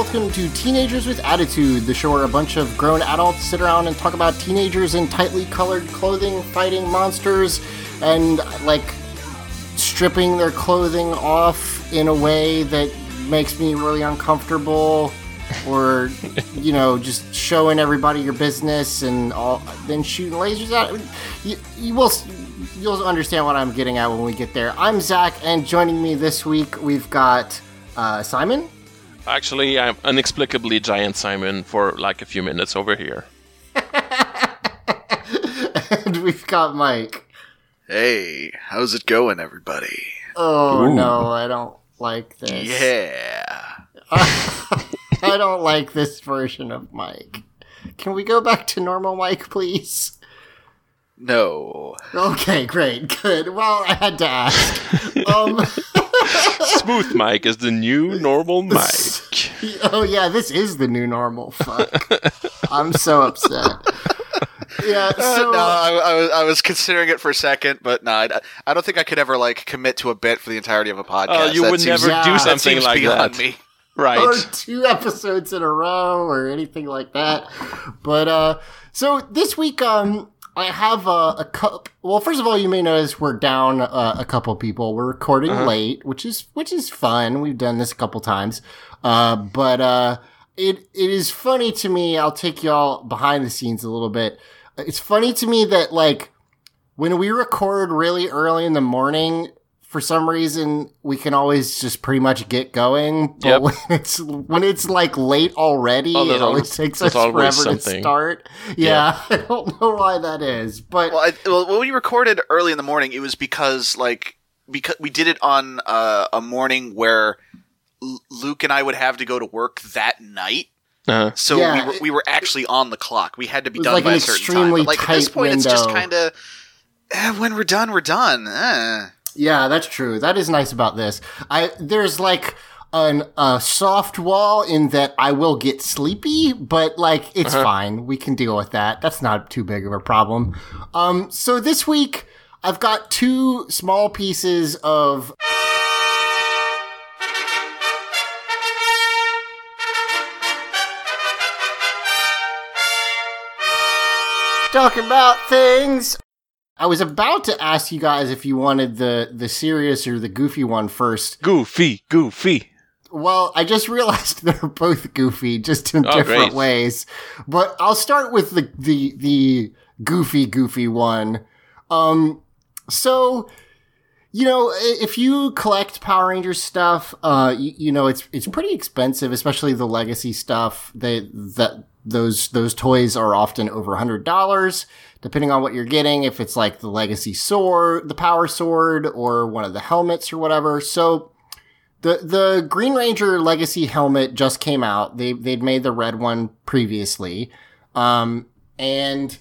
Welcome to Teenagers with Attitude, the show where a bunch of grown adults sit around and talk about teenagers in tightly colored clothing fighting monsters and like stripping their clothing off in a way that makes me really uncomfortable or you know just showing everybody your business and all then shooting lasers out you, you will you'll understand what I'm getting at when we get there. I'm Zach and joining me this week we've got uh, Simon Actually, I'm inexplicably Giant Simon for like a few minutes over here. and we've got Mike. Hey, how's it going, everybody? Oh no, I don't like this. Yeah. I don't like this version of Mike. Can we go back to normal Mike, please? No. Okay, great, good. Well, I had to ask. Um, Smooth Mike is the new normal Mike. oh yeah, this is the new normal. Fuck. I'm so upset. Yeah, so no, I, I was I was considering it for a second, but no, I, I don't think I could ever like commit to a bit for the entirety of a podcast. Oh, you That would seems- never yeah, do that something seems like beyond that, me. or right? two episodes in a row or anything like that. But uh so this week um I have a, a cup. Well, first of all, you may notice we're down uh, a couple people. We're recording late, which is which is fun. We've done this a couple times, uh, but uh, it it is funny to me. I'll take y'all behind the scenes a little bit. It's funny to me that like when we record really early in the morning, for some reason we can always just pretty much get going. But Yep. when it's when it's like late already, Oh, it there's always always- takes us always forever to start. Yeah, I don't know why that is, but Well, I, well, when we recorded early in the morning, it was because like because we did it on uh, a morning where L- Luke and I would have to go to work that night. Uh-huh. So Yeah, we, were, it- we were actually on the clock. We had to be done like by an a certain extremely time. But like at this tight point, it's just kind of eh, when we're done, we're done. Eh. Yeah, that's true. That is nice about this. I there's like an a soft wall in that I will get sleepy, but like it's fine. We can deal with that. That's not too big of a problem. Um so this week I've got two small pieces of talk about things. I was about to ask you guys if you wanted the the serious or the goofy one first. Goofy, goofy. Well, I just realized they're both goofy, just in Oh, different great. ways. But I'll start with the the the goofy goofy one. Um, so you know, if you collect Power Rangers stuff, uh, you, you know it's it's pretty expensive, especially the legacy stuff. They that those those toys are often over a hundred dollars, depending on what you're getting. If it's like the legacy sword, the Power Sword, or one of the helmets or whatever. So the the Green Ranger Legacy helmet just came out. They they'd made the red one previously, um, and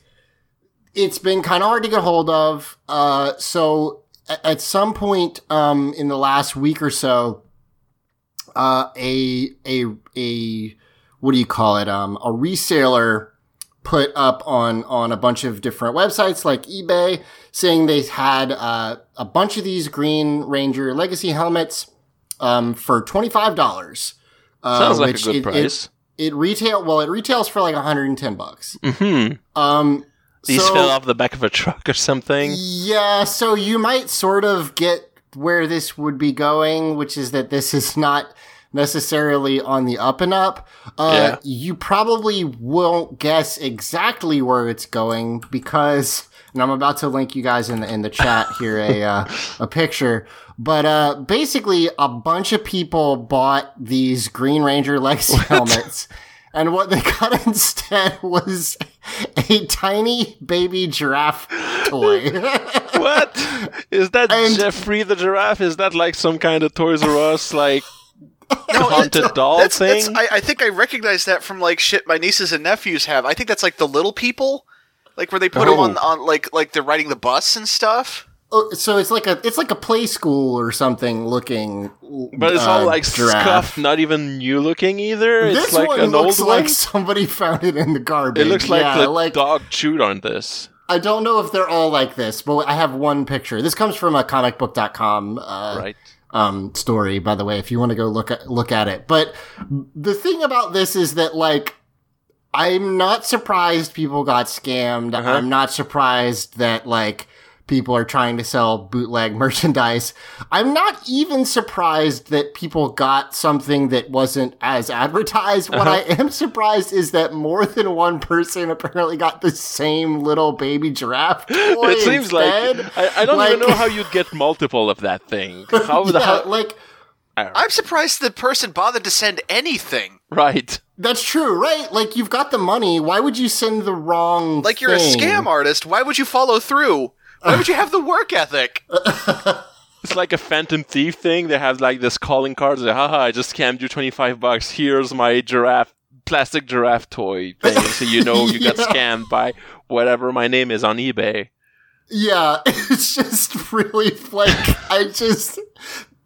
it's been kind of hard to get hold of. Uh, so a- at some point um, in the last week or so, uh, a a a what do you call it? Um, a reseller put up on on a bunch of different websites like eBay, saying they had uh, a bunch of these Green Ranger Legacy helmets um, for twenty five dollars. Uh, Sounds like a good it- it- price. It, retail well, it retails for like one hundred and ten bucks. hmm Um, These so- fell off the back of a truck or something. yeah, so you might sort of get where this would be going, which is that this is not necessarily on the up and up. Uh, Yeah. You probably won't guess exactly where it's going because, and I'm about to link you guys in the in the chat here a uh, a picture. But uh, basically, a bunch of people bought these Green Ranger Legacy helmets. And what they got instead was a tiny baby giraffe toy. What is that? And- Geoffrey the giraffe? Is that like some kind of Toys R Us like No, haunted doll that's, thing? that's, I, I think I recognize that from like shit my nieces and nephews have. I think that's like the little people, like where they put them Oh. on on like like they're riding the bus and stuff. Oh, so it's like a it's like a play school or something looking. but it's uh, all like giraffe. scuffed, not even new looking either. This it's like one an looks old like one. somebody found it in the garbage. It looks like yeah, the like dog chewed on this. I don't know if they're all like this, but I have one picture. This comes from a comicbook.com uh, Right. Um, story, by the way, if you want to go look at look at it. But the thing about this is that like I'm not surprised people got scammed. Uh-huh. I'm not surprised that like people are trying to sell bootleg merchandise. I'm not even surprised that people got something that wasn't as advertised. What I uh-huh. am surprised is that more than one person apparently got the same little baby giraffe toy it seems instead. like I, I don't even know how you'd get multiple of that thing. How the yeah, how, like I'm surprised the person bothered to send anything. right? That's true, right? Like you've got the money. Why would you send the wrong? Like you're a scam artist. Why would you follow through? Why would you have the work ethic? It's like a phantom thief thing. They have like this calling card. Like, haha, I just scammed you twenty five bucks. Here's my giraffe, plastic giraffe toy thing, so you know you got Yeah. scammed by whatever my name is on eBay. Yeah, it's just really like I just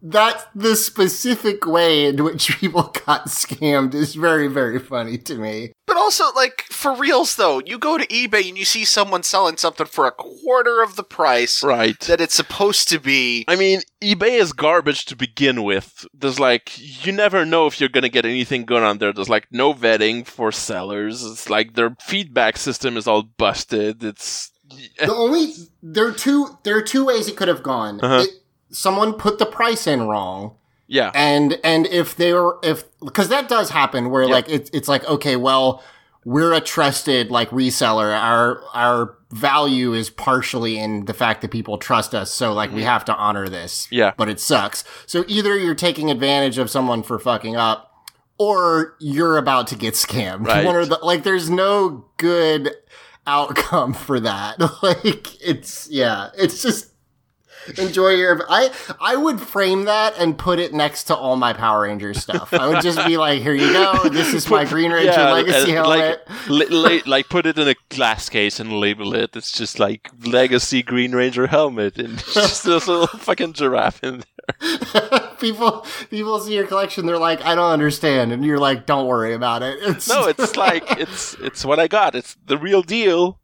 that the specific way in which people got scammed is very very funny to me. But also, like, for reals though, you go to eBay and you see someone selling something for a quarter of the price Right. that it's supposed to be. I mean, eBay is garbage to begin with. There's like, you never know if you're gonna get anything good on there. There's like no vetting for sellers. It's like their feedback system is all busted. It's The only there are two there are two ways it could have gone. Uh-huh. It, someone put the price in wrong. Yeah, and and if they were if because that does happen where like it's it's like okay well we're a trusted like reseller. Our our value is partially in the fact that people trust us. So like we mm-hmm. have to honor this Yeah. but it sucks. So either you're taking advantage of someone for fucking up or you're about to get scammed. Right. one or the like there's no good outcome for that. Like it's yeah it's just enjoy your i i would frame that and put it next to all my power rangers stuff i would just be like here you go this is my green ranger yeah, legacy and, helmet Like, li- li- like put it in a glass case and label it. It's just like Legacy Green Ranger helmet, and just this little fucking giraffe in there. people people see your collection they're like i don't understand and you're like don't worry about it it's No, it's like it's it's what I got. It's the real deal.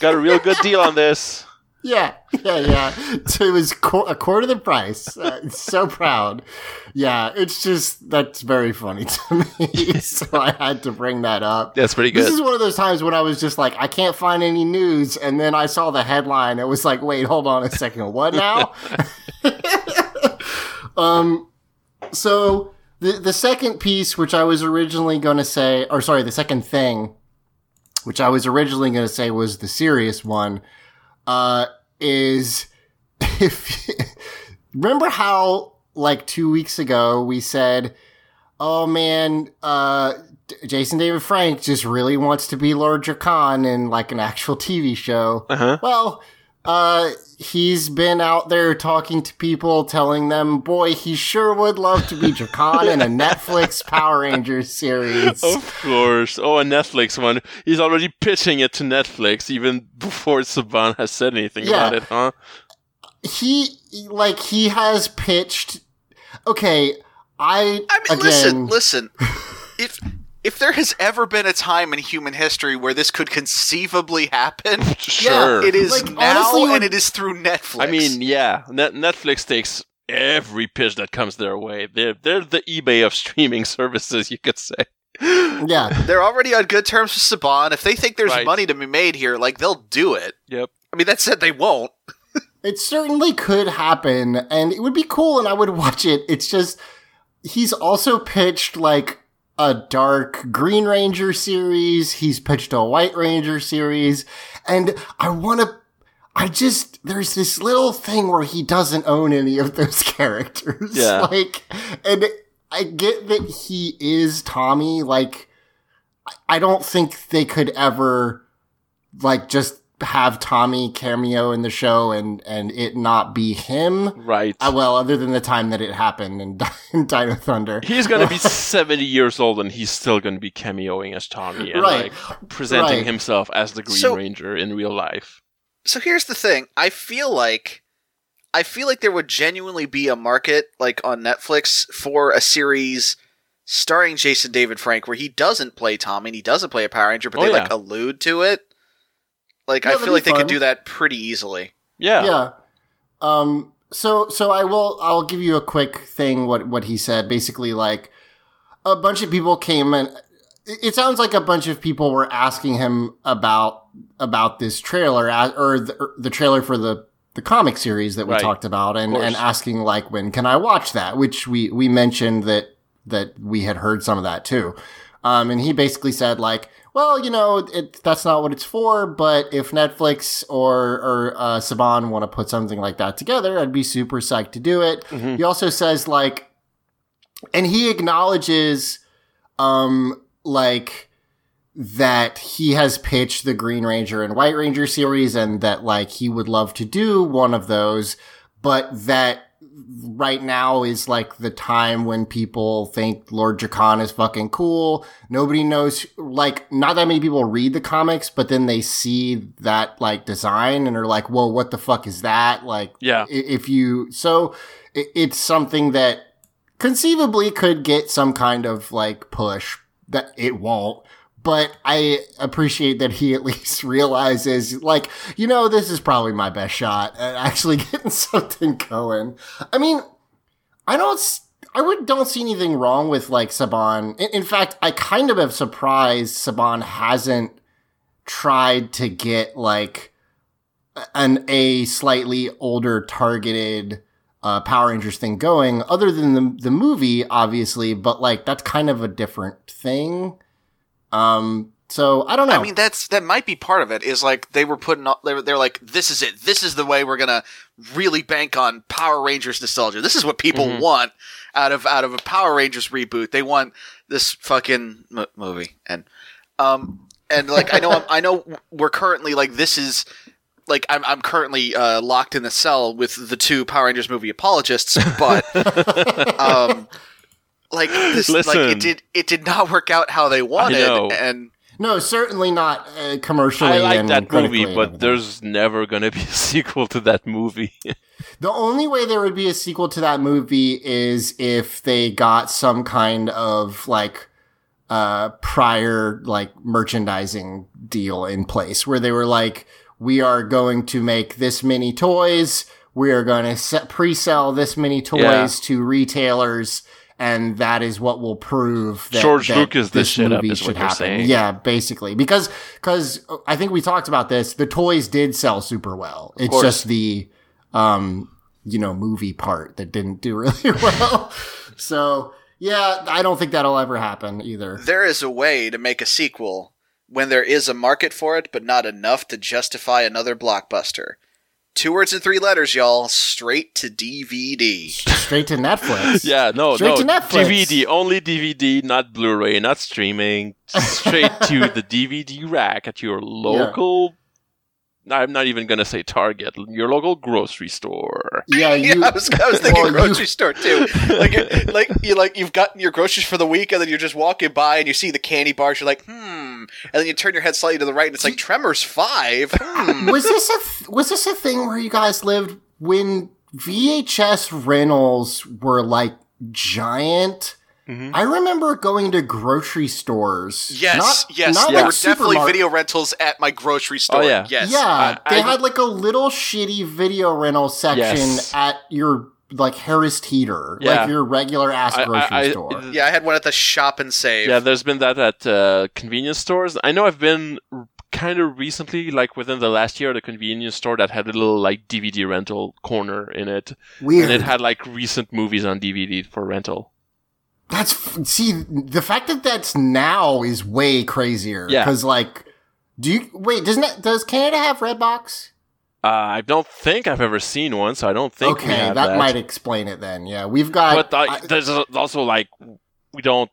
Got a real good deal on this. Yeah, yeah, yeah. So it was qu- a quarter the price. Uh, so proud. Yeah, it's just that's very funny to me. so I had to bring that up. That's pretty good. This is one of those times when I was just like, I can't find any news, and then I saw the headline. It was like, wait, hold on a second, what now? um, so the the second piece, which I was originally going to say, or sorry, the second thing, which I was originally going to say was the serious one, uh, is if remember how like two weeks ago we said, oh man, uh, D- Jason David Frank just really wants to be Lord Drakkon in like an actual TV show. Uh-huh. Well, uh, he's been out there talking to people, telling them, boy, he sure would love to be Drakkon in a Netflix Power Rangers series. Of course. Oh, a Netflix one. He's already pitching it to Netflix even before Saban has said anything Yeah. about it, huh? He, like, he has pitched. Okay, I, I mean, again, listen, listen. if if there has ever been a time in human history where this could conceivably happen, Sure. it is Like, now, honestly, and when- it is through Netflix. I mean, yeah, Net- Netflix takes every pitch that comes their way. They're they're the eBay of streaming services, you could say. Yeah. they're already on good terms with Saban. If they think there's Right. money to be made here, like they'll do it. Yep. I mean, that said, they won't. It certainly could happen, and it would be cool, and I would watch it. It's just he's also pitched like a dark Green Ranger series. He's pitched a White Ranger series, and I want to. I just there's this little thing where he doesn't own any of those characters. Yeah. like, and I get that he is Tommy. Like, I- I don't think they could ever like just have Tommy cameo in the show and and it not be him. Right. Uh, well, other than the time that it happened in, in Dino Thunder. He's gonna be seventy years old, and he's still gonna be cameoing as Tommy and Right. like presenting Right. himself as the Green So- Ranger in real life. So here's the thing. I feel like I feel like there would genuinely be a market like on Netflix for a series starring Jason David Frank where he doesn't play Tommy and he doesn't play a Power Ranger, but Oh, they yeah. like allude to it. Like Yeah, I feel like be they could do that pretty easily. Yeah. yeah. Um. So so I will I'll give you a quick thing. What what he said basically like a bunch of people came and it it sounds like a bunch of people were asking him about about this trailer or the, or the trailer for the the comic series that we Right. talked about and and asking like when can I watch that which we we mentioned that that we had heard some of that too. Um, and he basically said like, well, you know, it, that's not what it's for, but if Netflix or, or, uh, Saban want to put something like that together, I'd be super psyched to do it. Mhm. He also says like, and he acknowledges, um, like, that he has pitched the Green Ranger and White Ranger series and that like he would love to do one of those, but that right now is like the time when people think Lord Drakkon is fucking cool. Nobody knows, like, not that many people read the comics, but then they see that like design and are like, whoa, what the fuck is that? Like, Yeah. if you, so it's something that conceivably could get some kind of like push that it won't. But I appreciate that he at least realizes, like, you know, this is probably my best shot at actually getting something going. I mean, I don't, I would don't see anything wrong with like Saban. In, in fact, I kind of am surprised Saban hasn't tried to get like an a slightly older targeted uh, Power Rangers thing going, other than the the movie, obviously. But like that's kind of a different thing. Um, so I don't know. I mean, that's that might be part of it. Is like they were putting, all- they were, they're like, this is it. This is the way we're gonna really bank on Power Rangers nostalgia. This is what people Mhm. want out of out of a Power Rangers reboot. They want this fucking m- movie, and um, and like I know, I'm, I know we're currently like this is. Like I'm, I'm currently uh, locked in the cell with the two Power Rangers movie apologists, but um, like this, like Listen. it did, it did not work out how they wanted, know. and no, certainly not uh, commercially. I like and that movie, but there's never gonna be a sequel to that movie. The only way there would be a sequel to that movie is if they got some kind of like uh prior like merchandising deal in place where they were like we are going to make this many toys we are going to pre-sell this many toys Yeah. to retailers and that is what will prove that George that Lucas this this shit up movie is what should you're happen. saying. Yeah, basically, because because I think we talked about this. The toys did sell super well. It's course. just the um you know movie part that didn't do really well. so yeah, I don't think that'll ever happen either. there is a way to make a sequel when there is a market for it, but not enough to justify another blockbuster. Two words and three letters, y'all. Straight to DVD. Straight to Netflix. yeah, no, Straight no, to Netflix. DVD, only DVD, not Blu-ray, not streaming. Straight to the DVD rack at your local. I'm not even gonna say Target. Your local grocery store. Yeah, you. yeah, I was, I was thinking well, you- grocery store too. Like, like you like you've gotten your groceries for the week, and then you're just walking by and you see the candy bars. You're like, hmm, and then you turn your head slightly to the right, and it's like Tremors Five. Hmm. was this a th- was this a thing where you guys lived when VHS rentals were like giant Mhm. I remember going to grocery stores. Yes, not, yes, not there like were definitely video rentals at my grocery store. Oh, yeah. yes, Yeah, I- they I- had like a little shitty video rental section Yes. at your like Harris Teeter, Yeah. like your regular ass I- I- grocery I- store. yeah. I had one at the shop and save. Yeah, there's been that at uh, convenience stores. I know I've been kind of recently, like within the last year, at a convenience store that had a little like DVD rental corner in it, Weird. and it had like recent movies on DVD for rental. That's f- see the fact that that's now is way crazier. Yeah. because like, do you wait? Doesn't it, does Canada have Redbox? Uh, I don't think I've ever seen one, so I don't think okay, that, that. might explain it then. Yeah, we've got. but uh, there's also like we don't.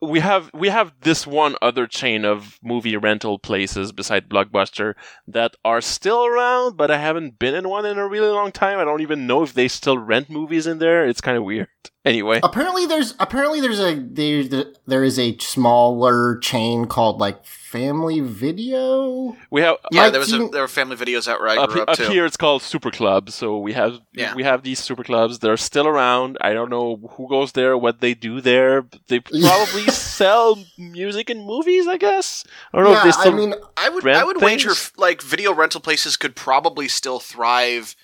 We have we have this one other chain of movie rental places beside Blockbuster that are still around, but I haven't been in one in a really long time. I don't even know if they still rent movies in there. It's kind of weird. Anyway, apparently, there's apparently there's a there there is a smaller chain called like Family Video. we have yeah. Might There was a, there were family videos out where I up, grew up, up here it's called super club so we have Yeah. we have these super clubs they're still around i don't know who goes there what they do there they probably sell music and movies i guess i don't know if Yeah, they still I mean, I would I would wager things? f- like video rental places could probably still thrive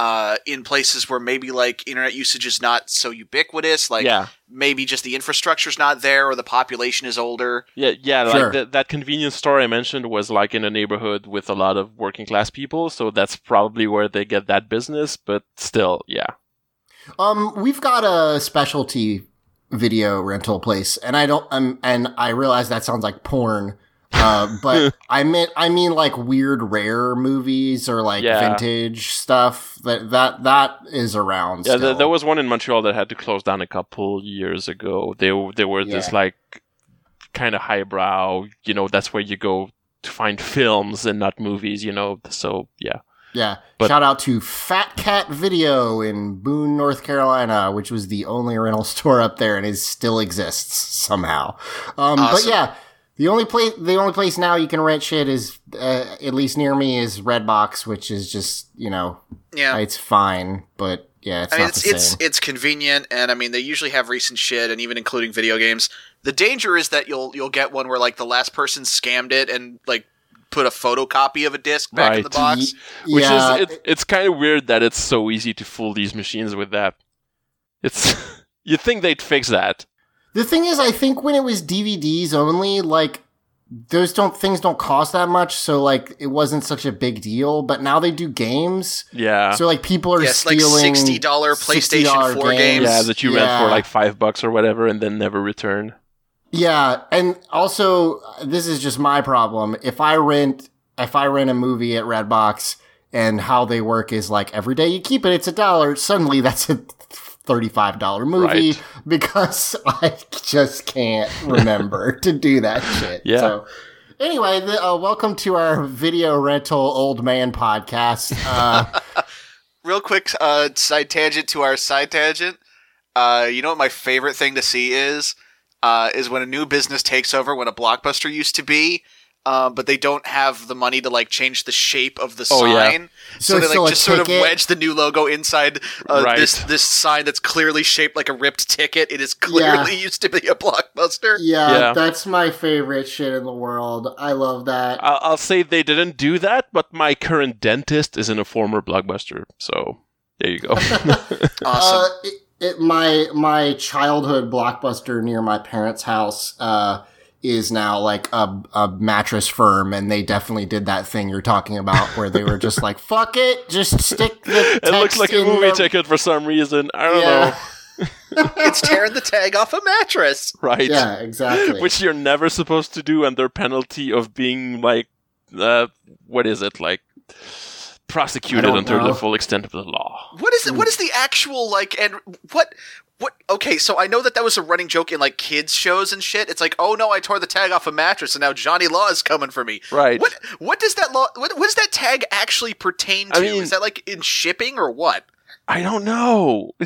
uh, in places where maybe like internet usage is not so ubiquitous. Like yeah maybe just the infrastructure's not there or the population is older. yeah yeah Sure. like that that convenience store i mentioned was like in a neighborhood with a lot of working class people so that's probably where they get that business but still yeah Um, we've got a specialty video rental place, and I don't. Um, and I realize that sounds like porn. Uh, but I meant I mean like weird rare movies or like Yeah. vintage stuff that that that is around. Yeah, still. there, there was one in Montreal that had to close down a couple years ago. They they were this like kind of highbrow. You know, that's where you go to find films and not movies. You know, so yeah. Yeah. But- Shout out to Fat Cat Video in Boone, North Carolina, which was the only rental store up there and it still exists somehow. Um, but yeah, the only place, the only place now you can rent shit is, uh, at least near me is Redbox, which is just, you know, Yeah. it's fine, but yeah, it's I mean, not it's the it's same. it's convenient, and I mean, they usually have recent shit, and even including video games. The danger is that you'll you'll get one where like the last person scammed it and like put a photocopy of a disc back in the Right. box. Which yeah, is it, it's kind of weird that it's so easy to fool these machines with that. It's you'd think they'd fix that. The thing is, I think when it was DVDs only, like, those don't, things don't cost that much, so like, it wasn't such a big deal, but now they do games. Yeah. So like people are Yes, like stealing $60 PlayStation $60 4 games. yeah, that you rent Yeah. for like five bucks or whatever, and then never return. Yeah, and also this is just my problem. If I rent if I rent a movie at Redbox and how they work is like every day you keep it, it's a dollar. Suddenly that's a thirty-five dollar movie Right. because I just can't remember to do that shit. Yeah. So anyway, the, uh, welcome to our video rental old man podcast. Uh, Real quick, uh, side tangent to our side tangent. Uh, you know what my favorite thing to see is? Uh, is when a new business takes over, when a blockbuster used to be, uh, but they don't have the money to like change the shape of the Oh, yeah. sign, So so, they like a just sort of wedge the new logo inside uh, Right. this this sign that's clearly shaped like a ripped ticket. It is clearly used to be a blockbuster. yeah, Yeah. that's my favorite shit in the world. I love that. I'll, I'll say they didn't do that, but my current dentist is in a former blockbuster, so there you go. Awesome. Uh, it, it, my my childhood blockbuster near my parents' house uh, is now like a, a mattress firm, and they definitely did that thing you're talking about, where they were just like, "Fuck it, just stick the." it looks text like a movie the- ticket for some reason. I don't Yeah, know. it's tearing the tag off a mattress. Right. yeah, exactly. Which you're never supposed to do under penalty of being like, uh, what is it like? Prosecuted I under know. the full extent of the law. What is it? What hmm. is the actual like? And what? What? Okay, so I know that that was a running joke in like kids shows and shit. It's like, oh no, I tore the tag off a mattress, and now Johnny Law is coming for me. Right. What? What does that law? What, what does that tag actually pertain to? I mean- is that like in shipping or what? I don't know,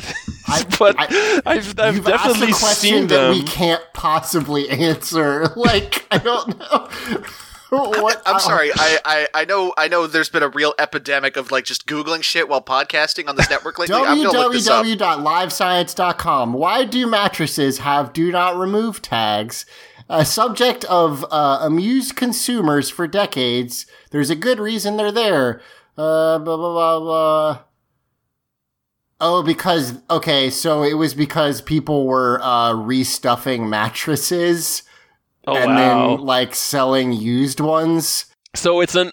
I- but I- I, have I've You've definitely asked a question seen that we can't possibly answer. Like, I don't know. what? I'm uh, sorry. I, I, I know I know there's been a real epidemic of like just googling shit while podcasting on this network lately. I'm gonna look this up. www.livescience.com. Why do mattresses have do not remove tags? A subject of uh, amused consumers for decades. There's a good reason they're there. Uh, blah, blah, blah, blah. Oh, because, okay, so it was because people were uh, restuffing mattresses Oh and wow! then, like, selling used ones. so it's an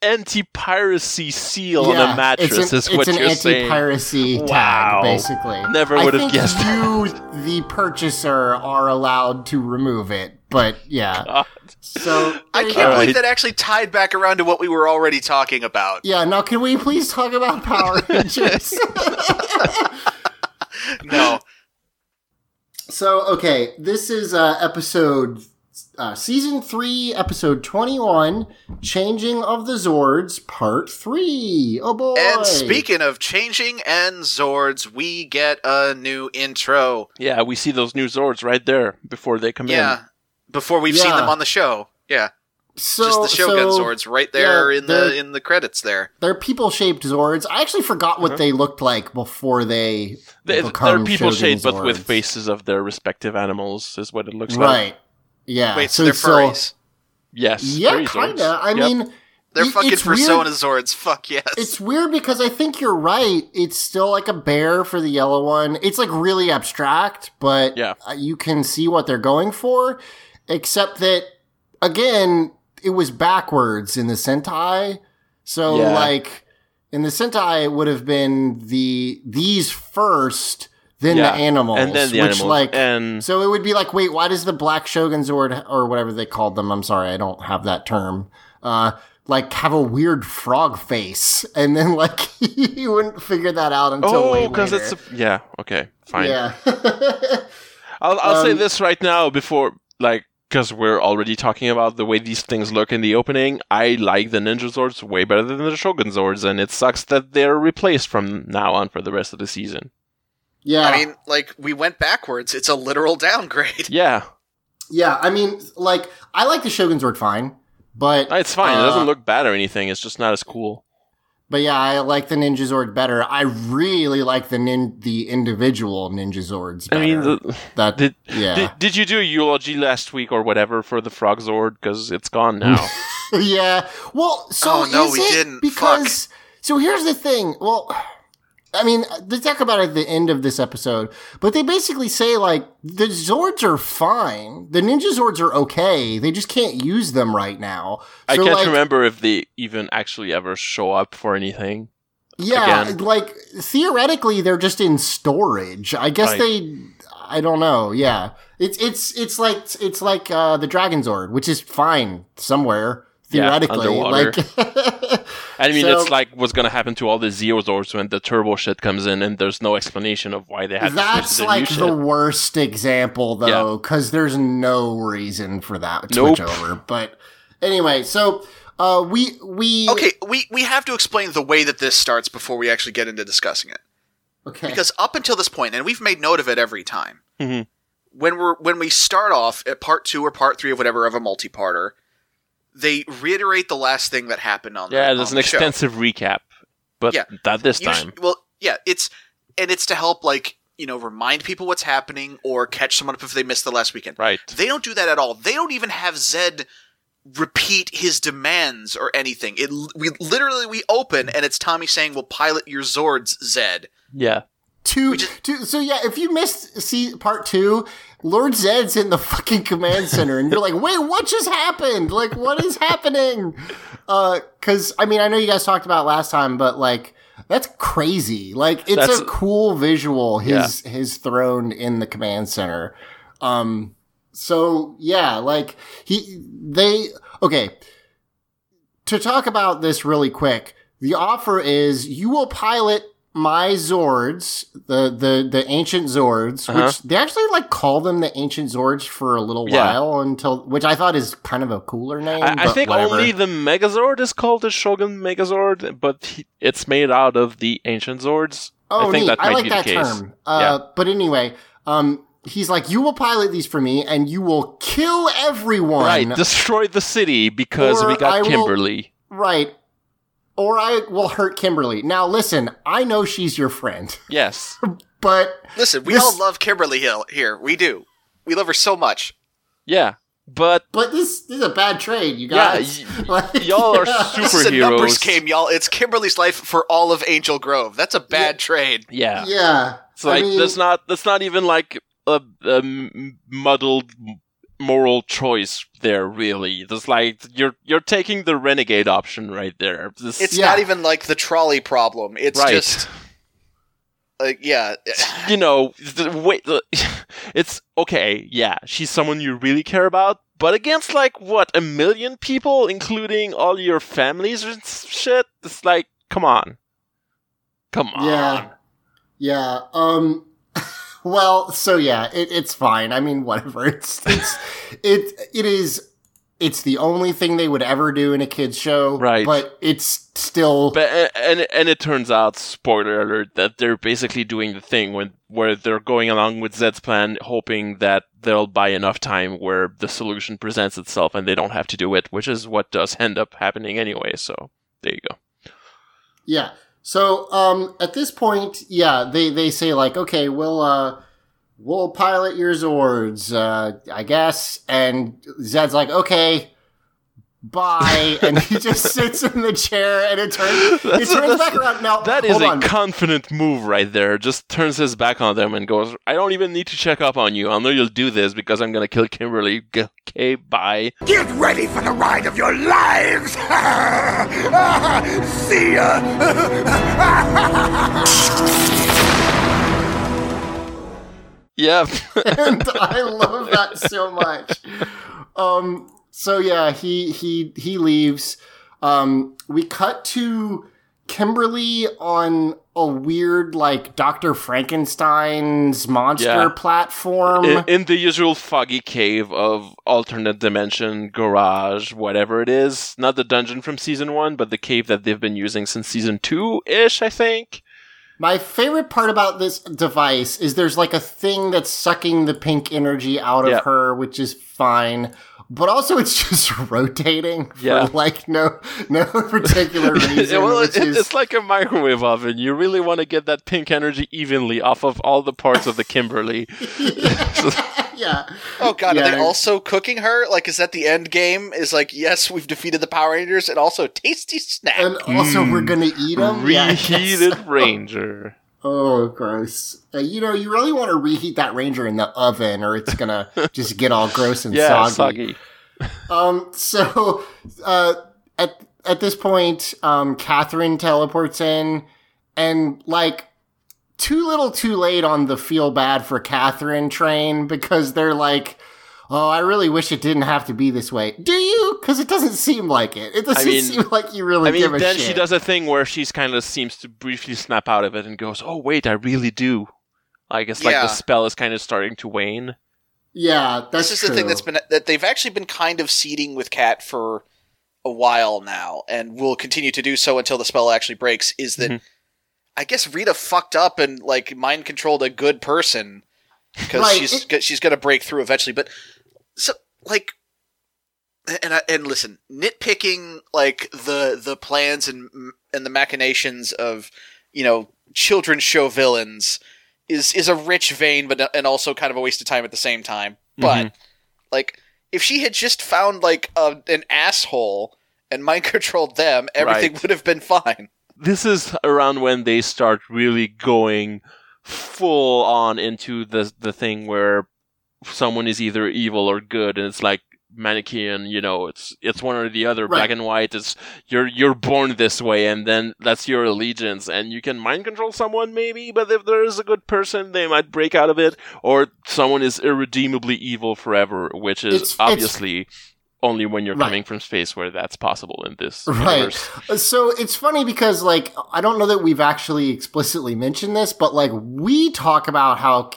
anti-piracy seal on a mattress, it's an, is what you're saying. anti-piracy Wow. tag, basically. Never I would've think guessed. You, the purchaser, are allowed to remove it, but yeah. God. So I can't go. Alright. believe that actually tied back around to what we were already talking about. Yeah, now can we please talk about Power Rangers? No. so okay, this is uh, episode uh, season three, episode twenty-one, "Changing of the Zords," part three. Oh boy! And speaking of changing and Zords, we get a new intro. Yeah, we see those new Zords right there before they come in. Yeah. Before we've seen them on the show. Yeah. so, Just the Shogun so Zords right there yeah, in the in the credits there. They're people-shaped Zords. I actually forgot what they looked like before they. They, become they're people shaped, but with faces of their respective animals, is what it looks like. Right. Yeah. Wait, so, they're furries. Yes. yeah, kind of. I Yep. mean, They're it- fucking it's weird- Persona Zords. Fuck yes. It's weird because I think you're right. It's still like a bear for the yellow one. It's like really abstract, but Yeah. you can see what they're going for. Except that, again, it was backwards in the Sentai. So, Yeah. like, in the Sentai, it would have been the these first, then Yeah, the animals, and then the which animals, like. and so it would be like, wait, why does the Black Shogun Zord or whatever they called them? I'm sorry, I don't have that term. Uh, like have a weird frog face, and then like you wouldn't figure that out until oh, because it's a, yeah. Okay, fine. yeah. I'll I'll say Um, this right now before like because we're already talking about the way these things look in the opening. I like the Ninja Zords way better than the Shogun Zords, and it sucks that they're replaced from now on for the rest of the season. Yeah. I mean, like we went backwards. It's a literal downgrade. Yeah, yeah. I mean, like I like the Shogun's Zord fine, but it's fine. it uh, doesn't look bad or anything. It's just not as cool. But yeah, I like the Ninja Zord better. I really like the nin- the individual Ninja Zords. I mean, the, that did, yeah, did did you do a eulogy last week or whatever for the Frog Zord? Because it's gone now. yeah. Well, so Oh, no, is we it? didn't. because so here's the thing. Well, I mean, they talk about it at the end of this episode, but they basically say like the Zords are fine, the Ninja Zords are okay. They just can't use them right now. I can't like, remember if they even actually ever show up for anything. Yeah, again. like theoretically, they're just in storage. I guess Right. they. I don't know. Yeah, it's it's it's like it's like uh, the Dragon Zord, which is fine somewhere Yeah, theoretically. underwater. like, I mean, So- it's like what's gonna happen to all the Zeozords when the turbo shit comes in, and there's no explanation of why they had to that's switch to like the shit. worst example though, because there's no reason for that switch Nope. over. But anyway, so uh, we we Okay, we we have to explain the way that this starts before we actually get into discussing it. okay Because up until this point, and we've made note of it every time, Mhm. when we're when we start off at part two or part three of whatever of a multi-parter, they reiterate the last thing that happened on the Yeah, on there's an the show. extensive recap, but Yeah. not this time. well, yeah, it's and it's to help like you know remind people what's happening or catch someone up if they missed the last weekend. Right. They don't do that at all. They don't even have Zed repeat his demands or anything. It we literally we open and it's Tommy saying, "We'll pilot your Zords, Zed." Yeah. Two, just- two so yeah if you missed see part two lord zed's in the fucking command center and you're like wait what just happened? Like what is happening? Uh because i mean i know you guys talked about last time but like that's crazy. Like it's That's- a cool visual his his throne in the command center. Um so yeah like he they okay. To talk about this really quick, the offer is you will pilot my Zords, the the the ancient Zords, Uh-huh. which they actually like call them the ancient Zords for a little Yeah. while until which I thought is kind of a cooler name. I, I think whatever. only the Megazord is called the Shogun Megazord, but he, it's made out of the ancient Zords. Oh, I think neat. that I like be that the case. term. Uh, But anyway, um, he's like, you will pilot these for me, and you will kill everyone. Right, destroy the city because we got I will- Kimberly. Right. Or I will hurt Kimberly. Now, listen, I know she's your friend, Yes. but Listen, we This- all love Kimberly Hill here. We do. We love her so much. Yeah. But but this, this is a bad trade, you Yeah, guys. y- Like, y'all are yeah. This is a numbers superheroes. game, y'all. It's Kimberly's life for all of Angel Grove. That's a bad trade. Yeah. Yeah. It's like I mean, that's not that's not even like a, a m- muddled moral choice there really. There's like you're you're taking the renegade option right there. This, It's Yeah. not even like the trolley problem. It's Right. just like yeah. you know, the, wait, the, it's okay. Yeah, she's someone you really care about, but against like what a million people, including all your families and shit. It's like, come on, come on. Yeah. Yeah. Um well, so yeah, it, it's fine. I mean, whatever. It's it's it it is it's the only thing they would ever do in a kids show. Right. But it's still But and and it turns out, spoiler alert, that they're basically doing the thing when where they're going along with Zed's plan, hoping that they'll buy enough time where the solution presents itself and they don't have to do it, which is what does end up happening anyway. So there you go. Yeah. So um at this point, yeah, they they say like, okay, we'll uh we'll pilot your Zords, uh I guess. And Zed's like, okay, bye, and he just sits in the chair and it turns it turns that's- back around. Now That is hold a on. confident move right there. Just turns his back on them and goes, I don't even need to check up on you. I know you'll do this because I'm gonna kill Kimberly. Okay, bye. Get ready for the ride of your lives! See ya! Yeah. and I love that so much. Um, so yeah, he he he leaves. Um, we cut to Kimberly on a weird like Doctor Frankenstein's monster Yeah. platform. in, in the usual foggy cave of alternate dimension garage whatever it is not the dungeon from season one but the cave that they've been using since season two ish i think My favorite part about this device is there's like a thing that's sucking the pink energy out of Yeah. her, which is fine. But also, it's just rotating for Yeah. like no no particular reason. well it, is, it's like a microwave oven you really want to get that pink energy evenly off of all the parts of the kimberly yeah. Oh god, are they also cooking her? Like, is that the end game? Is like, yes, we've defeated the Power Rangers, and also tasty snack. And also, we're mm. gonna eat them. reheated ranger Oh, gross! Uh, you know, you really want to reheat that ranger in the oven, or it's gonna just get all gross and yeah soggy. soggy Um, so uh, at at this point, um, Katherine teleports in, and like too little, too late on the feel bad for Katherine train because they're like. Oh, I really wish it didn't have to be this way. Do you? Because it doesn't seem like it. It doesn't mean- seem like you really I mean, give a then shit. she does a thing where she's kind of seems to briefly snap out of it and goes, "Oh wait, I really do." Like it's like Yeah. the spell is kind of starting to wane. Yeah, that's this is the thing that's been that they've actually been kind of seeding with Kat for a while now, and will continue to do so until the spell actually breaks. Is that Mhm. I guess Rita fucked up and like mind controlled a good person because Right, she's it- she's gonna break through eventually. But so like. And I, and listen, nitpicking like the the plans and and the machinations of you know children's show villains is is a rich vein, but and also kind of a waste of time at the same time. Mm-hmm. But like, if she had just found like a, an asshole and mind controlled them, everything Right. would have been fine. This is around when they start really going full on into the the thing where someone is either evil or good, and it's like Manichaean. You know, it's it's one or the other, Right. black and white. It's you're you're born this way, and then that's your allegiance, and you can mind control someone maybe, but if there is a good person, they might break out of it, or someone is irredeemably evil forever, which is It's- it's- obviously. Only when you're Right. coming from space where that's possible in this Right. universe. Uh, so it's funny because, like, I don't know that we've actually explicitly mentioned this, but like, we talk about how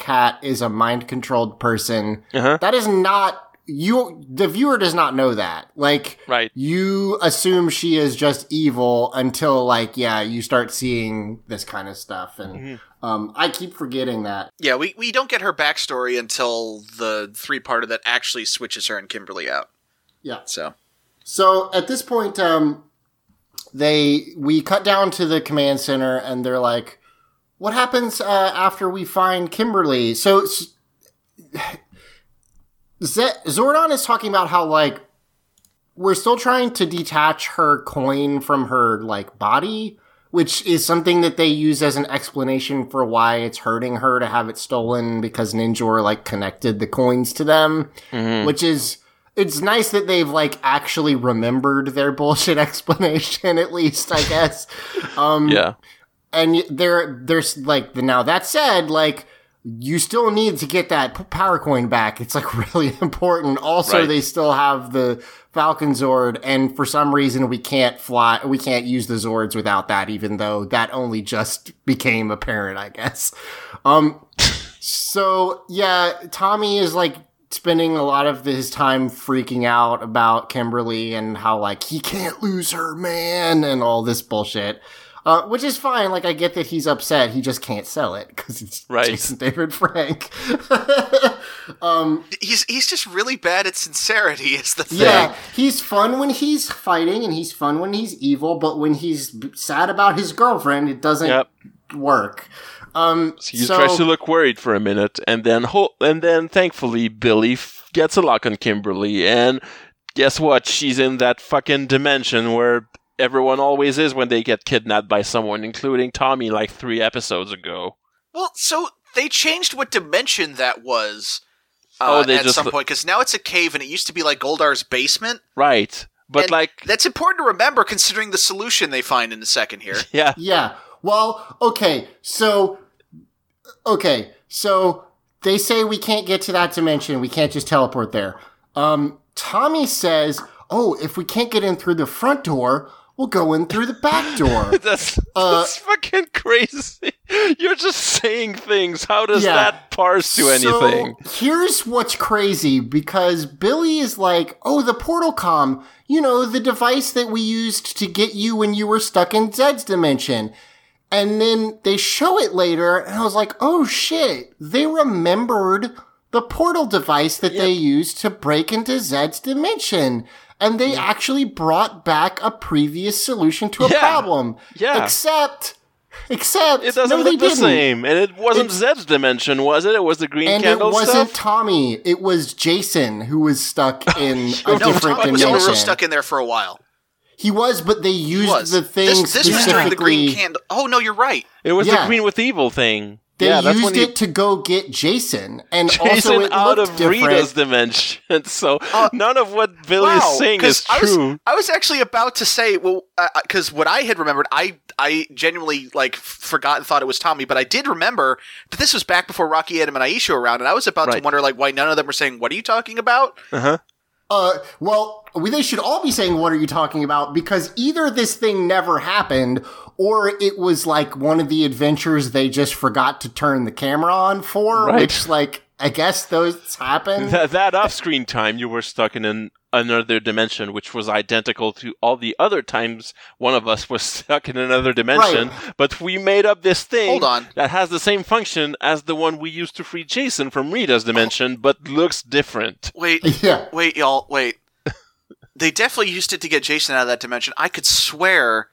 Kat is a mind controlled person. Uh-huh. That is not you the viewer does not know that. Like Right. you assume she is just evil until like yeah, you start seeing this kind of stuff and Mm-hmm. um I keep forgetting that. Yeah, we, we don't get her backstory until the three parter that actually switches her and Kimberly out. Yeah. So So at this point, um, they we cut down to the command center, and they're like, "What happens uh, after we find Kimberly?" So Z- Zordon is talking about how like we're still trying to detach her coin from her like body, which is something that they use as an explanation for why it's hurting her to have it stolen because Ninjor like connected the coins to them, which is it's nice that they've like actually remembered their bullshit explanation at least, I guess. um Yeah. And there there's like the now that said like you still need to get that power coin back. It's like really important. Also Right. they still have the falcon zord and for some reason we can't fly we can't use the zords without that even though that only just became apparent i guess. Um so yeah tommy is like spending a lot of his time freaking out about kimberly and how like he can't lose her man and all this bullshit uh, which is fine. Like I get that he's upset. He just can't sell it because it's Right. Jason David Frank. he's he's just really bad at sincerity. Is the thing. yeah, he's fun when he's fighting, and he's fun when he's evil. But when he's b- sad about his girlfriend, it doesn't Yep. work. Um, He so tries to look worried for a minute, and then ho- and then thankfully Billy f- gets a lock on Kimberly, and guess what? She's in that fucking dimension where everyone always is when they get kidnapped by someone, including Tommy, like three episodes ago. Well, so they changed what dimension that was. Oh, Uh, they at just- some point because now it's a cave and it used to be like Goldar's basement. Right, but And like, that's important to remember considering the solution they find in a second here. yeah, Yeah. Well, okay. So, okay. So they say we can't get to that dimension. We can't just teleport there. Um, Tommy says, "Oh, if we can't get in through the front door, we'll go in through the back door." that's Uh, that's fucking crazy. You're just saying things. How does Yeah. that parse to anything? So here's what's crazy because Billy is like, oh, the portal com, you know, the device that we used to get you when you were stuck in Zedd's dimension. And then they show it later, and I was like, oh shit, they remembered the portal device that they used to break into Zedd's dimension. And they actually brought back a previous solution to a Yeah. problem. Yeah. Except, except, It doesn't no, they look the didn't. same, and it wasn't It's- Zedd's dimension, was it? It was the green And it wasn't stuff. Tommy. It was Jason who was stuck in a No, No, different Tommy was dimension. also stuck in there for a while. He was, but they used the thing this, this was during the green candle. Oh no, you're right. It was Yeah. the green with evil thing. They yeah, used when he, it to go get Jason, and also it out looked of different. Rita's dimension. So uh, none of what Billy wow, is saying is I was, true. I was actually about to say, well, uh, uh, because what I had remembered, I I genuinely like f- forgot and thought it was Tommy, but I did remember that this was back before Rocky, Adam, and Aisha were around, and I was about to wonder like why none of them were saying, "What are you talking about?" Uh-huh. Uh, well, we, they should all be saying, "What are you talking about?" Because either this thing never happened, or it was like one of the adventures they just forgot to turn the camera on for. Right. Which, like, I guess those happen. That, that off-screen time, you were stuck in an, another dimension, which was identical to all the other times one of us was stuck in another dimension. But we made up this thing Hold on. that has the same function as the one we used to free Jason from Rita's dimension, but looks different. Wait, yeah. wait, y'all, wait. they definitely used it to get Jason out of that dimension. I could swear.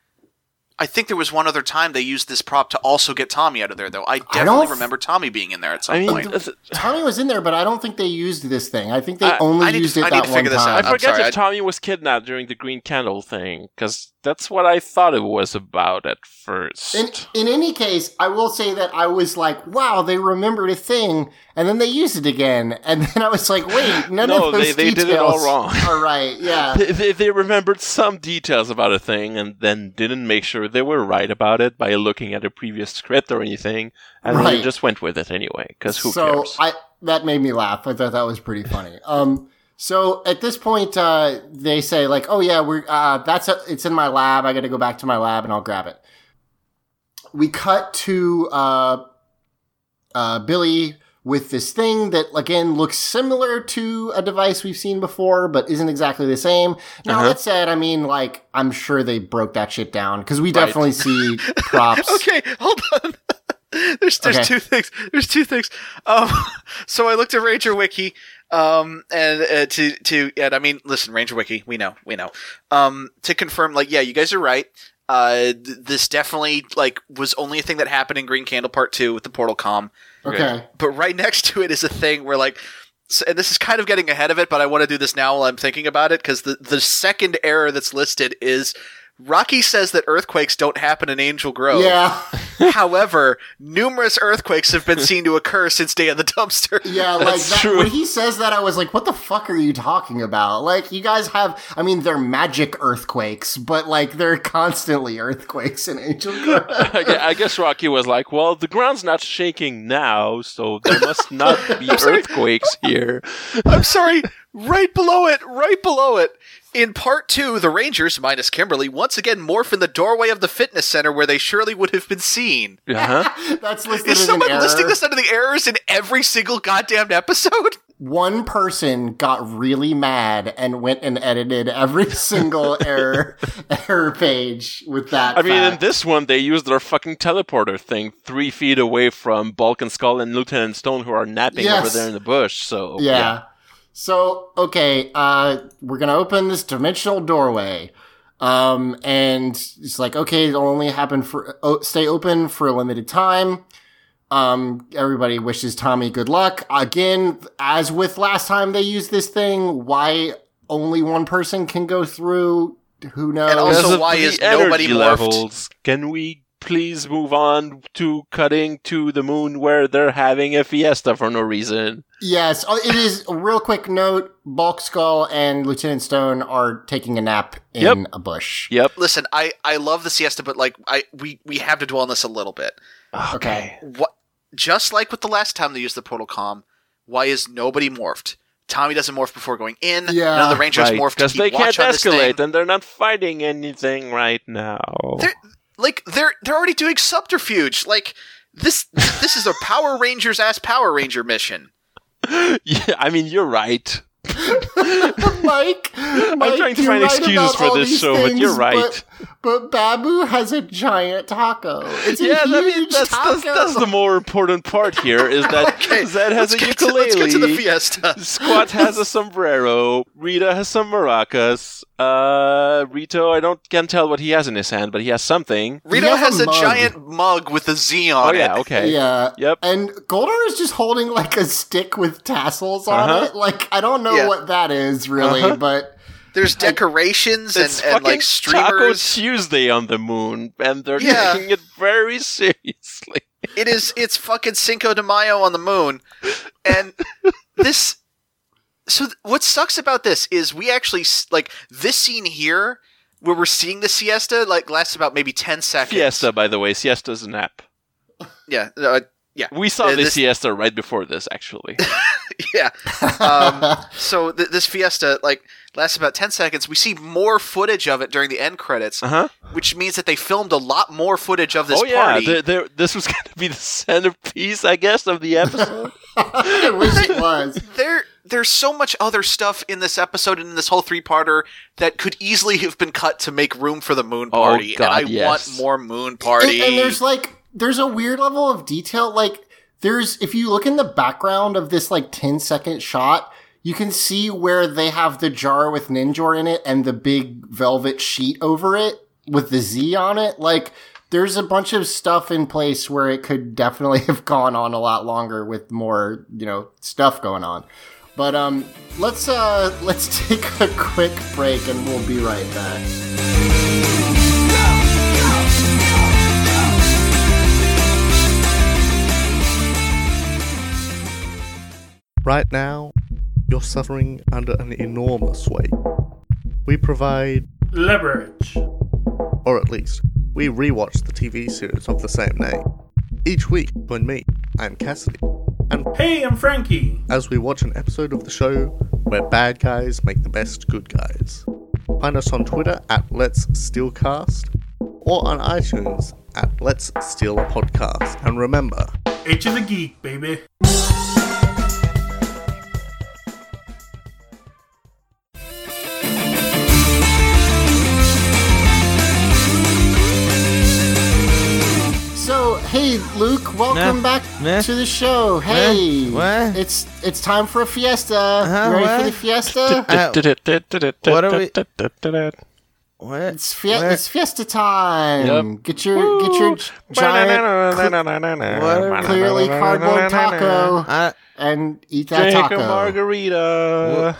I think there was one other time they used this prop to also get Tommy out of there, though. I definitely don't- remember Tommy being in there at some I mean, point. that's- Tommy was in there, but I don't think they used this thing. I think they I- only I need to- used it I need that to one figure this time. out. I forget sorry, if I- Tommy was kidnapped during the Green Candle thing, because that's what I thought it was about at first. In, in any case, I will say that I was like, wow, they remembered a thing, and then they used it again. And then I was like, wait, none No, of those they- they details did it all wrong. are right. Yeah. they, they, they remembered some details about a thing and then didn't make sure they were right about it by looking at a previous script or anything, and Right. just went with it anyway. Because who so cares? I that made me laugh. I thought that was pretty funny. Um, so at this point, uh, they say like, "Oh yeah, we're uh, that's a, it's in my lab. I got to go back to my lab and I'll grab it." We cut to uh, uh, Billy with this thing that again looks similar to a device we've seen before, but isn't exactly the same. Now Uh-huh. that said, I mean, like I'm sure they broke that shit down because we Right. definitely see props. Okay, hold on. there's there's Okay. two things. There's two things. Um, so I looked at Ranger Wiki, um, and uh, to to and I mean, listen, Ranger Wiki, we know, we know. Um, to confirm, like, yeah, you guys are right. Uh, th- this definitely like was only a thing that happened in Green Candle Part Two with the Portal Com. Okay. But right next to it is a thing where like. So, and this is kind of getting ahead of it, but I want to do this now while I'm thinking about it because the, the second error that's listed is Rocky says that earthquakes don't happen in Angel Grove. Yeah. However, numerous earthquakes have been seen to occur since Day of the Dumpster. Yeah, like That's that, true. when he says that, I was like, "What the fuck are you talking about?" Like, you guys have, I mean, they're magic earthquakes, but like they're constantly earthquakes in Angel I guess Rocky was like, "Well, the ground's not shaking now, so there must not be earthquakes here." I'm sorry, right below it, right below it. In part two, the Rangers, minus Kimberly, once again morph in the doorway of the fitness center where they surely would have been seen. Uh-huh. That's listed Is as someone an listing error. this under the errors in every single goddamn episode? One person got really mad and went and edited every single error error page with that. I mean, in this one, they used their fucking teleporter thing three feet away from Bulk and Skull and Lieutenant Stone, who are napping Yes. over there in the bush. So yeah. So okay, uh, we're gonna open this dimensional doorway, um, and it's like okay, it'll only happen for oh, stay open for a limited time. Um, everybody wishes Tommy good luck. Again, as with last time they used this thing, why only one person can go through? Who knows? And also- why is nobody energy morphed? levels? Can we please move on to cutting to the moon where they're having a fiesta for no reason? Yes, oh, it is a real quick note. Bulk Skull and Lieutenant Stone are taking a nap in Yep. a bush. Yep. Listen, I, I love the siesta, but like I we, we have to dwell on this a little bit. Okay. What just like with the last time they used the portal com, why is nobody morphed? Tommy doesn't morph before going in. Yeah. None of the Rangers Right, morph because keep they can't on escalate, and they're not fighting anything right now. They're like they're they're already doing subterfuge. Like this this is a Power Rangers ass Power Ranger mission. yeah, I mean, you're right. Mike, Mike, I'm trying to find right excuses for this these show, but you're right. But, but Baboo has a giant taco. It's a huge I mean, that's, taco. that's that's the more important part here is that Okay, Zedd has a get to- ukulele. let's get to the fiesta. Squat has a sombrero. Rita has some maracas. Uh, Rito, I don't can tell what he has in his hand, but he has something. Rito has has a a, mug. giant mug with a Z Oh on yeah, it. okay. Yeah. Yep. And Goldar is just holding like a stick with tassels on Uh-huh. it. Like I don't know Yeah. what that is really, Uh-huh. but There's decorations and, It's and fucking like Taco. Tuesday on the moon, and they're Yeah. taking it very seriously. It is it's fucking Cinco de Mayo on the moon. And this so th- what sucks about this is we actually like this scene here where we're seeing the siesta like lasts about maybe 10 seconds. siesta by the way, siesta's a nap. Yeah. uh, yeah. We saw Uh, the this- siesta right before this, actually. Yeah. Um, so th- this fiesta like lasts about 10 seconds. We see more footage of it during the end credits, Uh huh. which means that they filmed a lot more footage of this Oh yeah, party. the- the- this was going to be the centerpiece, I guess, of the episode. I wish it was. there there's so much other stuff in this episode and in this whole three-parter that could easily have been cut to make room for the moon party. Oh, God, and i yes. want more moon party And, and there's like there's a weird level of detail. Like there's if you look in the background of this like 10 second shot, you can see where they have the jar with Ninjor in it and the big velvet sheet over it with the Z on it. Like there's a bunch of stuff in place where it could definitely have gone on a lot longer with more, you know, stuff going on. But um let's uh let's take a quick break and we'll be right back. Right now, you're suffering under an enormous weight. We provide, Leverage. or at least, we rewatch the TV series of the same name. Each week, join me, I'm Cassidy, and Hey, I'm Frankie. as we watch an episode of the show where bad guys make the best good guys. Find us on Twitter at Let's Steelcast or on iTunes at Let's Steal a Podcast. And remember, H is a geek, baby. Luke, welcome Nah. back Nah. to the show. Hey, What? it's it's time for a fiesta. Uh-huh, ready what? for the fiesta? Uh, what are we- what? It's, fie- What? it's fiesta time. Yep. Get your get your giant, clearly cardboard taco and eat that Take a taco. margarita.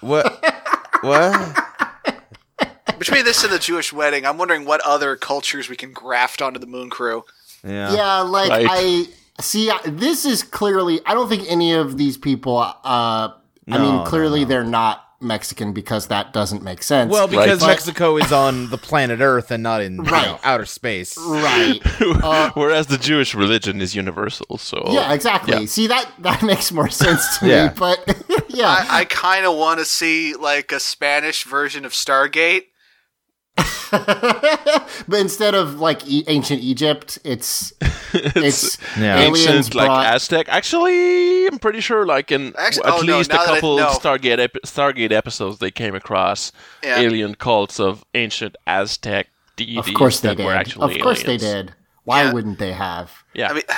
what? what? Between this and the Jewish wedding, I'm wondering what other cultures we can graft onto the Moon Crew. Yeah. Yeah, like Right. I see. I- This is clearly. I don't think any of these people. Uh, I No, mean, no, clearly they're not Mexican because that doesn't make sense. Well, because But- Mexico is on the planet Earth and not in you know, outer space. right. Uh, Whereas the Jewish religion is universal, so yeah, exactly. Yeah. See that that makes more sense to Yeah. me. But yeah, I, I kind of want to see like a Spanish version of Stargate. but instead of like e- ancient Egypt, it's it's Yeah. aliens ancient like. Aztec. Actually, I'm pretty sure like in Actually- at oh, least now a that I- couple no. Stargate ep- Stargate episodes they came across Yeah. alien cults of ancient Aztec deities of course they did. Of course aliens. they did. Why Yeah. wouldn't they have? Yeah. I mean,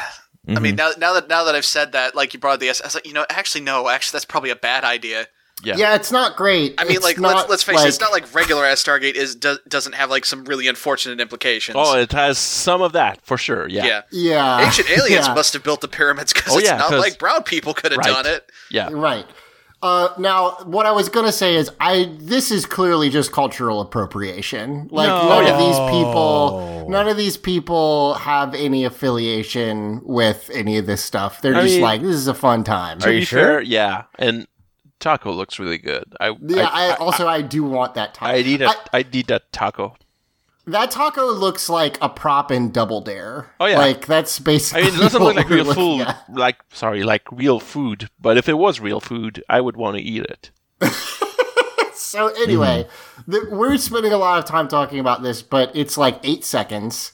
I mean mm-hmm. now, now that now that I've said that, like you brought the, I was like, you know, actually no, actually that's probably a bad idea. Yeah. Yeah, it's not great. I mean, It's like not let's let's face like, it, it's not like regular ass Stargate is do, doesn't have like some really unfortunate implications. oh, it has some of that for sure. Yeah. yeah. yeah, Ancient aliens yeah. must have built the pyramids because Oh, it's yeah, not 'cause- like brown people could have Right. done it. Yeah. Right. Uh, now, what I was gonna say is, I this is clearly just cultural appropriation. Like No. none Oh, of these people, none of these people have any affiliation with any of this stuff. They're I just mean- like, this is a fun time. Are you be sure? yeah. And taco looks really good. I yeah, I, I, also I do want that taco. I need a I- I need that taco. that taco looks like a prop in Double Dare. Oh, yeah. like that's basically. I mean, it doesn't look like real food. at. Like, sorry, like real food. But if it was real food, I would want to eat it. So anyway, Hmm. the, we're spending a lot of time talking about this, but it's like eight seconds.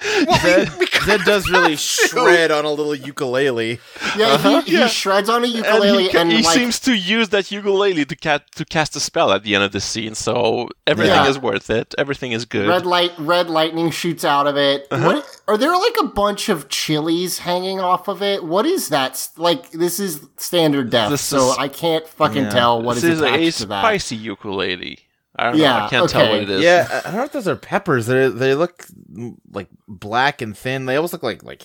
Zedd, Zedd does really shred on a little ukulele. Yeah, he, he shreds on a Uh-huh. And ukulele he, ca- and, he like seems to use that ukulele to, ca- to cast a spell at the end of the scene. So everything Yeah. is worth it. Everything is good. red light, red lightning shoots out of it. Uh-huh. What are there like a bunch of chilies hanging off of it? What is that? Like this is standard depth, This so is- I can't fucking Yeah. tell what this is is a attached to that. spicy ukulele. I don't know. Yeah, I can't tell okay. what it is. Yeah, I I don't know if those are peppers. They they look mm, like black and thin. They almost look like like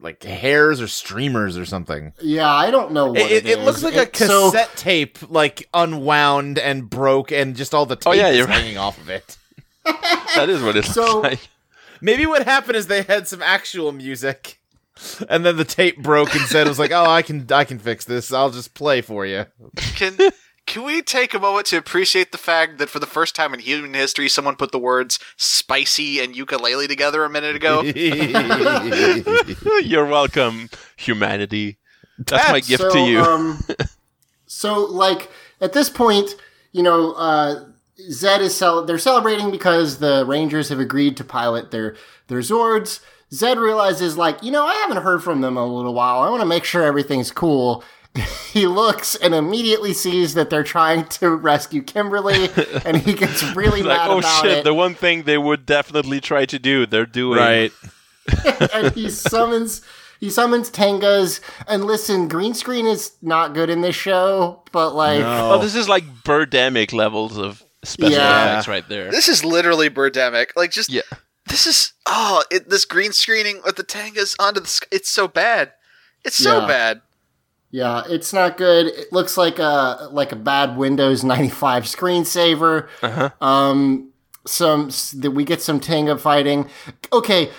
like hairs or streamers or something. Yeah, I don't know what It, it, it it looks is. like a It- so- cassette tape, like unwound and broke, and just all the tape Oh, yeah, is you're right. hanging off of it. That is what it So- looks like. Maybe what happened is they had some actual music, and then the tape broke and said it was like, "Oh, I can I can fix this. I'll just play for you." Can can we take a moment to appreciate the fact that for the first time in human history, someone put the words spicy and ukulele together a minute ago? You're welcome, humanity. That's my gift so, to you. Um, so, like at this point, you know, uh, Zedd is cel- they're celebrating because the Rangers have agreed to pilot their their Zords. Zedd realizes, like, you know, I haven't heard from them in a little while. I want to make sure everything's cool. he looks and immediately sees that they're trying to rescue Kimberly, and he gets really like, mad oh about shit, it. the one thing they would definitely try to do, they're doing. right. and he summons he summons Tengas. And listen, green screen is not good in this show, but like Oh, this is like Birdemic levels of special Yeah. effects right there. This is literally Birdemic. Like, just Yeah. this is oh, it, this green screening with the tangas onto the. sk- It's so bad. It's so Yeah. bad. Yeah, it's not good. It looks like a like a bad Windows 95 screensaver. Uh-huh. Um some that we get some Tenga fighting. Okay,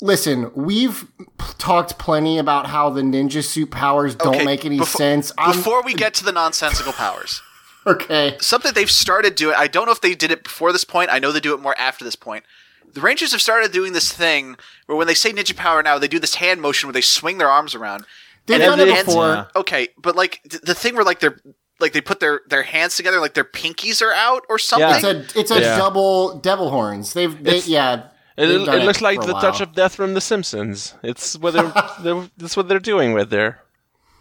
listen, we've p- talked plenty about how the ninja suit powers don't Okay, make any befo- sense. I'm, Before we get to the nonsensical powers, okay. something they've started doing. I don't know if they did it before this point. I know they do it more after this point. The Rangers have started doing this thing where when they say ninja power now, they do this hand motion where they swing their arms around. They've And done it the hands- before. Yeah. Okay, but like th- the thing where like they're like they put their their hands together, like their pinkies are out or something. It's a it's a Yeah. double devil horns. They've they, yeah. It, they've it, looks like the while. touch of death from The Simpsons. It's what they're, they're that's what they're doing with there.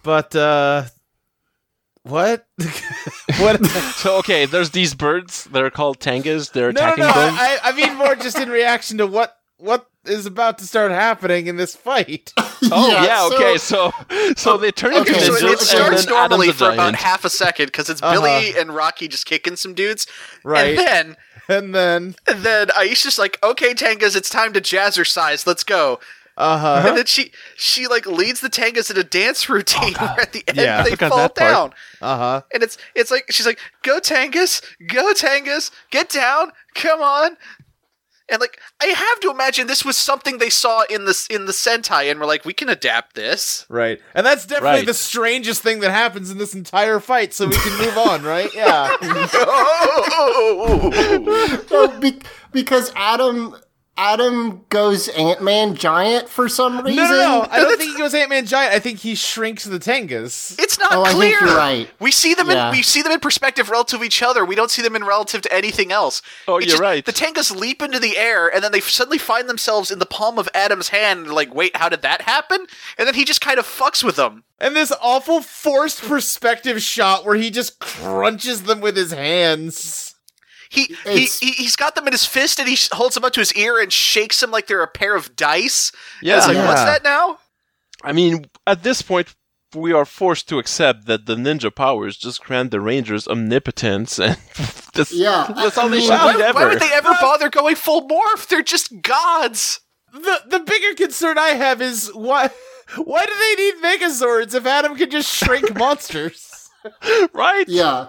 But uh, what? what? So okay, there's these birds. They're called tangas. They're No, no, attacking no. them. I, I mean more just in reaction to what what is about to start happening in this fight. Oh yeah, so- okay. So so they turn into okay, so so it, ninjas it starts and then Adam normally the for about half a second because it's Uh-huh. Billy and Rocky just kicking some dudes, Right. and then and then, and then Aisha's like, "Okay, Tangas, it's time to jazzercise. Let's go." uh huh. And then she she like leads the Tangas in a dance routine where at the end Yeah, they fall down. Uh huh. And it's it's like she's like, "Go Tangas, go Tangas, get down, come on." And like I have to imagine this was something they saw in the in the Sentai and were like, "We can adapt this." Right. And that's definitely Right. the strangest thing that happens in this entire fight, so we can move on, right? Yeah. No, be- because Adam Adam goes Ant Man giant for some reason. No, no, no. I don't think he goes Ant Man Giant. I think he shrinks the Tengas. It's not Oh, I clear. think you're right. We see them Yeah. in we see them in perspective relative to each other. We don't see them in relative to anything else. Oh, It's you're just- right. The Tangas leap into the air and then they suddenly find themselves in the palm of Adam's hand. Like, wait, how did that happen? And then he just kind of fucks with them. And this awful forced perspective shot where he just crunches them with his hands. He, he It's- he he's got them in his fist and he holds them up to his ear and shakes them like they're a pair of dice. Yeah. It's like, Yeah. what's that now? I mean, at this point, we are forced to accept that the ninja powers just grant the Rangers omnipotence, and that's, Yeah, that's I- all I they mean- should Why, need why ever. would they ever bother going full morph? They're just gods. The the bigger concern I have is why why do they need Megazords if Adam can just shrink monsters? right? Yeah.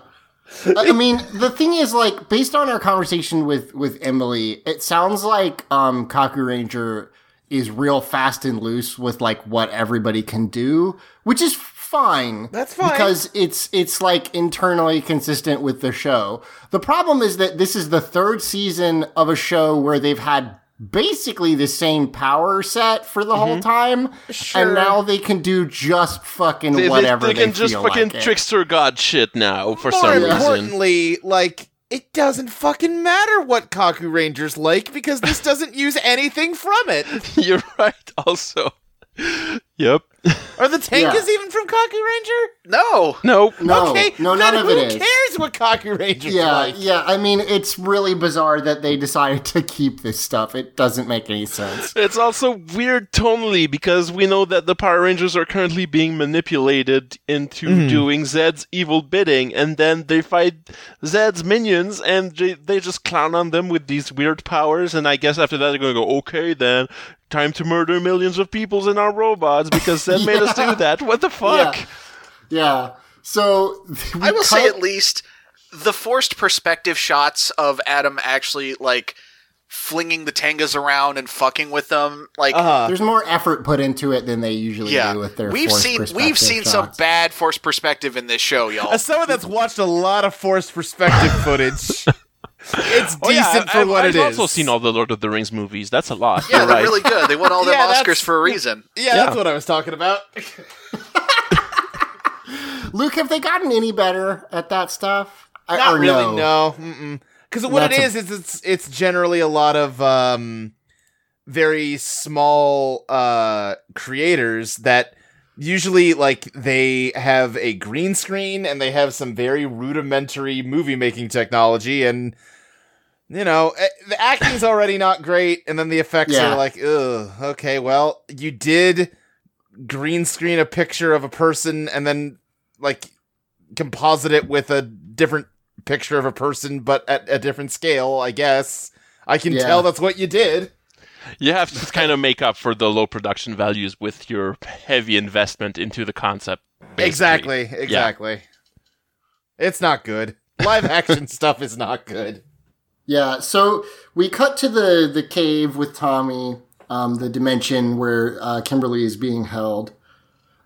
I mean, the thing is, like, based on our conversation with with Emily, it sounds like um, Kaku Ranger is real fast and loose with like what everybody can do, which is fine. That's fine. because it's it's like internally consistent with the show. The problem is that this is the third season of a show where they've had basically the same power set for the Mm-hmm. whole time, and now they can do just fucking whatever They, they- whatever they can feel just fucking like trickster god shit now for More some reason. importantly, like it doesn't fucking matter what Kaku Rangers like because this doesn't use anything from it. You're right. Also, yep. Are the Tankas Yeah. even from Kaku Ranger? No. No. No, okay, no, then none of who cares what Kaku Rangers Yeah, like? yeah. I mean, it's really bizarre that they decided to keep this stuff. It doesn't make any sense. It's also weird tonally because we know that the Power Rangers are currently being manipulated into mm-hmm. doing Zedd's evil bidding, and then they fight Zedd's minions, and they, they just clown on them with these weird powers. And I guess after that, they're going to go, okay, then time to murder millions of peoples in our robots because Zedd made us do that. What the fuck? Yeah. Yeah. So I will say at least the forced perspective shots of Adam actually like flinging the tangas around and fucking with them like Uh-huh. there's more effort put into it than they usually yeah do with their. we've forced seen we've perspective seen some bad forced perspective in this show y'all As someone that's watched a lot of forced perspective footage, it's Oh, yeah, decent for I've, what I've it is. also seen all the Lord of the Rings movies. That's a lot. yeah You're they're right. really good they won all their Yeah, oscars for a reason Yeah, that's what I was talking about. Luke, have they gotten any better at that stuff? I- Not really, no. no. Because what That's it a- is is it's it's generally a lot of um, very small uh, creators that usually like they have a green screen and they have some very rudimentary movie making technology and you know eh, the acting's already not great and then the effects Yeah. are like ugh okay well you did green screen a picture of a person and then like composite it with a different picture of a person but at a different scale i guess i can Yeah. tell that's what you did You have to kind of make up for the low production values with your heavy investment into the concept. basically. exactly exactly it's not good live action stuff is not good Yeah, so we cut to the the cave with Tommy, um, the dimension where uh, Kimberly is being held.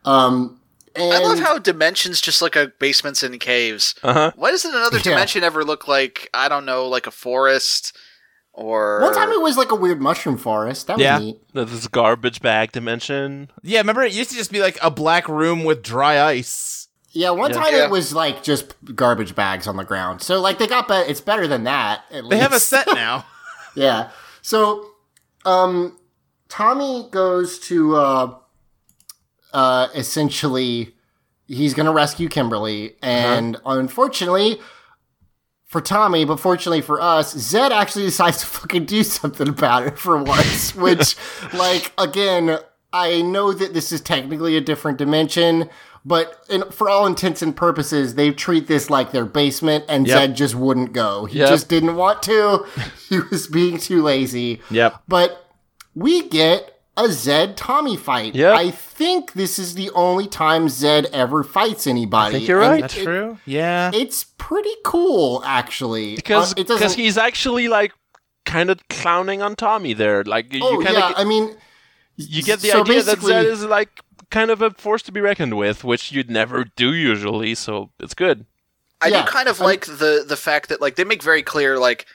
Um, and I love how dimensions just look like basements and caves. Uh-huh. Why doesn't another Yeah. dimension ever look like I don't know, like a forest or one time it was like a weird mushroom forest. That was Yeah. neat. This garbage bag dimension. yeah remember it used to just be like a black room with dry ice Yeah, one Yeah. time Yeah. it was like just garbage bags on the ground. So like they got better. It's better than that. At they have a set now Yeah. So, um, Tommy goes to uh, uh, essentially he's going to rescue Kimberly, and unfortunately, for Tommy, but fortunately for us, Zedd actually decides to fucking do something about it for once. which, like, again, I know that this is technically a different dimension, but in, for all intents and purposes, they treat this like their basement, and Yep. Zedd just wouldn't go. He Yep. just didn't want to. he was being too lazy. Yep. But we get a Zedd Tommy fight. Yep. I think this is the only time Zedd ever fights anybody. I think you're and right. That's it- true. Yeah. it's pretty cool, actually. because Uh, it because he's actually like kind of clowning on Tommy there. Like you oh kind yeah, of I mean, you get the so idea that basically- Zedd is like kind of a force to be reckoned with, which you'd never do usually. So it's good. I Yeah, do kind of I'm- like the the fact that like they make very clear like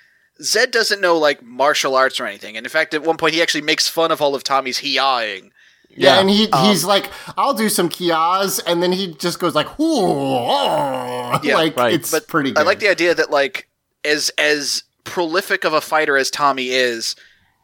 Zedd doesn't know like martial arts or anything, and in fact, at one point he actually makes fun of all of Tommy's hiyaing. yeah, Yeah. and he Um, he's like, I'll do some kias, and then he just goes like, "Ooh," oh," Yeah, like right. it's But pretty. good. I like the idea that like as as prolific of a fighter as Tommy is,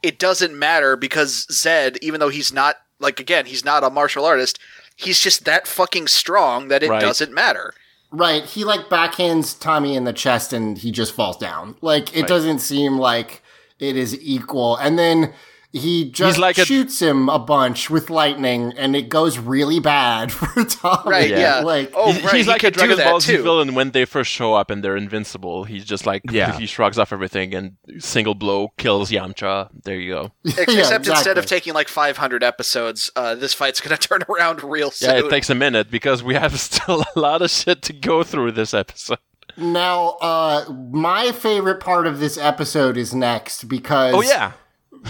it doesn't matter because Zedd, even though he's not like again, he's not a martial artist, he's just that fucking strong that it Right. doesn't matter. Right. He like backhands Tommy in the chest and he just falls down. Like it doesn't seem like it is equal. And then he just like a- shoots him a bunch with lightning and it goes really bad for Tommy. Right, yeah. Like Oh, He's- right, he's he like a could do Dragon that Ball Z too. villain when they first show up and they're invincible. He's just like Yeah. he shrugs off everything and single blow kills Yamcha. There you go. Ex- Yeah, Except instead of taking like 500 episodes, uh, this fight's gonna turn around real soon. Yeah, it takes a minute because we have still a lot of shit to go through this episode. now uh my favorite part of this episode is next because Oh yeah,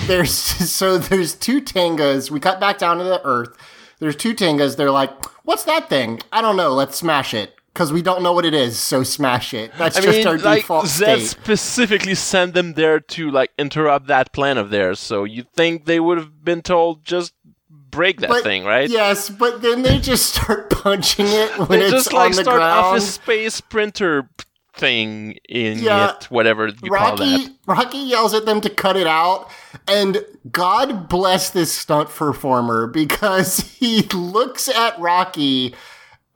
there's so there's two tangas. We cut back down to the earth. There's two tangas. They're like, "What's that thing? I don't know. Let's smash it." Because we don't know what it is, so smash it. That's I just mean, our like default Zedd state. specifically sent them there to like interrupt that plan of theirs. So you think they would have been told just break that But- thing, right? Yes, but then they just start punching it when They it's just like on the start ground. off a space printer thing in Yeah. it, whatever you call Rocky that. Rocky yells at them to cut it out, and God bless this stunt performer because he looks at Rocky,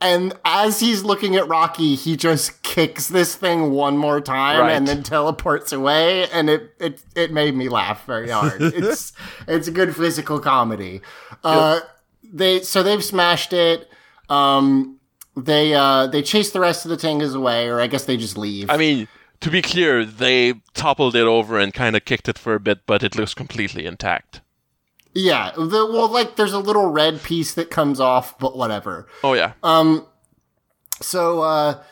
and as he's looking at Rocky, he just kicks this thing one more time Right. and then teleports away, and it it it made me laugh very hard. it's it's a good physical comedy. Uh, they so they've smashed it. Um, they uh they chase the rest of the Tangas away, or I guess they just leave. I mean, to be clear, they toppled it over and kind of kicked it for a bit, but it looks completely intact. Yeah, the, well, like there's a little red piece that comes off, but whatever. Oh yeah, Um, So uh,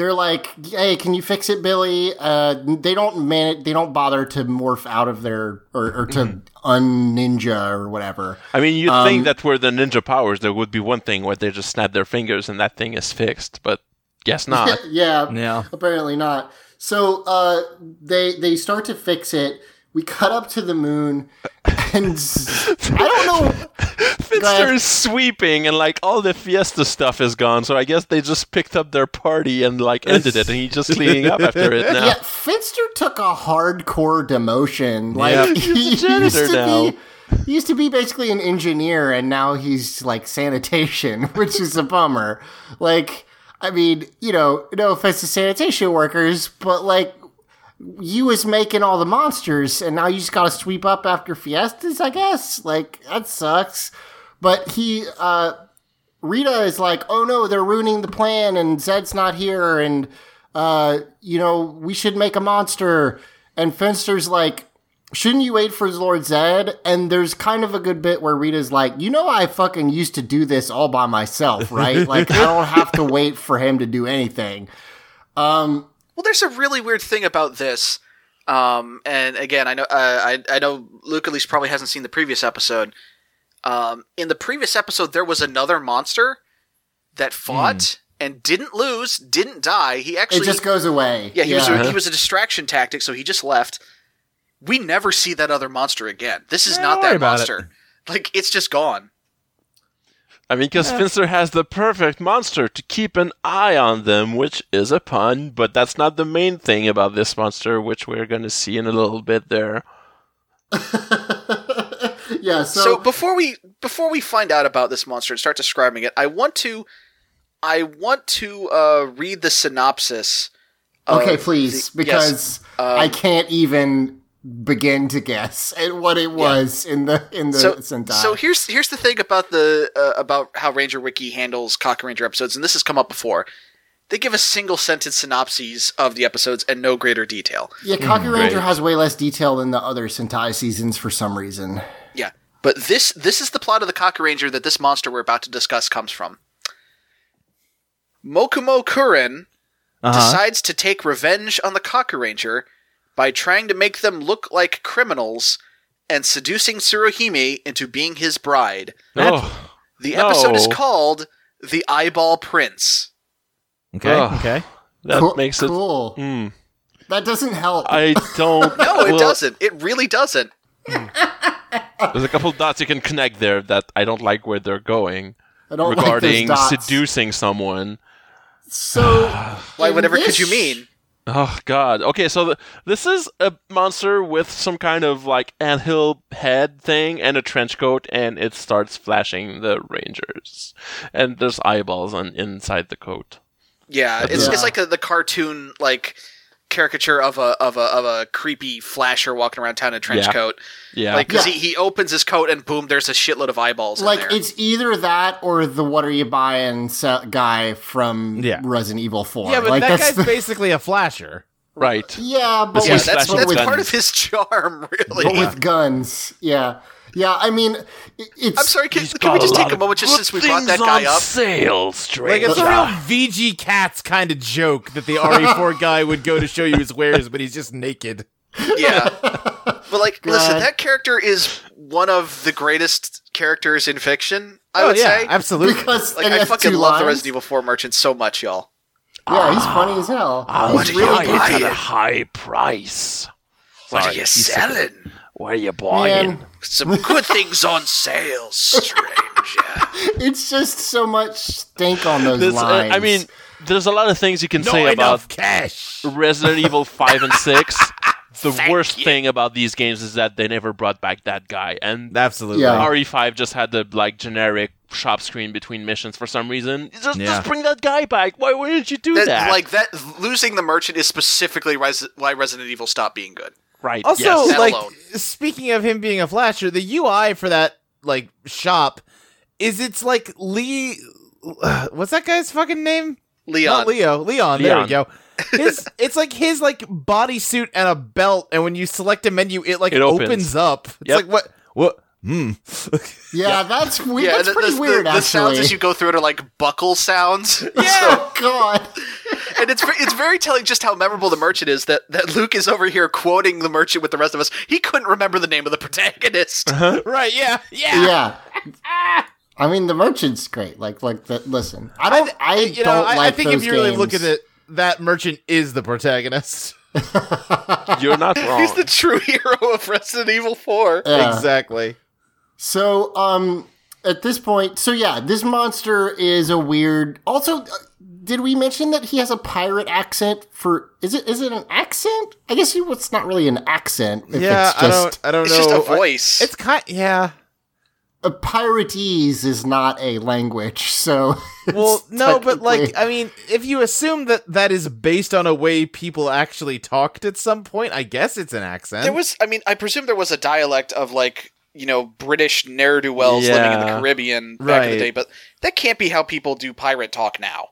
they're like, "Hey, can you fix it, Billy?" Uh, they don't man, they don't bother to morph out of their or, or to un ninja or whatever. I mean, you'd Um, think that were the ninja powers, there would be one thing where they just snap their fingers and that thing is fixed, but guess not. yeah, Yeah. apparently not. So uh, they they start to fix it. We cut up to the moon, and I don't know. Finster is sweeping and like all the fiesta stuff is gone, so I guess they just picked up their party and like ended it, and he's just cleaning up after it now. Yeah, Finster took a hardcore demotion. Like he used to now. be, he used to be basically an engineer, and now he's like sanitation, which is a bummer. Like, I mean, you know, no offense to sanitation workers, but like. You was making all the monsters, and now you just gotta sweep up after fiestas. I guess like that sucks. But he, uh, Rita is like, oh no, they're ruining the plan and Zedd's not here and, uh, you know, we should make a monster. And Finster's like, shouldn't you wait for Lord Zedd? And there's kind of a good bit where Rita's like, you know, I fucking used to do this all by myself, right? like, I don't have to wait for him to do anything. Well, there's a really weird thing about this. Um, and again, I know uh, I I know Luke at least probably hasn't seen the previous episode. Um, in the previous episode, there was another monster that fought and didn't lose, didn't die. He actually It just goes away. yeah, he was a, he was a distraction tactic, so he just left. We never see that other monster again. This is Yeah, not that about it. monster. Like it's just gone. I mean, because Finster has the perfect monster to keep an eye on them, which is a pun, but that's not the main thing about this monster, which we're going to see in a little bit there. yeah, so, So, before we before we find out about this monster and start describing it, I want to I want to uh, read the synopsis Okay, please, the- because yes, um, I can't even begin to guess at what it was in the in the so, Sentai. so here's here's the thing about the uh, about how Ranger Wiki handles Cock Ranger episodes, and this has come up before. They give a single sentence synopses of the episodes and no greater detail. yeah, Kaku Mm, Ranger great. has way less detail than the other Sentai seasons for some reason. Yeah, but this this is the plot of the Cock Ranger that this monster we're about to discuss comes from. Mokumokuren Uh-huh. decides to take revenge on the Cock Ranger by trying to make them look like criminals and seducing Tsuruhime into being his bride. Oh, The episode is called The Eyeball Prince. Okay. Ugh. Okay. that cool, makes it. cool. Mm, That doesn't help. I don't. No, it well, doesn't. It really doesn't. There's a couple dots you can connect there that I don't like where they're going I don't regarding like those dots. seducing someone. So Why, whatever could you mean? Oh God. Okay, so th this is a monster with some kind of like anthill head thing and a trench coat, and it starts flashing the rangers, and there's eyeballs on inside the coat. Yeah, it's, Yeah. it's like a, the cartoon like caricature of a of a of a creepy flasher walking around town in a trench Yeah. coat. Yeah. Like 'cause Yeah. he, he opens his coat and boom, there's a shitload of eyeballs. like in there. it's either that or the what are you buying se- guy from Yeah. Resident Evil 4. Yeah, but like that guy's the- basically a flasher. right. Yeah, but yeah, with, that's that's part of his charm, really. but with guns. Yeah. Yeah, I mean it's I'm sorry, can, He's can we just take a moment just since we brought that things guy on up? Sale, straight? Like it's a real VG Cats kind of joke that the RE4 guy would go to show you his wares, but he's just naked. Yeah. But like, listen, that character is one of the greatest characters in fiction. I oh would yeah, say. absolutely. because Like, I fucking two love the lines. Resident Evil 4 merchant so much, y'all. Yeah, he's ah, funny as hell. I'll he's do you really buy good. at a high price. What Sorry, are you he's a- selling? What are you buying? Man, Some good things on sale, stranger. it's just so much stink on those This- uh, lines. I mean, there's a lot of things you can Not say about cash. Resident Evil 5 and 6. The Thank worst you. thing about these games is that they never brought back that guy. And Absolutely. Yeah. RE5 just had the like generic shop screen between missions for some reason. Just, Yeah. just bring that guy back. Why wouldn't you do That- that? Like that, losing the merchant is specifically res- why Resident Evil stopped being good. Right. Also, yes. Like alone. speaking of him being a flasher, the UI for that like shop is it's like Lee. What's that guy's fucking name? Leon, Not Leo. Leon. There we go. His it's like his like bodysuit and a belt, and when you select a menu, it like It opens. opens. up. It's Yep. like what? What? Hmm. yeah, that's weird. yeah, that's the, pretty the, weird, the, the sounds as you go through it are like buckle sounds. Yeah. oh God. and it's it's very telling just how memorable the merchant is. That that Luke is over here quoting the merchant with the rest of us. He couldn't remember the name of the protagonist. right. Yeah. Yeah. Yeah. I mean, the merchant's great. Like, like the, listen, I don't, I, you don't know, I, like I think those if you really look at it, that merchant is the protagonist. You're not wrong. He's the true hero of Resident Evil Four. Yeah. Exactly. So, um, at this point, so yeah, this monster is a weird. Also, uh, did we mention that he has a pirate accent? For is it is it an accent? I guess you- it's not really an accent. If yeah, it's I don't. I don't It's know. just a I- voice. it's kind. Yeah. a piratese is not a language. So, Well, no, but like, I mean, if you assume that that is based on a way people actually talked at some point, I guess it's an accent. There was, I mean, I presume there was a dialect of like you know British ne'er do wells living in the Yeah. Caribbean back in the day, but that can't be how people do pirate talk now.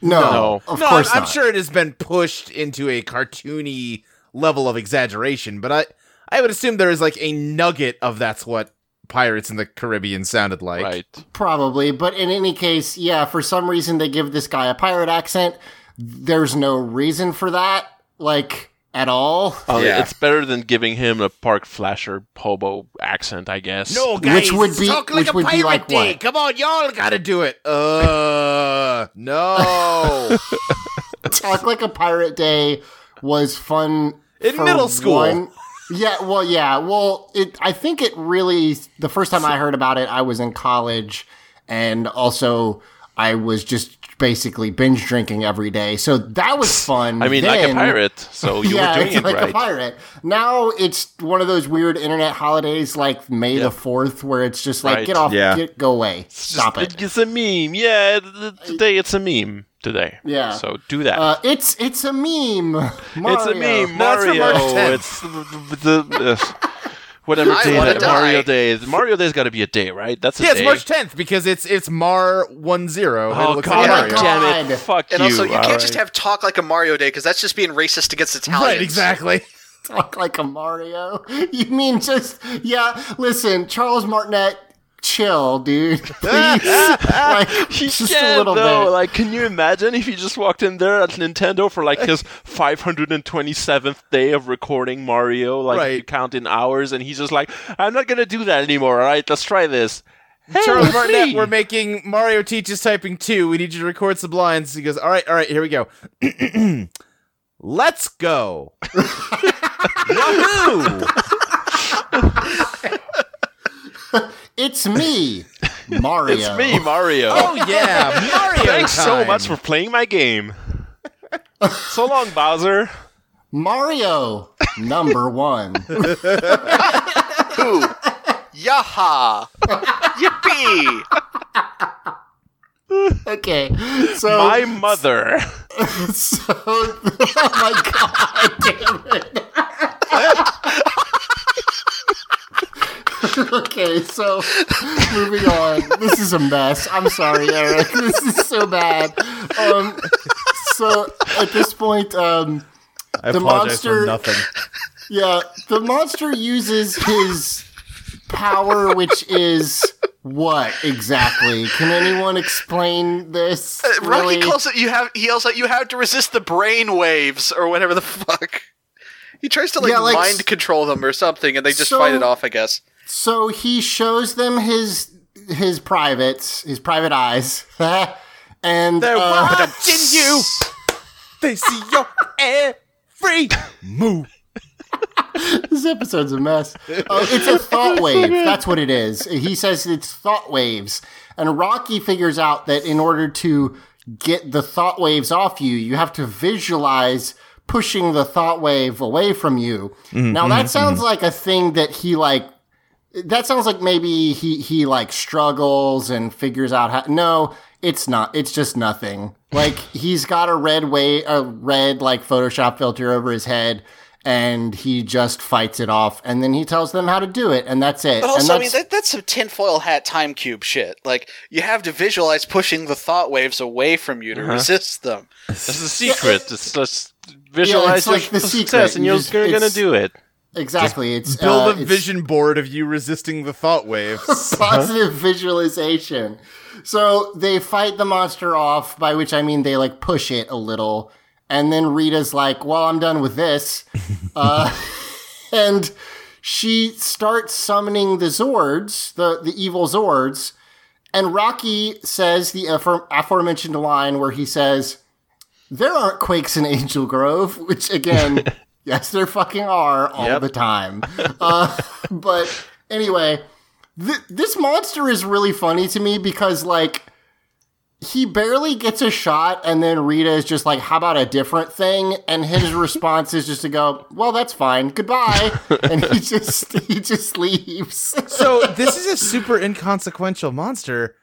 no, No. of no, course I'm, I'm sure it has been pushed into a cartoony level of exaggeration, but I, I would assume there is like a nugget of that's what pirates in the Caribbean sounded like. right. Probably, but in any case, yeah, for some reason they give this guy a pirate accent. There's no reason for that, like at all. Uh, Yeah. It's better than giving him a park flasher hobo accent, I guess. No, Which guys, would be- talk like which a would be pirate like day. what? Come on, y'all gotta do it. Uh, no. Talk like a pirate day was fun In for middle school. one- Yeah, well, yeah, well, it. I think it really. The first time I heard about it, I was in college, and also I was just basically binge drinking every day. So that was fun. I mean, like a Then- pirate, so you yeah, were doing it's it like right. a pirate. Now it's one of those weird internet holidays like May Yeah. the Fourth, where it's just like Right. get off, Yeah. get, go away, stop it. It's a meme. Yeah, th- th- today it's a meme. today. Yeah. So do that. Uh, it's it's a meme. it's a meme, No, it's for Mario. It's the, the, the- whatever I day that die. Mario Day is. Mario Day's got to be a day, right? That's a Yeah, it's. March 10th because it's it's Mar one zero. and it Oh looks god, like my Mario. God. damn it! Fuck And you! also, you can't just have talk like a Mario Day because that's just being racist against Italians. Right, exactly. Talk like a Mario. You mean just yeah? Listen, Charles Martinet, chill, dude. Please, like He just can a little though. bit. Like, can you imagine if he just walked in there at Nintendo for like his 527th day of recording Mario? Like, Right. you count in hours, and he's just like, "I'm not gonna do that anymore. All right, let's try this." Hey, Charles Martinet, see. we're making Mario teaches typing two. We need you to record some lines. He goes, all right, all right, here we go. Let's go. Wahoo! It's me, Mario. It's me, Mario. Oh yeah, Mario Thanks so much for playing my game. so long, Bowser. Mario, number one. Who? Yaha! Yippee! Okay, so My mother. so oh my god, damn it. okay, so moving on. This is a mess. I'm sorry, Eric. This is so bad. Um, so at this point, um, I the apologize for monster- nothing. yeah, the monster uses his power, which is what exactly? Can anyone explain this? Uh, Rocky really? calls it. You have. He yells like you have to resist the brain waves or whatever the fuck. He tries to like, Yeah, like, mind control them or something, and they just so- fight it off. I guess. So he shows them his his privates, his private eyes, and They're uh, watching you. They see your every move. this episode's a mess. Uh, it's a thought wave. That's what it is. He says it's thought waves, and Rocky figures out that in order to get the thought waves off you, you have to visualize pushing the thought wave away from you. now that sounds like a thing that he like. That sounds like maybe he he like struggles and figures out how. No, it's not. It's just nothing. Like he's got a red way, a red like Photoshop filter over his head, and he just fights it off, and then he tells them how to do it, and that's it. But and also, I mean, that's- that, that's some tinfoil hat time cube shit. Like, you have to visualize pushing the thought waves away from you to uh-huh. resist them. This is a secret. It's just visualize it's like your the success, secret. and You you're just- gonna do it. Exactly. It's Build uh, a it's- vision board of you resisting the thought waves. positive visualization. So they fight the monster off, by which I mean they like push it a little. And then Rita's like, well, I'm done with this. uh, and she starts summoning the Zords, the, the evil Zords. And Rocky says the afore- aforementioned line where he says, there aren't quakes in Angel Grove, which again, yes, there fucking are all Yep. the time. Uh, but anyway, th- this monster is really funny to me because, like, he barely gets a shot, and then Rita is just like, How about a different thing? And his response is just to go, Well, that's fine. Goodbye. and he just he just leaves. so this is a super inconsequential monster.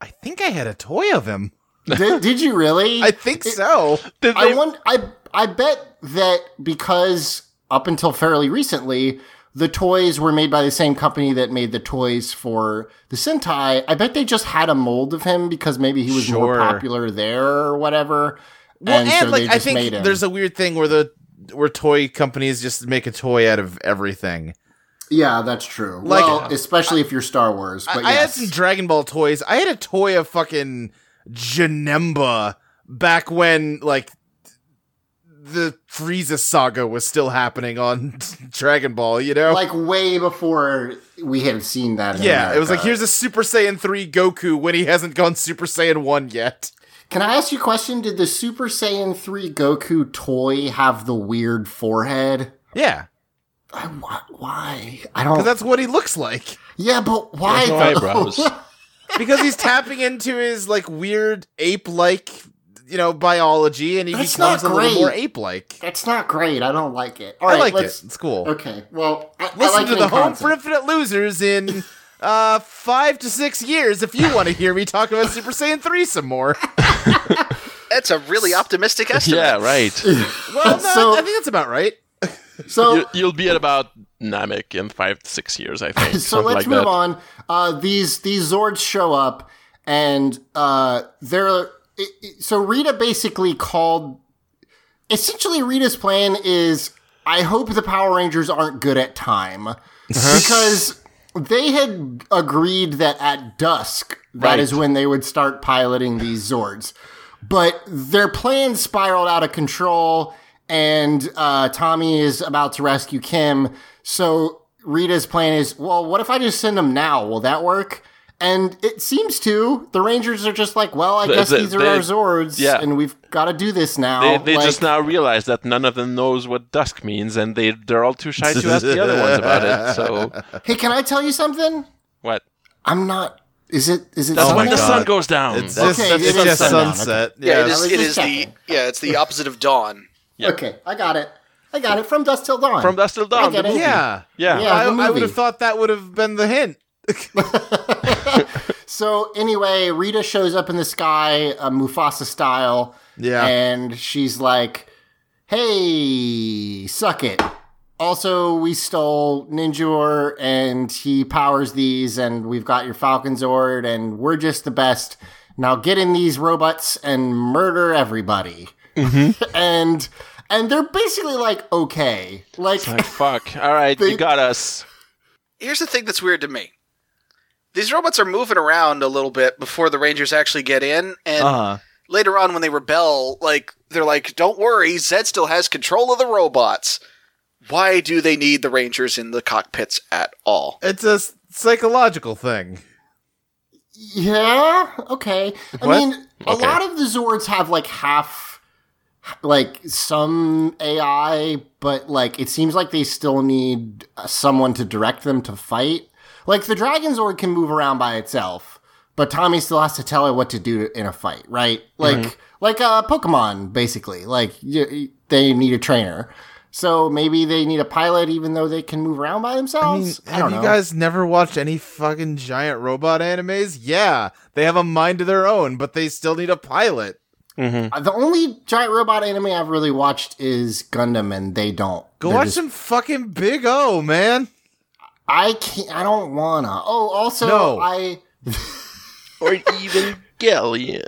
I think I had a toy of him. Did, did you really? I think so. Did I they- want I I bet that because up until fairly recently, the toys were made by the same company that made the toys for the Sentai. I bet they just had a mold of him because maybe he was more popular there or whatever. Well, and, so like I think there's a weird thing where the where toy companies just make a toy out of everything. yeah, that's true. Like- well, especially if you're Star Wars. But I, I had some Dragon Ball toys. I had a toy of fucking Janemba back when like the Frieza saga was still happening on Dragon Ball, you know? like way before we had seen that. in yeah, it was like here's a Super Saiyan 3 Goku when he hasn't gone Super Saiyan 1 yet. Can I ask you a question? Did the Super Saiyan 3 Goku toy have the weird forehead? Yeah, I, why? why? I don't. cuz that's what he looks like. yeah, but why? no though? eyebrows. Because he's tapping into his like weird ape-like, you know, biology and he That's becomes a not little great. more ape-like. That's not great. I don't like it. All I right, like let's. it. It's cool. Okay, well, I, I Listen like to the in Home concept. for Infinite Losers in uh, five to six years if you want to hear me talk about Super Saiyan 3 some more. That's a really optimistic estimate. yeah, right. Well, no, So- I think that's about right. So you, you'll be at about Namek in five to six years, I think. so let's like move that. on. Uh, these these Zords show up, and uh, they're it, it- so Rita basically called. Essentially, Rita's plan is: I hope the Power Rangers aren't good at time because they had agreed that at dusk that is Right. when they would start piloting these Zords, but their plan spiraled out of control, and uh, Tommy is about to rescue Kim. So Rita's plan is, well, what if I just send them now? Will that work? And it seems to. The Rangers are just like, well, I They- guess they- these are they- our Zords, yeah. and we've got to do this now. They, they Like, just now realize that none of them knows what dusk means, and they they're all too shy to ask the other ones about it. So Hey, can I tell you something? what? I'm not. Is it? Is it? That's Oh when the sun goes down. It's Okay, just, it it's is just sundown, sunset. Yeah, Yeah, it I is. was It just is the yeah, it's the opposite of dawn. Okay, I got it. I got it. From dusk till dawn. From dusk till dawn. I get the it. yeah. yeah. Yeah. I, I would have thought that would have been the hint. So anyway, Rita shows up in the sky, uh, Mufasa style. Yeah. and she's like, "Hey, suck it." Also, we stole Ninjor, and he powers these, and we've got your Falcon Zord, and we're just the best. Now get in these robots and murder everybody. and and they're basically like, okay, like Like fuck. All right, They- you got us. Here's the thing that's weird to me. These robots are moving around a little bit before the Rangers actually get in, and Uh-huh. later on when they rebel, like they're like, "Don't worry, Zedd still has control of the robots." Why do they need the Rangers in the cockpits at all? It's a psychological thing. Yeah. Okay. I What? mean, a lot of the Zords have like half, like some AI, but like it seems like they still need uh, someone to direct them to fight. Like the Dragon Zord can move around by itself, but Tommy still has to tell it what to do in a fight, right? Like like a Pokemon, basically. Like y they need a trainer. So maybe they need a pilot, even though they can move around by I mean, themselves. I, have don't you guys never watched any fucking giant robot animes? Yeah, they have a mind of their own, but they still need a pilot. Uh, The only giant robot anime I've really watched is Gundam, and they don't. Go They're watch just- some fucking Big O, man. I can't. I don't wanna. Oh, also, No. I. Or even Galleon.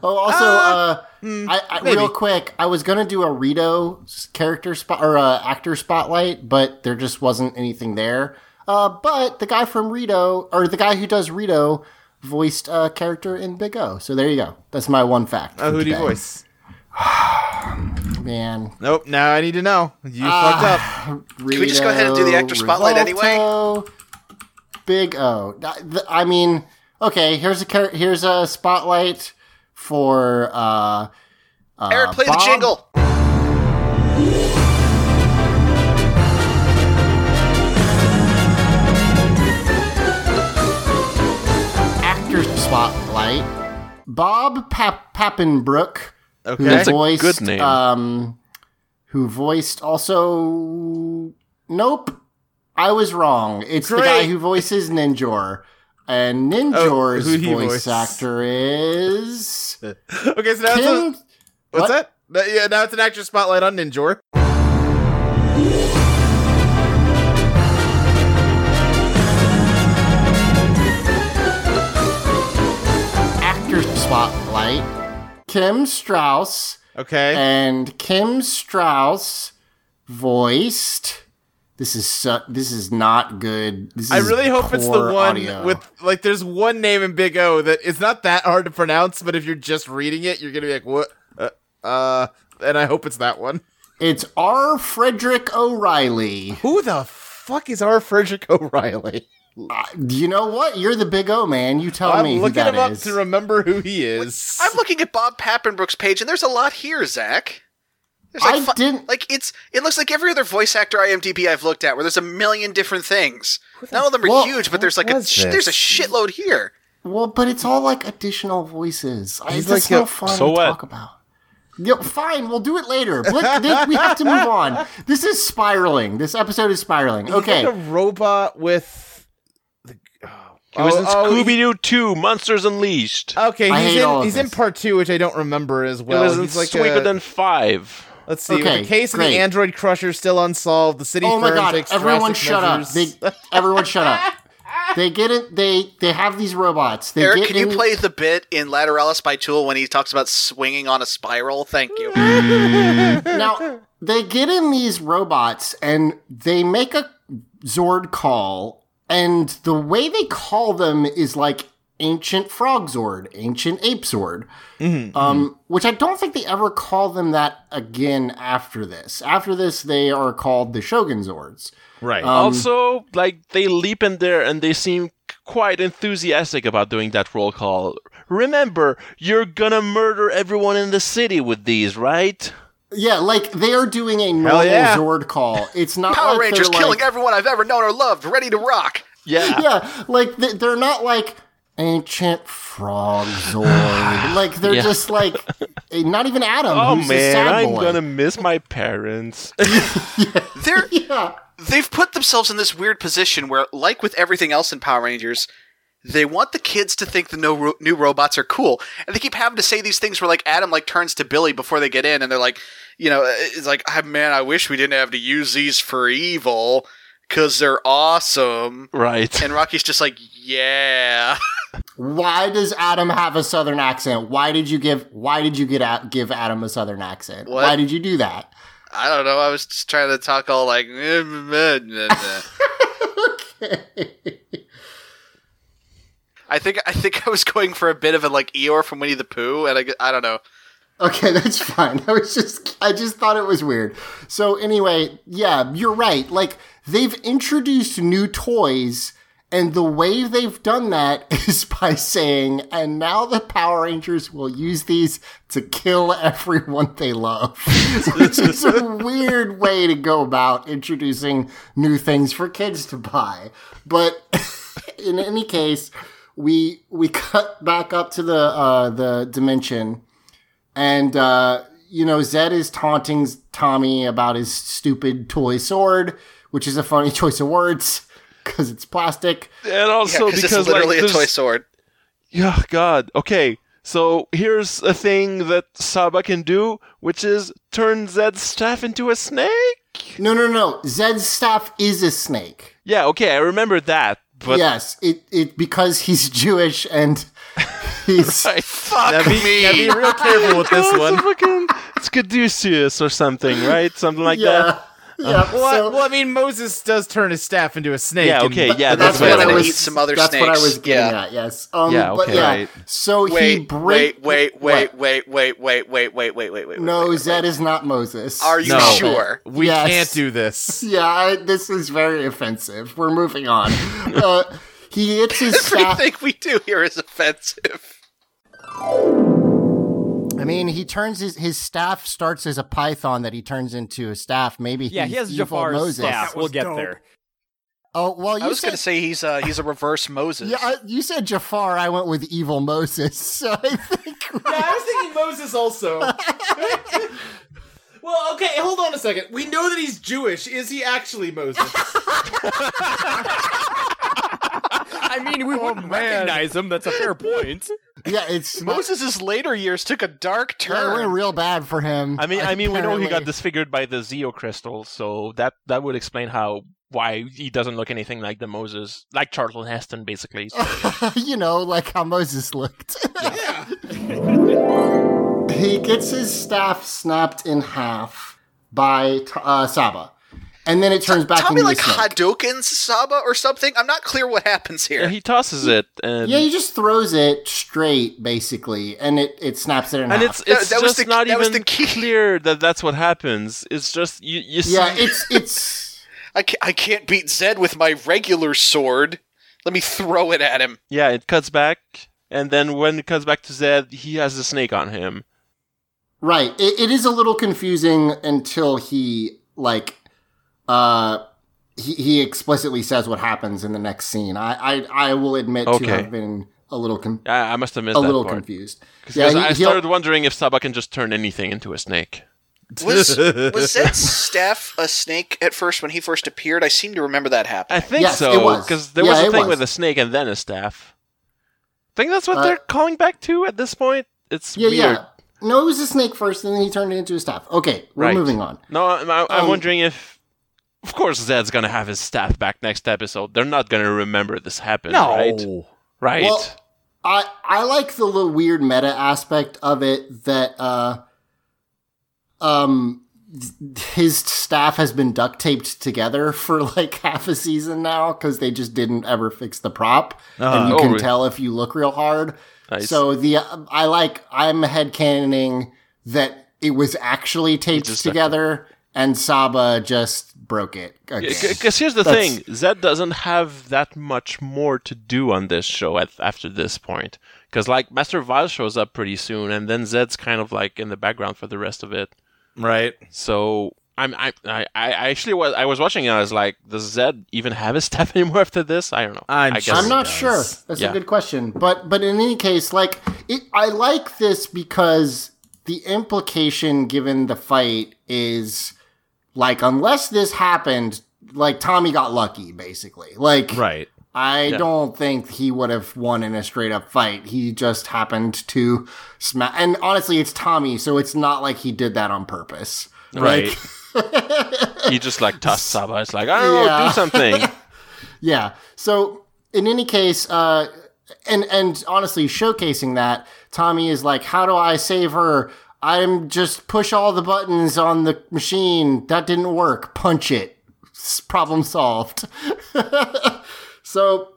Oh, also, Ah, uh, I, I real quick, I was gonna do a Rito character spot or uh, actor spotlight, but there just wasn't anything there. Uh, but the guy from Rito, or the guy who does Rito, voiced a character in Big O. So there you go. That's my one fact. For who do you today. voice? Man, Nope. Now I need to know. You fucked up. Can we just go ahead and do the actor spotlight anyway? Big O. Th- I mean, okay. Here's a here's a spotlight for uh, uh Eric, play the jingle. Spotlight. Bob Pap- Pappenbrook, Okay. who That's voiced good name. um, who voiced also. Nope, I was wrong. It's the guy who voices Ninjor. And Ninjor's who'd voice voice? actor is okay. So now it's a, what's what? that? Yeah, now it's an actor spotlight on Ninjor. Spotlight. Kim Strauss. Okay. and Kim Strauss voiced. This is su- this is not good. This is I really hope it's the one audio. with like. There's one name in Big O that it's not that hard to pronounce, but if you're just reading it, you're gonna be like, "What?" Uh, uh and I hope it's that one. It's R. Frederick O'Reilly. Who the fuck is R. Frederick O'Reilly? Uh, you know what? You're the big O man. You tell me. I'm me who looking that him up is. to remember who he is. I'm looking at Bob Pappenbrook's page, and there's a lot here, Zach. There's I fu- didn't- like it's. It looks like every other voice actor IMDb I've looked at, where there's a million different things. None of them are Well, huge, but there's like a sh- there's a shitload here. well, but it's all like additional voices. I, He's that's like no a- fun So to what? talk about. Yo, fine, we'll do it later. But th- we have to move on. This is spiraling. This episode is spiraling. Okay. like a robot with. The, He was Oh, in oh, oh Scooby Doo 2, Monsters Unleashed. Okay, I he's hate all in of he's in part two, which I don't remember as well. It well. was in he's like Suikoden a, 5. let's see, with Okay, the case of the Android Crusher still unsolved. The city Oh my firm god! takes Everyone drastic shut up! They, everyone shut up! They get it. They they have these robots. They Eric, get can you play the bit in Lateralus by Tool when he talks about swinging on a spiral? Thank you. now they get in these robots and they make a Zord call, and the way they call them is like ancient frog Zord, ancient ape Zord, um, which I don't think they ever call them that again after this. After this, they are called the Shogun Zords. right. Um, also, like, they leap in there and they seem quite enthusiastic about doing that roll call. Remember, you're gonna murder everyone in the city with these, right? Yeah, like they are doing a normal yeah. Zord call. It's not Power like Rangers they're killing like, everyone I've ever known or loved, ready to rock. Yeah. yeah, like they- they're not like ancient frog Zord. like they're Yeah. just like eh, not even Adam. Oh man, I'm boy. gonna miss my parents. They're Yeah, they've put themselves in this weird position where, like with everything else in Power Rangers, they want the kids to think the no ro- new robots are cool, and they keep having to say these things where like Adam like turns to Billy before they get in, and they're like, you know, it's like, ah, man, I wish we didn't have to use these for evil because they're awesome. right. And Rocky's just like, yeah. why does Adam have a Southern accent? Why did you give? Why did you get at, give Adam a Southern accent? What? Why did you do that? I don't know. I was just trying to talk all like. I think I think I was going for a bit of a like Eeyore from Winnie the Pooh, and I, I don't know. Okay, that's fine. I was just I just thought it was weird. So anyway, yeah, you're right. Like they've introduced new toys and the way they've done that is by saying, and now the Power Rangers will use these to kill everyone they love. Which is a weird way to go about introducing new things for kids to buy. But in any case, we we cut back up to the uh, the dimension and uh, you know Zedd is taunting Tommy about his stupid toy sword, which is a funny choice of words because it's plastic. And also Yeah, because because it's literally like a toy sword. Yeah, God. Okay, so here's a thing that Saba can do, which is turn Zedd's staff into a snake. No, no, no. Zedd's staff is a snake. Yeah, okay, I remember that, but yes, it it because he's Jewish and he's Right. Fuck Now be, me. now be real careful with this one. fucking- it's Caduceus or something, right? Something like yeah. that. Yeah, Well, I- well, I mean, Moses does turn his staff into a snake. Yeah, and- okay, yeah, that's that's what what I was. Eat some other that's what I was getting Yeah. at. Yes. Um, Yeah, But yeah. Right. So he Wait, break. wait, wait, What? wait, wait, wait, wait, wait, wait, wait, wait. No, wait, wait, is not Moses. Are you No. sure? We Yes. can't do this. Yeah, I, this is very offensive. We're moving on. Uh, he hits his staff. Everything we do here is offensive. I mean, he turns his his staff starts as a python that he turns into a staff. Maybe Yeah, he's he has evil Jafar's Moses. staff. We'll get there. Oh well, you I was said going to say he's uh, he's a reverse Moses. yeah. I, you said Jafar. I went with evil Moses. So I think Yeah, I was thinking Moses also. well, okay, hold on a second. We know that he's Jewish. Is he actually Moses? I mean, we wouldn't recognize him. That's a fair point. Yeah, it's Moses' later years took a dark Yeah, it went turn. real bad for him. I mean, I mean, we know he got disfigured by the Zeo crystal, so that that would explain how why he doesn't look anything like the Moses, like Charlton Heston, basically. So, you know, like how Moses looked. yeah. he gets his staff snapped in half by uh, Saba, and then it turns back Tell me into like a snake. Hadouken Saba or something. I'm not clear what happens here. yeah, he tosses it, and Yeah, he just throws it straight, basically, and it, it snaps it in and half. it's it's that was just the- not that was even the key. clear that that's what happens. It's just you you see. yeah, it's it's I can't, I can't beat Zedd with my regular sword. Let me throw it at him. Yeah, it cuts back, and then when it cuts back to Zedd, he has a snake on him. right. It, it is a little confusing until he like uh he, he explicitly says what happens in the next scene. I I, I will admit to Okay. have been a little con- I, I must have missed a that little part. confused. Because I he- he'll- started wondering if Saba can just turn anything into a snake. Was was Zedd's staff a snake at first when he first appeared? I seem to remember that happening. I think Yes, so because there Yeah, was a thing was. with a snake and then a staff. I think that's what Uh, they're calling back to at this point. It's Yeah, weird. yeah. No, it was a snake first, and then he turned it into a staff. Okay, we're Right. moving on. No, I'm, I'm Um, wondering if, of course, Zedd's gonna have his staff back next episode. They're not gonna remember this happened, no. right? Right. Well, I I like the little weird meta aspect of it that uh um his staff has been duct taped together for like half a season now because they just didn't ever fix the prop, and you Oh, can really? tell if you look real hard. Nice. So the I like I'm headcanoning that it was actually taped together, and Saba just broke it. Because here's the That's- thing: Zedd doesn't have that much more to do on this show at, after this point. Because like Master Vile shows up pretty soon, and then Zedd's kind of like in the background for the rest of it. Right. So I'm I I, I actually was I was watching it. and I was like, does Zedd even have his staff anymore after this? I don't know. I'm I guess I'm not sure. That's Yeah. a good question. But but in any case, like it, I like this because the implication given the fight is like unless this happened, like Tommy got lucky, basically. Like Right. I Yeah. don't think he would have won in a straight up fight. He just happened to smash. And honestly, it's Tommy, so it's not like he did that on purpose. Right. he just like tossed Saba. It's like I don't know, do something. Yeah. So in any case, uh, and and honestly, showcasing that Tommy is like, how do I save her? I'm just push all the buttons on the machine. That didn't work. Punch it. Problem solved. so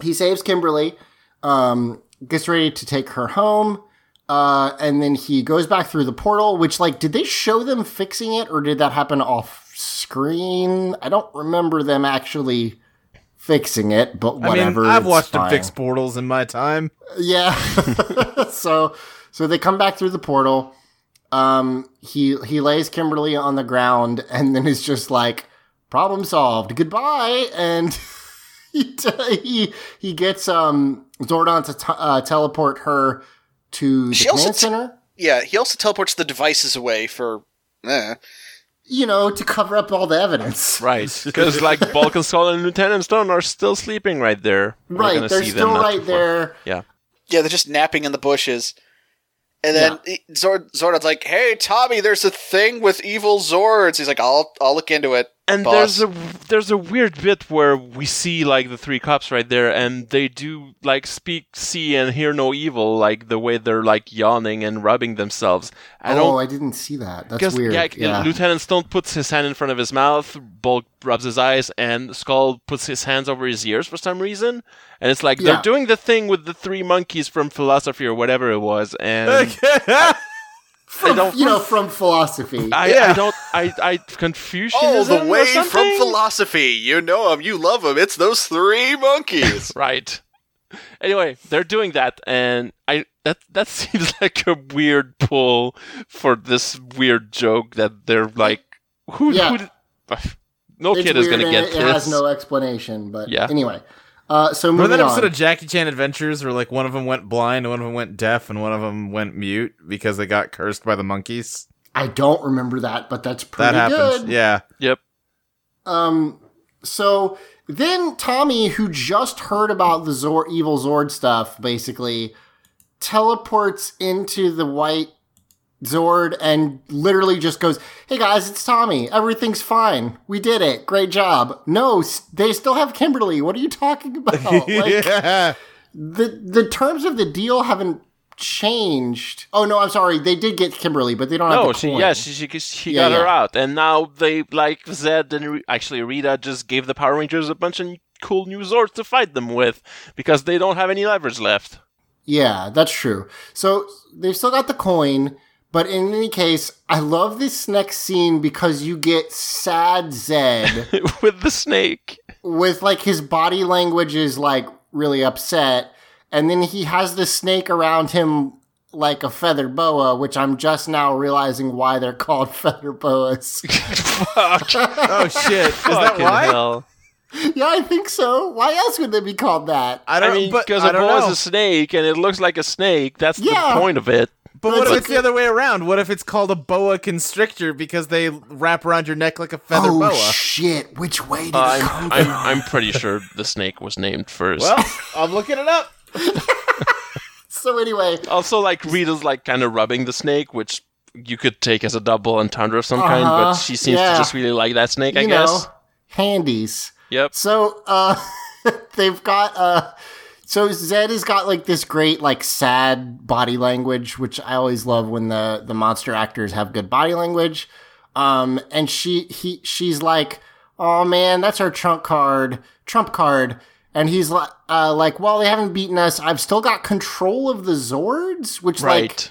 he saves Kimberly, um, gets ready to take her home. Uh, and then he goes back through the portal, which, like, did they show them fixing it or did that happen off screen? I don't remember them actually fixing it, but I whatever. mean, I've watched fine. fix portals in my time. Yeah. so so they come back through the portal. Um he he lays Kimberly on the ground and then is just like problem solved. Goodbye and he t- he he gets um Zordon to t- uh, teleport her to the She also command t- center. Yeah, he also teleports the devices away for. Eh. You know, to cover up all the evidence. right. Because like Bulk and Skull and Lieutenant Stone are still sleeping right there. We're Right, they're see still not right too far. there. Yeah. Yeah, they're just napping in the bushes. And then he- Zord, Zordon's like, "Hey, Tommy, there's a thing with evil Zords." He's like, "I'll I'll look into it." And boss." there's a there's a weird bit where we see like the three cops right there, and they do like speak, see, and hear no evil, like the way they're like yawning and rubbing themselves. I oh, I didn't see that. That's weird. yeah, Yeah. Lieutenant Stone puts his hand in front of his mouth, Bulk rubs his eyes, and Skull puts his hands over his ears for some reason. And it's like Yeah. they're doing the thing with the three monkeys from philosophy or whatever it was, and I don't. you know, from philosophy. I, Yeah. I don't. I I Confucianism Oh, the or way from philosophy. You know him, you love him. It's those three monkeys. Right. Anyway, they're doing that, and I that that seems like a weird pull for this weird joke that they're like, who? Yeah. who no It's kid is gonna get it, this. it has no explanation, but Yeah. anyway. Uh, so Remember moving that episode on. of Jackie Chan Adventures where like one of them went blind, and one of them went deaf, and one of them went mute because they got cursed by the monkeys? I don't remember that, but that's pretty that happens. good. Yeah. Yep. Um, so then Tommy, who just heard about the Zord, evil Zord stuff, basically teleports into the white Zord and literally just goes, "Hey guys, it's Tommy. Everything's fine. We did it. Great job." No, they still have Kimberly. What are you talking about? Like, yeah. the the terms of the deal haven't changed. Oh no, I'm sorry. They did get Kimberly, but they don't have No, the she coin. yeah she she, she Yeah, got her out, and now they like Zedd and Re- actually Rita just gave the Power Rangers a bunch of cool new Zords to fight them with because they don't have any leverage left. Yeah, that's true. So they've still got the coin, but in any case, I love this next scene because you get sad Zedd with the snake. with like his body language is like really upset, and then he has the snake around him like a feather boa, which I'm just now realizing why they're called feather boas. Fuck. Oh shit! Is that why? hell. yeah, I think so. Why else would they be called that? I I don't. mean, because I a don't boa is a snake and it looks like a snake. That's Yeah. the point of it. But what if it's the other way around? What if it's called a boa constrictor because they wrap around your neck like a feather boa? oh boa? shit! Which way did it I'm, come I'm, from? I'm pretty sure the snake was named first. well, I'm looking it up. So anyway, also, like Rita's like kind of rubbing the snake, which you could take as a double entendre of some kind, Uh-huh, but she seems yeah. to just really like that snake. I you guess. know, handies. Yep. So uh they've got uh so Zedd has got like this great like sad body language, which I always love when the the monster actors have good body language. Um and she he she's like, "Oh man, that's our trump card, trump card." And he's like uh like, "Well, they haven't beaten us. I've still got control of the Zords," which Right. like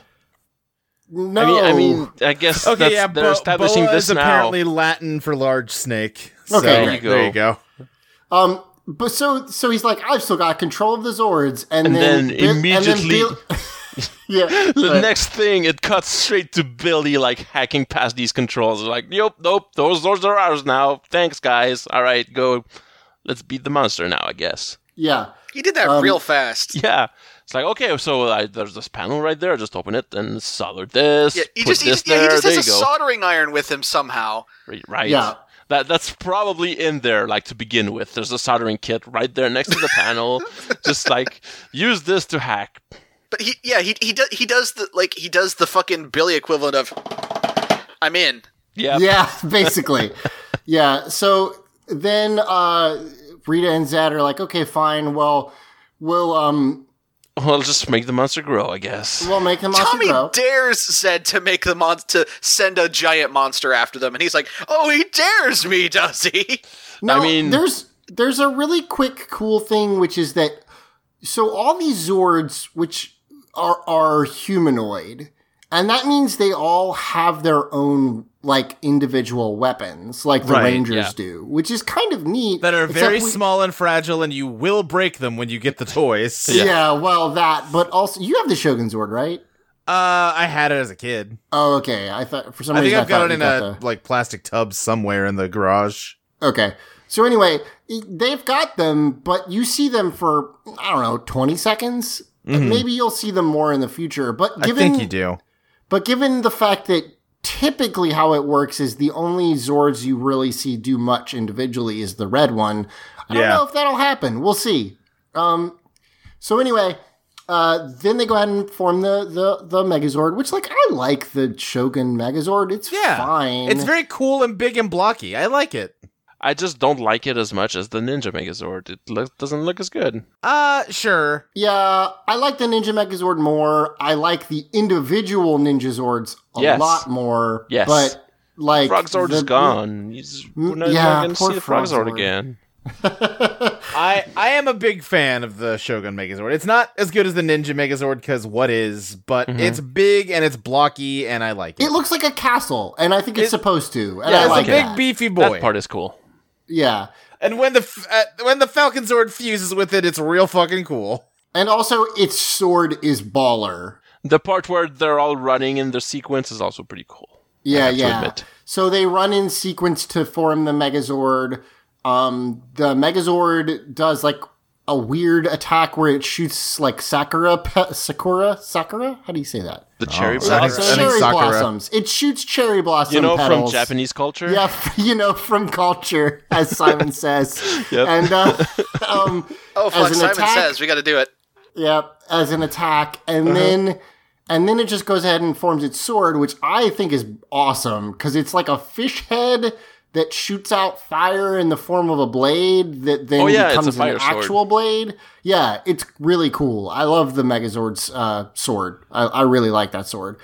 no I mean, I mean, I guess Okay, that's, yeah, they're bo- establishing boa this is now. apparently Latin for large snake. So, Okay, there you There you go. go. Um, but so so he's like, I've still got control of the Zords, and, And then, then Bill- immediately- Bill- yeah. The but- next thing, it cuts straight to Billy, like hacking past these controls. Like, nope, nope, those those are ours now. Thanks, guys. All right, go. Let's beat the monster now, I guess. yeah. He did that Um, real fast. Yeah, it's like okay, so I, there's this panel right there. Just open it and solder this. Yeah, he put just, he this just, yeah, he there. just there has a go. soldering iron with him somehow. Right, right. Yeah. That that's probably in there, like to begin with. There's a soldering kit right there next to the panel. Just like use this to hack. But he, yeah, he he does he does the like he does the fucking Billy equivalent of I'm in. Yeah. Yeah, basically. yeah. So then uh Rita and Zedd are like, okay, fine. Well, we'll um Well, just make the monster grow, I guess. we'll make the monster Tommy grow. dares said to make the mon- to send a giant monster after them, and he's like, "Oh, he dares me, does he?" No, I mean- there's there's a really quick, cool thing, which is that so all these Zords, which are are humanoid, and that means they all have their own like individual weapons, like the Right, Rangers yeah. do, which is kind of neat. That are very we- small and fragile, and you will break them when you get the toys. Yeah. well, that, but also you have the Shogun sword right? Uh, I had it as a kid. Oh, okay. I thought for some I reason think I've got it in got a the- like plastic tub somewhere in the garage. Okay. So anyway, they've got them, but you see them for I don't know, 20 seconds. Maybe you'll see them more in the future, but Mm-hmm. I think you do. but given the fact that typically how it works is the only Zords you really see do much individually is the red one. I don't know if that'll happen. We'll see. Um so anyway, uh, then they go ahead and form the, the, the Megazord, which like I like the Shogun Megazord. It's Yeah, fine. It's very cool and big and blocky. I like it. I just don't like it as much as the Ninja Megazord. It look, doesn't look as good. Uh, sure. Yeah, I like the Ninja Megazord more. I like the individual Ninja Zords a Yes. lot more. Yes. But like Frogzord is gone. He's, we're not yeah, going to poor see the Frogzord Frogzord. again. I I am a big fan of the Shogun Megazord. It's not as good as the Ninja Megazord because what is, but Mhm. it's big and it's blocky and I like it. It looks like a castle, and I think it's It- supposed to. And yeah, I it's like a big that. beefy boy. That part is cool. Yeah, and when the f- uh, when the Falcon Zord fuses with it, it's real fucking cool. and also its sword is baller. The part where they're all running in the sequence is also pretty cool. Yeah, yeah. admit. So they run in sequence to form the Megazord. Um, the Megazord does like a weird attack where it shoots like Sakura, pe- Sakura, Sakura. How do you say that? The cherry I think- blossom. I think cherry Sakura. blossoms. It shoots cherry blossom. You know, petals. from Japanese culture. Yeah, you know, from culture, as Simon says. Yep. And uh, um, Oh fuck! Simon attack- says we got to do it. Yep, as an attack, and then and then it just goes ahead and forms its sword, which I think is awesome because it's like a fish head that shoots out fire in the form of a blade that then Oh, yeah, becomes an sword. actual blade. Yeah, it's really cool. I love the Megazord's uh, sword. I, I really like that sword.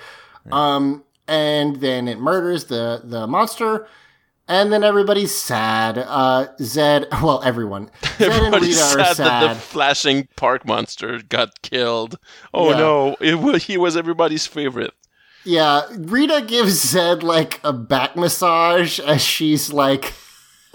Um, and then it murders the the monster. And then everybody's sad. Uh, Zedd, well, everyone. Zedd and Everybody's Rita are sad, that the flashing park monster got killed. Oh Yeah. no, it was, he was everybody's favorite. Yeah, Rita gives Zedd like a back massage as she's like,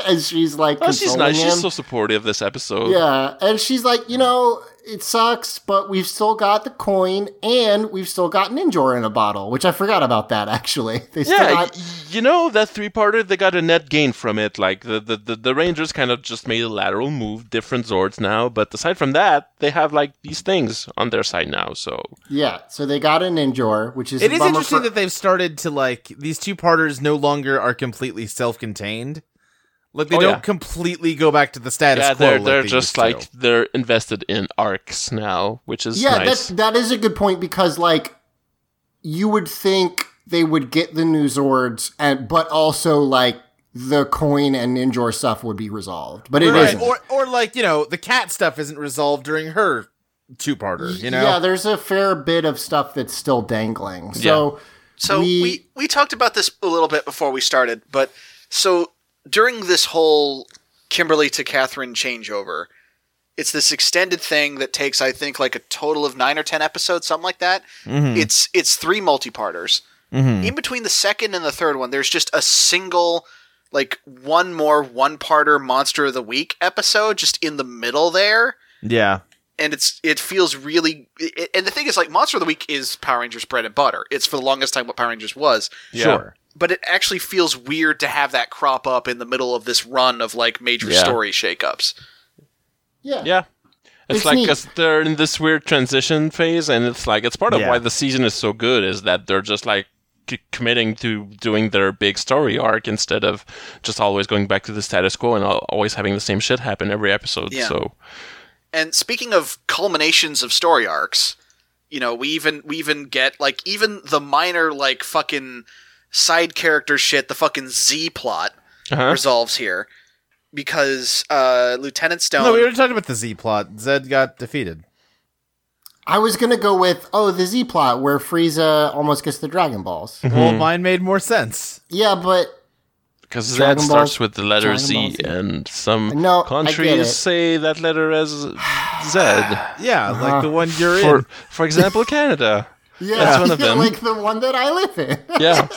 as she's like, Oh, she's nice. him. She's so supportive of this episode. yeah, and she's like, you know, it sucks, but we've still got the coin and we've still got Ninjor in a bottle, which I forgot about that actually. They still Yeah, got you know that three-parter, they got a net gain from it. Like the, the, the, the Rangers kind of just made a lateral move, different Zords now. But aside from that, they have like these things on their side now. So yeah, so they got a Ninjor, which is It a is bummer interesting for- that they've started to like these two parters no longer are completely self-contained. Like they Oh, don't yeah. completely go back to the status yeah, quo. they're they're they just used to. like they're invested in arcs now, which is yeah, nice. that that is a good point because like you would think they would get the new Zords and but also like the coin and Ninjor stuff would be resolved, but it right. not or or like you know the cat stuff isn't resolved during her two-parter. You know, Yeah, there's a fair bit of stuff that's still dangling. So So we, we, we talked about this a little bit before we started, but so during this whole Kimberly to Katherine changeover, it's this extended thing that takes I think like a total of nine or ten episodes, something like that. Mm-hmm. It's it's three multi-parters. In between the second and the third one, there's just a single like one more one-parter Monster of the Week episode just in the middle there yeah, and it's it feels really it, and the thing is like monster of the week is power rangers bread and butter it's for the longest time what power rangers was Yeah. sure. But it actually feels weird to have that crop up in the middle of this run of like major Yeah. story shakeups yeah, yeah. It's, It's like cause they're in this weird transition phase, and it's like it's part of Yeah. why the season is so good is that they're just like c- committing to doing their big story arc instead of just always going back to the status quo and always having the same shit happen every episode. Yeah. So and speaking of culminations of story arcs you know we even we even get like even the minor like fucking side character shit the fucking z plot uh-huh. resolves here because uh lieutenant stone No, we already talked about the Z plot. Zedd got defeated. I was gonna go with oh the Z plot where Frieza almost gets the Dragon Balls. Mm-hmm. Well, mine made more sense. yeah, but because Dragon that starts with the letter Dragon Z, Ball and some No, I get countries say that letter as Z. Yeah, like the one you're For in. for example, Canada. Yeah, That's one of yeah, them. like the one that I live in. Yeah.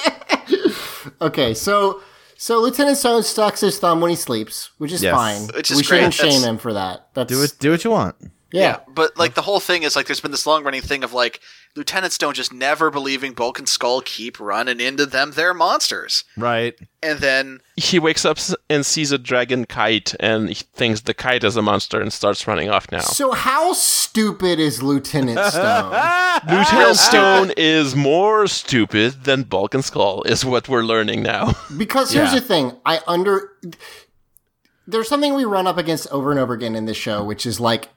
okay, so so Lieutenant Stone sucks his thumb when he sleeps, which is Yes. fine. Which is we great. shouldn't shame That's- him for that. That's Do it. Do what you want. Yeah. But like the whole thing is like there's been this long running thing of like Lieutenant Stone just never believing Bulk and Skull keep running into them. They're monsters. Right. And then he wakes up and sees a dragon kite and he thinks the kite is a monster and starts running off now. So how stupid is Lieutenant Stone? Lieutenant Stone is more stupid than Bulk and Skull, is what we're learning now. Because here's Yeah. the thing, I under there's something we run up against over and over again in this show, which is like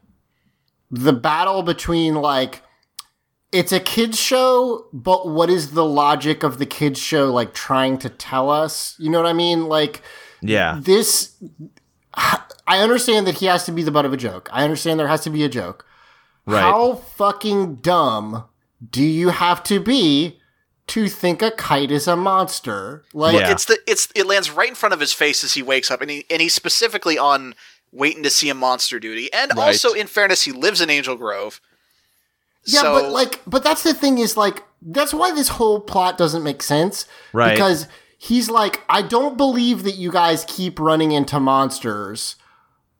the battle between like it's a kids show, but what is the logic of the kids show like trying to tell us? You know what I mean? Like Yeah. this I understand that he has to be the butt of a joke. I understand there has to be a joke. Right. How fucking dumb do you have to be to think a kite is a monster? Like Yeah. it's the it's it lands right in front of his face as he wakes up, and he and he's specifically on waiting to see a monster duty. And Right. also, in fairness, he lives in Angel Grove. Yeah, So- but like, but that's the thing is like, that's why this whole plot doesn't make sense. Right. Because he's like, I don't believe that you guys keep running into monsters,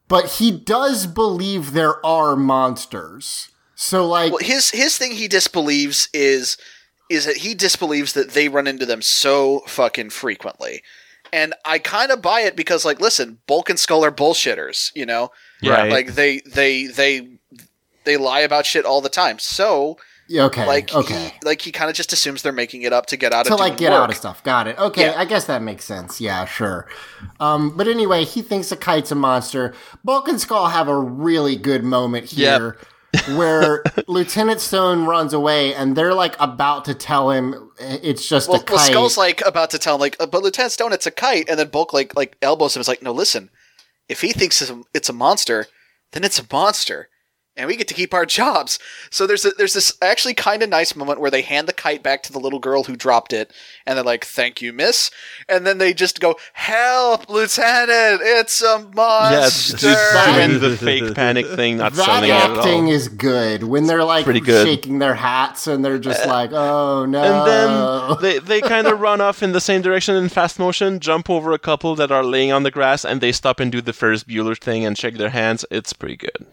but he does believe there are monsters. So like, Well, his his thing he disbelieves is is that he disbelieves that they run into them so fucking frequently. And I kind of buy it because, like, listen, Bulk and Skull are bullshitters, you know. Right. Like they they they they lie about shit all the time. So yeah, okay, like okay. he like he kind of just assumes they're making it up to get out to of like get work. out of stuff. Got it. Okay, Yeah. I guess that makes sense. Yeah, sure. Um, but anyway, he thinks a kite's a monster. Bulk and Skull have a really good moment here. Where Lieutenant Stone runs away and they're like about to tell him it's just Well, a kite. well, Skull's like about to tell him like, uh, but Lieutenant Stone, it's a kite, and then Bulk like like elbows him. Is like, no, listen, if he thinks it's a, it's a monster, then it's a monster, and we get to keep our jobs. So there's a, there's this actually kind of nice moment where they hand the kite back to the little girl who dropped it, and they're like, "Thank you, Miss," and then they just go, "Help, Lieutenant! It's a yeah, monster!" just doing the fake panic thing, not that selling it at acting all. is good when they're like Pretty good. shaking their hats and they're just uh, like, "Oh no!" And then they, they kind of run off in the same direction in fast motion, jump over a couple that are laying on the grass, and they stop and do the Ferris Bueller thing and shake their hands. It's pretty good.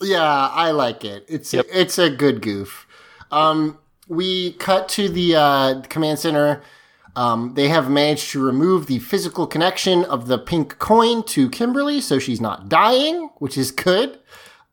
Yeah, I like it. It's Yep. it's a good goof. Um, we cut to the uh, command center. Um, they have managed to remove the physical connection of the pink coin to Kimberly, so she's not dying, which is good.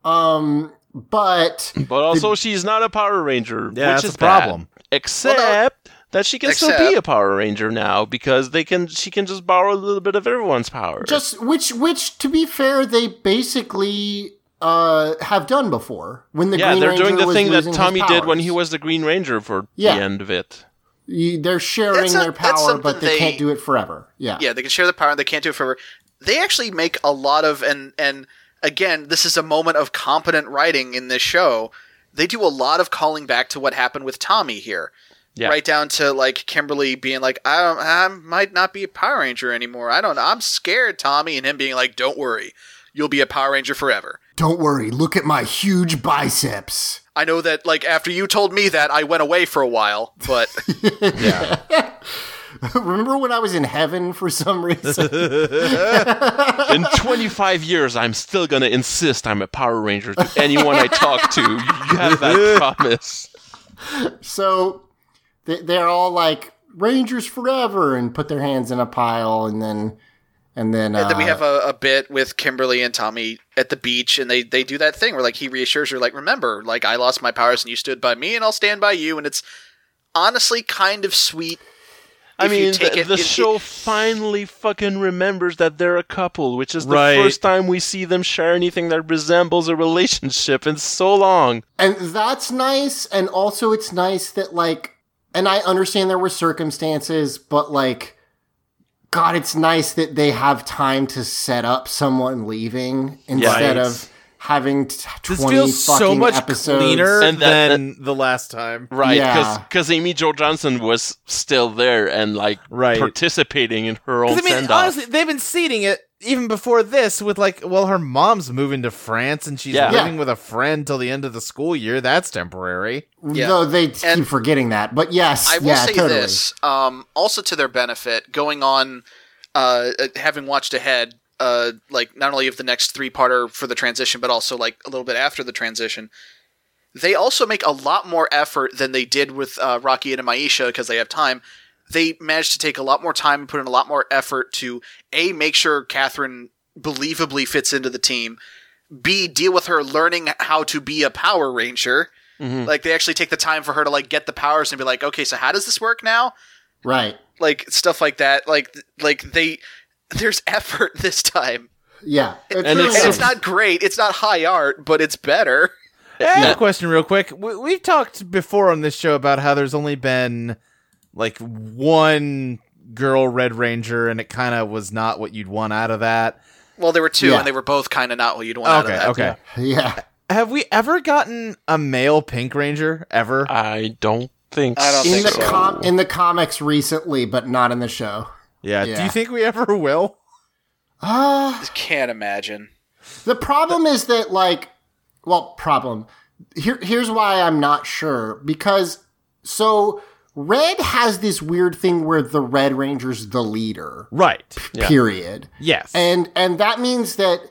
Um, but But also, she's not a Power Ranger, Yeah, which that's is a problem. bad. Except that she can still be a Power Ranger now because they can. She can just borrow a little bit of everyone's power. just which which to be fair, they basically uh have done before when the yeah, Green they're Ranger doing the thing that Tommy did when he was the Green Ranger for Yeah. the end of it. You- They're sharing a- their power, but they, they- can't do it forever. Yeah. Yeah, they can share the power and they can't do it forever. They actually make a lot of and and again, this is a moment of competent writing in this show. They do a lot of calling back to what happened with Tommy here. Yeah. Right down to like Kimberly being like, I don't I might not be a Power Ranger anymore. I don't know. I'm scared, Tommy, and him being like, Don't worry. You'll be a Power Ranger forever. Don't worry. Look at my huge biceps. I know that like after you told me that I went away for a while, but Remember when I was in heaven for some reason? In 25 years, I'm still gonna insist I'm a Power Ranger to anyone I talk to. You have that promise. so they're all like Rangers forever and put their hands in a pile and then and then And then we uh, have a, a bit with Kimberly and Tommy at the beach, and they, they do that thing where like he reassures her, like, remember, like I lost my powers and you stood by me, and I'll stand by you, and it's honestly kind of sweet. I if you mean, take the, it- the it- show it- finally fucking remembers that they're a couple, which is the first time we see them share anything that resembles a relationship in so long. and that's nice and also it's nice that like and I understand there were circumstances but like god it's nice that they have time to set up someone leaving instead Right. of having t- 20 This feels so fucking much episodes. cleaner And that- than the last time. Right, Yeah. because Amy Jo Johnson was still there and like Right. participating in her own 'Cause, I mean, send off. honestly, they've been seeding it even before this with like, well, her mom's moving to France and she's Yeah. living with a friend till the end of the school year. That's temporary. Yeah. Though they And- keep forgetting that. But yes, I will yeah, say totally. this, um, also to their benefit, going on, uh, uh, having watched ahead, uh, like not only of the next three parter for the transition, but also like a little bit after the transition. They also make a lot more effort than they did with uh, Rocky and Aisha because they have time. They managed to take a lot more time and put in a lot more effort to a make sure Katherine believably fits into the team. B deal with her learning how to be a Power Ranger. Mhm. Like they actually take the time for her to like get the powers and be like, okay, so how does this work now? Right. Like stuff like that. Like like they there's effort this time. Yeah. It's And really And it's- it's not great. It's not high art, but it's better. I have Yeah. a question real quick. We- We've talked before on this show about how there's only been like one girl Red Ranger, and it kind of was not what you'd want out of that. Well, there were two, Yeah. and they were both kind of not what you'd want Okay, out of that. okay. yeah. Have we ever gotten a male Pink Ranger ever? I don't think I don't In think the so. com- in the comics recently, but not in the show. yeah. Do you think we ever will? Ah. Can't imagine. The problem is that, like, well, problem. Here, here's why I'm not sure. Because, so, Red has this weird thing where the Red Ranger's the leader, Right. Yeah. period. Yes. And, and that means that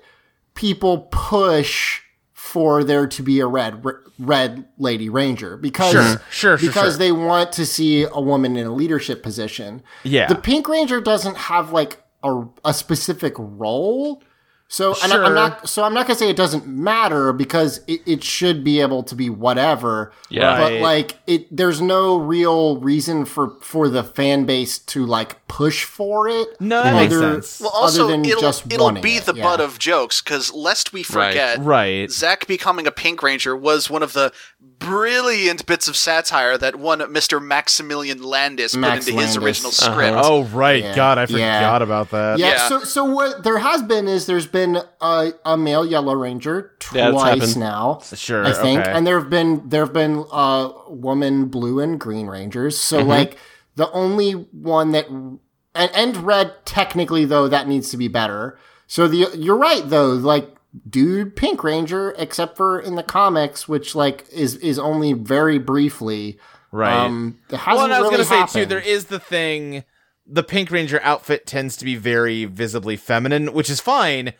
people push for there to be a red red lady ranger because Sure, sure, sure, because sure. they want to see a woman in a leadership position. Yeah. The Pink Ranger doesn't have like a, a specific role. So and I, I'm not so I'm not gonna say it doesn't matter because it, it should be able to be whatever. Yeah. But Right. like it there's no real reason for for the fan base to like push for it. No, that makes sense. Well, also other than it'll just it'll wanting be it, the yeah. butt of jokes because lest we forget, right. Zack becoming a Pink Ranger was one of the brilliant bits of satire that one Mr. Maximilian Landis Max put into his Landis. original Uh-huh. script. Oh, right. Yeah. God, I Yeah. forgot about that. Yeah, Yeah. So, so what there has been is there's been a, a male Yellow Ranger twice happened. now. Sure. I think, okay. and there have been there have been uh, woman Blue and Green Rangers. So, like the only one that and, and Red technically though that needs to be better. So the you're right though, like dude Pink Ranger, except for in the comics, which like is is only very briefly. right. Um, it hasn't well, and I was really gonna say too, there is the thing. The Pink Ranger outfit tends to be very visibly feminine, which is fine,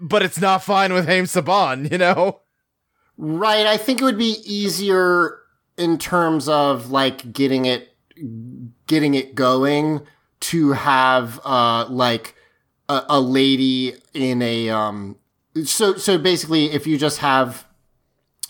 but it's not fine with Haim Saban, you know. Right. I think it would be easier in terms of like getting it getting it going to have uh like a, a lady in a um so so basically if you just have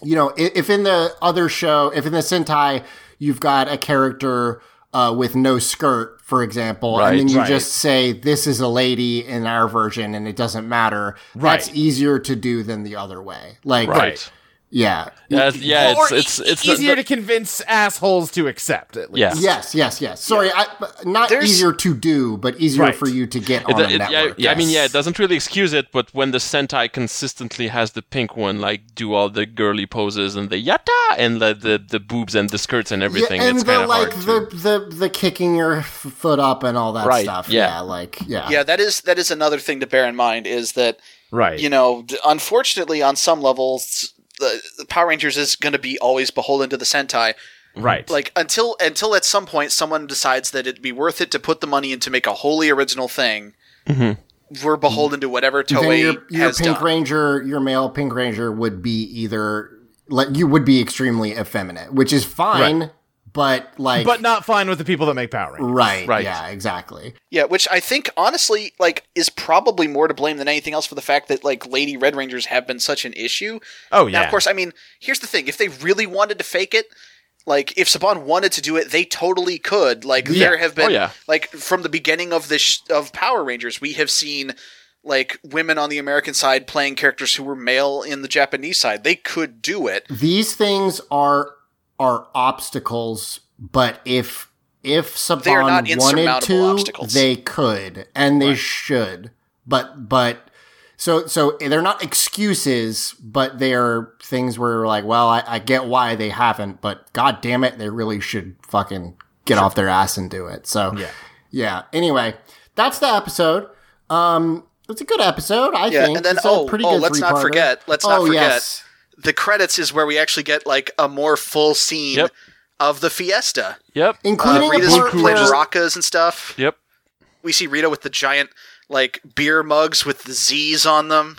you know i- if in the other show if in the Sentai you've got a character uh, with no skirt, for example, and then you Right. just say this is a lady in our version and it doesn't matter. That's easier to do than the other way. Like, Right. Yeah, uh, Yeah, it's, yeah, or it's it's it's easier the- to convince assholes to accept at least. Yeah. Yes, yes, yes. Sorry, I, not There's- easier to do, but easier Right. for you to get It, on uh, a it- yeah, network. I mean, yeah, it doesn't really excuse it, but when the Sentai consistently has the pink one, like do all the girly poses and the yatta and the the, the boobs and the skirts and everything, yeah, and it's the kind of like hard to. the, the the kicking your foot up and all that Right, stuff. yeah. like yeah, Yeah, that is that is another thing to bear in mind is that Right. you know, unfortunately, on some levels, the, the Power Rangers is going to be always beholden to the Sentai. right. Like until until at some point someone decides that it'd be worth it to put the money in to make a wholly original thing. Mm-hmm. We're beholden to whatever then Toei your your has pink done. ranger, your male pink ranger would be either like you would be extremely effeminate, which is fine, but like but not fine with the people that make Power Rangers. right, Right. yeah, exactly. Yeah, which I think honestly, like, is probably more to blame than anything else for the fact that like Lady Red Rangers have been such an issue. Oh yeah. Now, of course, I mean, here's the thing: if they really wanted to fake it, like if Saban wanted to do it, they totally could. Like there have been, Oh, yeah. like from the beginning of this sh- of Power Rangers, we have seen like women on the American side playing characters who were male in the Japanese side. They could do it. These things are are obstacles, but if if They Saban wanted to, obstacles. they could and they should. But but so so they're not excuses, but they are things where you're like, well, I, I get why they haven't, but god damn it, they really should fucking get off their ass and do it. So Yeah. yeah. Anyway, that's the episode. Um, it's a good episode, I Yeah, think. and then It's a oh, pretty oh good let's not three-parter. forget, let's not Oh, forget yes. The credits is where we actually get like a more full scene Yep. of the fiesta. Yep. including Uh, Rita's part playing where- maracas and stuff. Yep. We see Rita with the giant like beer mugs with the Z's on them.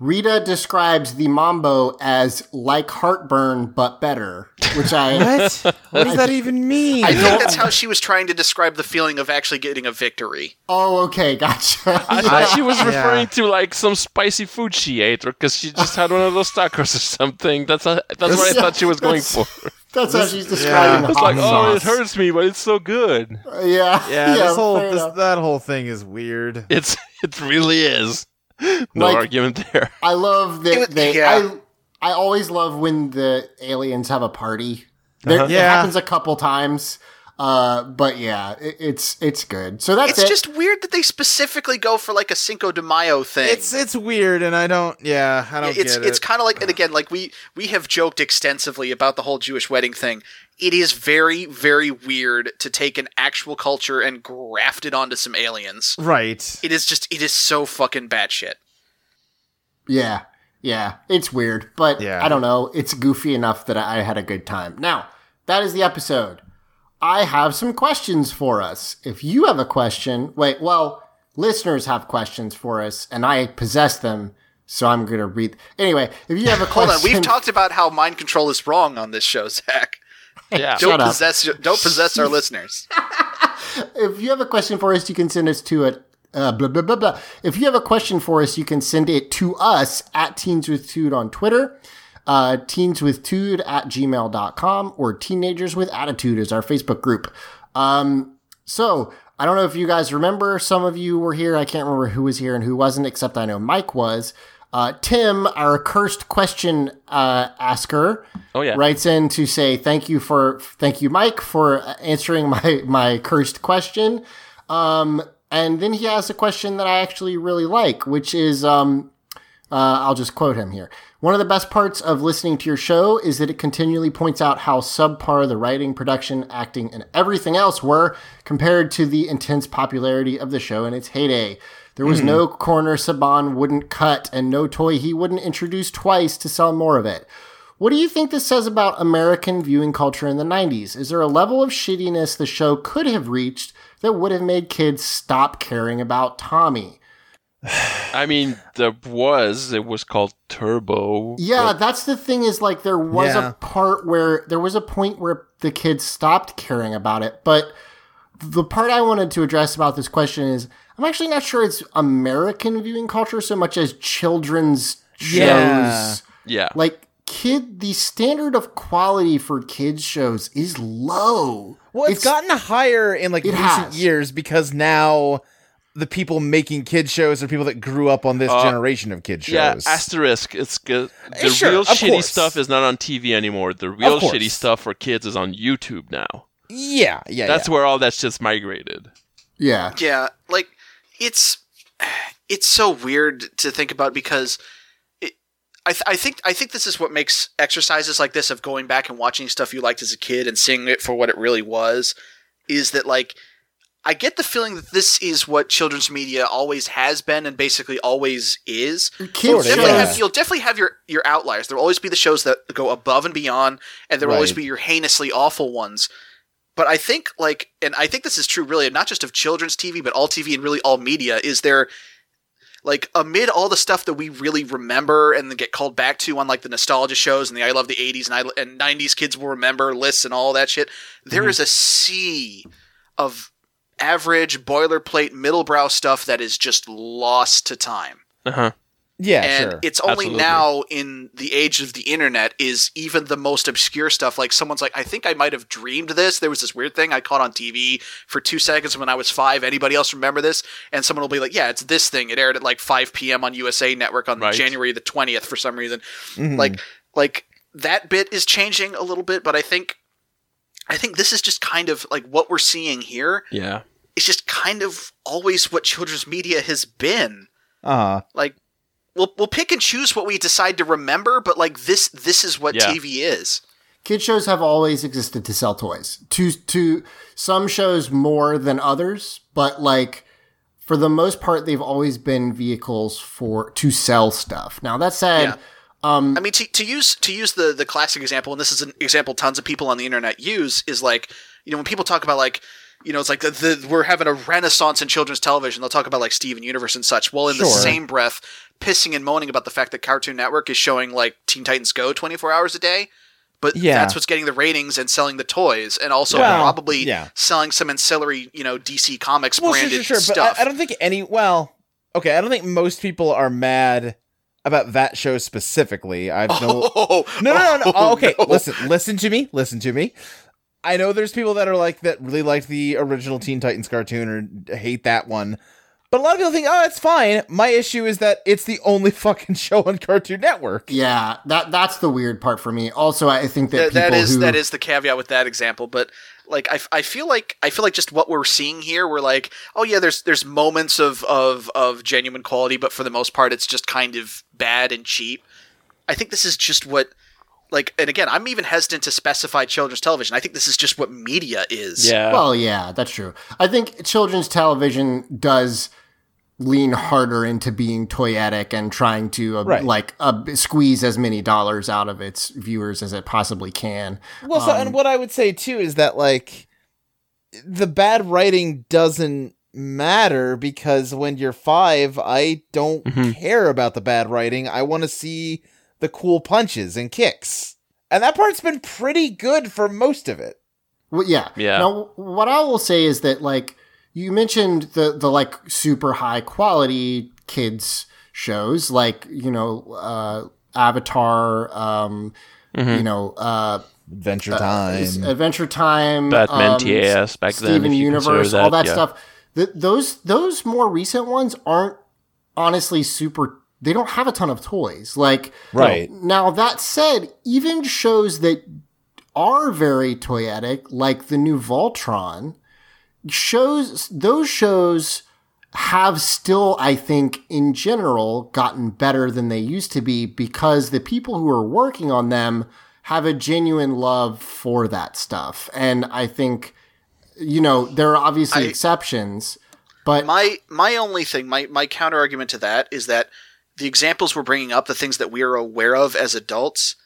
Rita describes the mambo as like heartburn but better, which I What? What does that even mean? I think that's how she was trying to describe the feeling of actually getting a victory. oh okay, gotcha. I Yeah. thought she was Yeah. referring to like some spicy food she ate, or because she just had one of those tacos or something. That's a, that's what I thought she was going for. That's how she's describing the It's hot like, oh, it hurts me, but it's so good. Yeah, yeah, this whole this, that whole thing is weird. It's it really is. No Like- argument there. I love that was- they. yeah. I I always love when the aliens have a party. There, It Yeah. happens a couple times, uh, but yeah, it, it's it's good. So that's It's it. just weird that they specifically go for like a Cinco de Mayo thing. It's it's weird, and I don't. Yeah, I don't it's get it's it. kind of like and again like we we have joked extensively about the whole Jewish wedding thing. It is very very weird to take an actual culture and graft it onto some aliens. right. It is just it is so fucking batshit. Yeah, yeah, it's weird, but Yeah. I don't know. It's goofy enough that I had a good time. Now, that is the episode. I have some questions for us. If you have a question, wait, well, listeners have questions for us, and I possess them, so I'm going to read. Anyway, if you have a Hold question. on, we've talked about how mind control is wrong on this show, Zach. Yeah. Don't Shut up. possess don't possess our listeners. if you have a question for us, you can send us to it. Uh, blah blah blah blah. If you have a question for us, you can send it to us at Teens with Tude on Twitter, uh, teenswithtude at gmail.com, or Teenagers with Attitude is our Facebook group. Um, so I don't know if you guys remember. Some of you were here. I can't remember who was here and who wasn't, except I know Mike was. Uh, Tim, our cursed question uh, asker, Oh yeah. writes in to say thank you for thank you mike for answering my my cursed question um and then he has a question that i actually really like which is um uh, I'll just quote him here. One of the best parts of listening to your show is that it continually points out how subpar the writing, production, acting, and everything else were compared to the intense popularity of the show in its heyday. There was no hmm. corner Saban wouldn't cut and no toy he wouldn't introduce twice to sell more of it. What do you think this says about American viewing culture in the 90s? Is there a level of shittiness the show could have reached that would have made kids stop caring about Tommy? I mean, there was. It was called Turbo. Yeah, but- that's the thing is like there was Yeah. a part where there was a point where the kids stopped caring about it. But the part I wanted to address about this question is I'm actually not sure it's American viewing culture so much as children's shows. Yeah. yeah. Like kid the standard of quality for kids shows is low. Well, it's gotten higher in like recent has. years because now the people making kid shows are people that grew up on this Uh, generation of kid Yeah, shows. asterisk. It's good. The Eh, sure, real shitty course. stuff is not on TV anymore. The real shitty stuff for kids is on YouTube now. yeah, yeah, That's yeah. where all that shit's migrated. Yeah. Yeah, like it's it's so weird to think about because it, I th- I think I think this is what makes exercises like this of going back and watching stuff you liked as a kid and seeing it for what it really was is that like I get the feeling that this is what children's media always has been and basically always is. You'll definitely, yeah. have, you'll definitely have your, your outliers. There will always be the shows that go above and beyond, and there will always be your heinously awful ones. But I think, like, and I think this is true, really, not just of children's TV, but all TV and really all media. Is there, like, amid all the stuff that we really remember and then get called back to on like the nostalgia shows and the I love the '80s and, I, and '90s kids will remember lists and all that shit. There is a sea of average boilerplate middlebrow stuff that is just lost to time Uh huh. Yeah, and sure. it's only Absolutely. now in the age of the internet is even the most obscure stuff like someone's like i think i might have dreamed this there was this weird thing i caught on tv for two seconds when i was five anybody else remember this and someone will be like yeah it's this thing it aired at like 5 p.m on usa network on Right. january the 20th for some reason Mhm. like like that bit is changing a little bit but i think i think this is just kind of like what we're seeing here Yeah. it's just kind of always what children's media has been uh like we'll we'll pick and choose what we decide to remember, but like this this is what Yeah. TV is. Kid shows have always existed to sell toys. To to some shows more than others, but like for the most part, they've always been vehicles for to sell stuff. Now that said, Yeah. Um, I mean, to, to use to use the the classic example, and this is an example tons of people on the internet use, is like you know when people talk about like you know it's like the, the we're having a renaissance in children's television. They'll talk about like Steven Universe and such. Well, in the same breath, pissing and moaning about the fact that Cartoon Network is showing like Teen Titans Go twenty four hours a day. But Yeah. that's what's getting the ratings and selling the toys, and also Well, probably yeah. selling some ancillary, you know, DC Comics well, branded sure, sure. stuff. But I, I don't think any. Well, okay, I don't think most people are mad about that show specifically. I've no. Oh, No, no, no, no. Oh, okay, no. listen, listen to me. Listen to me. I know there's people that are like that really liked the original Teen Titans cartoon or hate that one. But a lot of people think, oh, it's fine. My issue is that it's the only fucking show on Cartoon Network. yeah, that that's the weird part for me. Also, I think that Th- that people is who that is the caveat with that example but like I, I feel like I feel like just what we're seeing here we're like oh yeah there's there's moments of of of genuine quality but for the most part it's just kind of bad and cheap I think this is just what like and again I'm even hesitant to specify children's television I think this is just what media is Yeah. Well, yeah, that's true. I think children's television does lean harder into being toyetic and trying to uh, Right. like uh, squeeze as many dollars out of its viewers as it possibly can. Well, so, and what I would say too is that like the bad writing doesn't matter because when you're five, I don't care about the bad writing. I want to see the cool punches and kicks, and that part's been pretty good for most of it. Well, yeah. Yeah. Now, what I will say is that, like, you mentioned the the like super high quality kids shows, like you know, uh, Avatar, um, you know, uh, Adventure Time. Adventure Time, Batman um, TAS back then, Steven if Universe, that, all that yeah. stuff. Th- those those more recent ones aren't honestly super. They don't have a ton of toys. Like Right. now, that said, even shows that are very toyetic, like the new Voltron, shows those shows have still, I think, in general, gotten better than they used to be because the people who are working on them have a genuine love for that stuff. And I think, you know, there are obviously I- exceptions, but my my only thing my my counter argument to that is that the examples we're bringing up the things that we're aware of as adults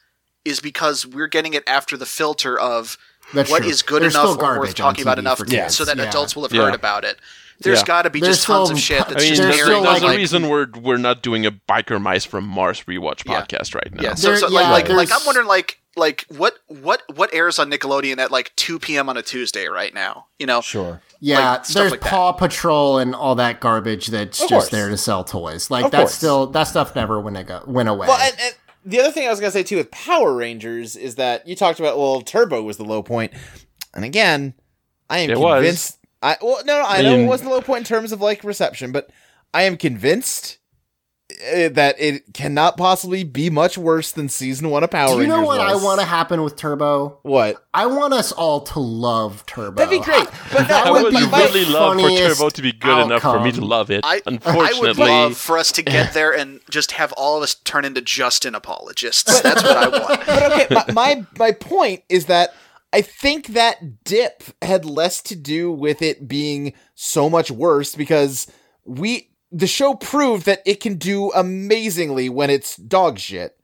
is because we're getting it after the filter of That's what true. is good There's enough or worth garbage on talking about enough to- kids. so that Yeah. adults will have Yeah. heard about it. There's Yeah. got to be There's just tons of shit I that's mean, just there's there's, still, airing. there's like- a reason we're we're not doing a Biker Mice from Mars rewatch Yeah. podcast right now. Yeah, so, There- so yeah, like, like, like I'm wondering, like, like what what what airs on Nickelodeon at like 2 p.m. on a Tuesday right now? You know, Sure. Yeah, like, stuff there's like that. Paw Patrol and all that garbage that's Of just course. there to sell toys. Like Of that's course. still that stuff never went ago went away. Well, and, and the other thing I was gonna say too with Power Rangers is that you talked about well, Turbo was the low point, and again, I am It was. convinced. I well, no, no, I I know it wasn't the low point in terms of like reception, but I am convinced Eh, that it cannot possibly be much worse than season one of Power Do you Rangers. know what I want to happen with Turbo? What? I want us all to love Turbo. That'd be great. But That I would would be really love for Turbo to be good enough for me to love it. I I Unfortunately, would love for us to get there and just have all of us turn into Justin apologists. That's what I want. but okay, my, my my point is that I think that dip had less to do with it being so much worse because we the show proved that it can do amazingly when it's dog shit.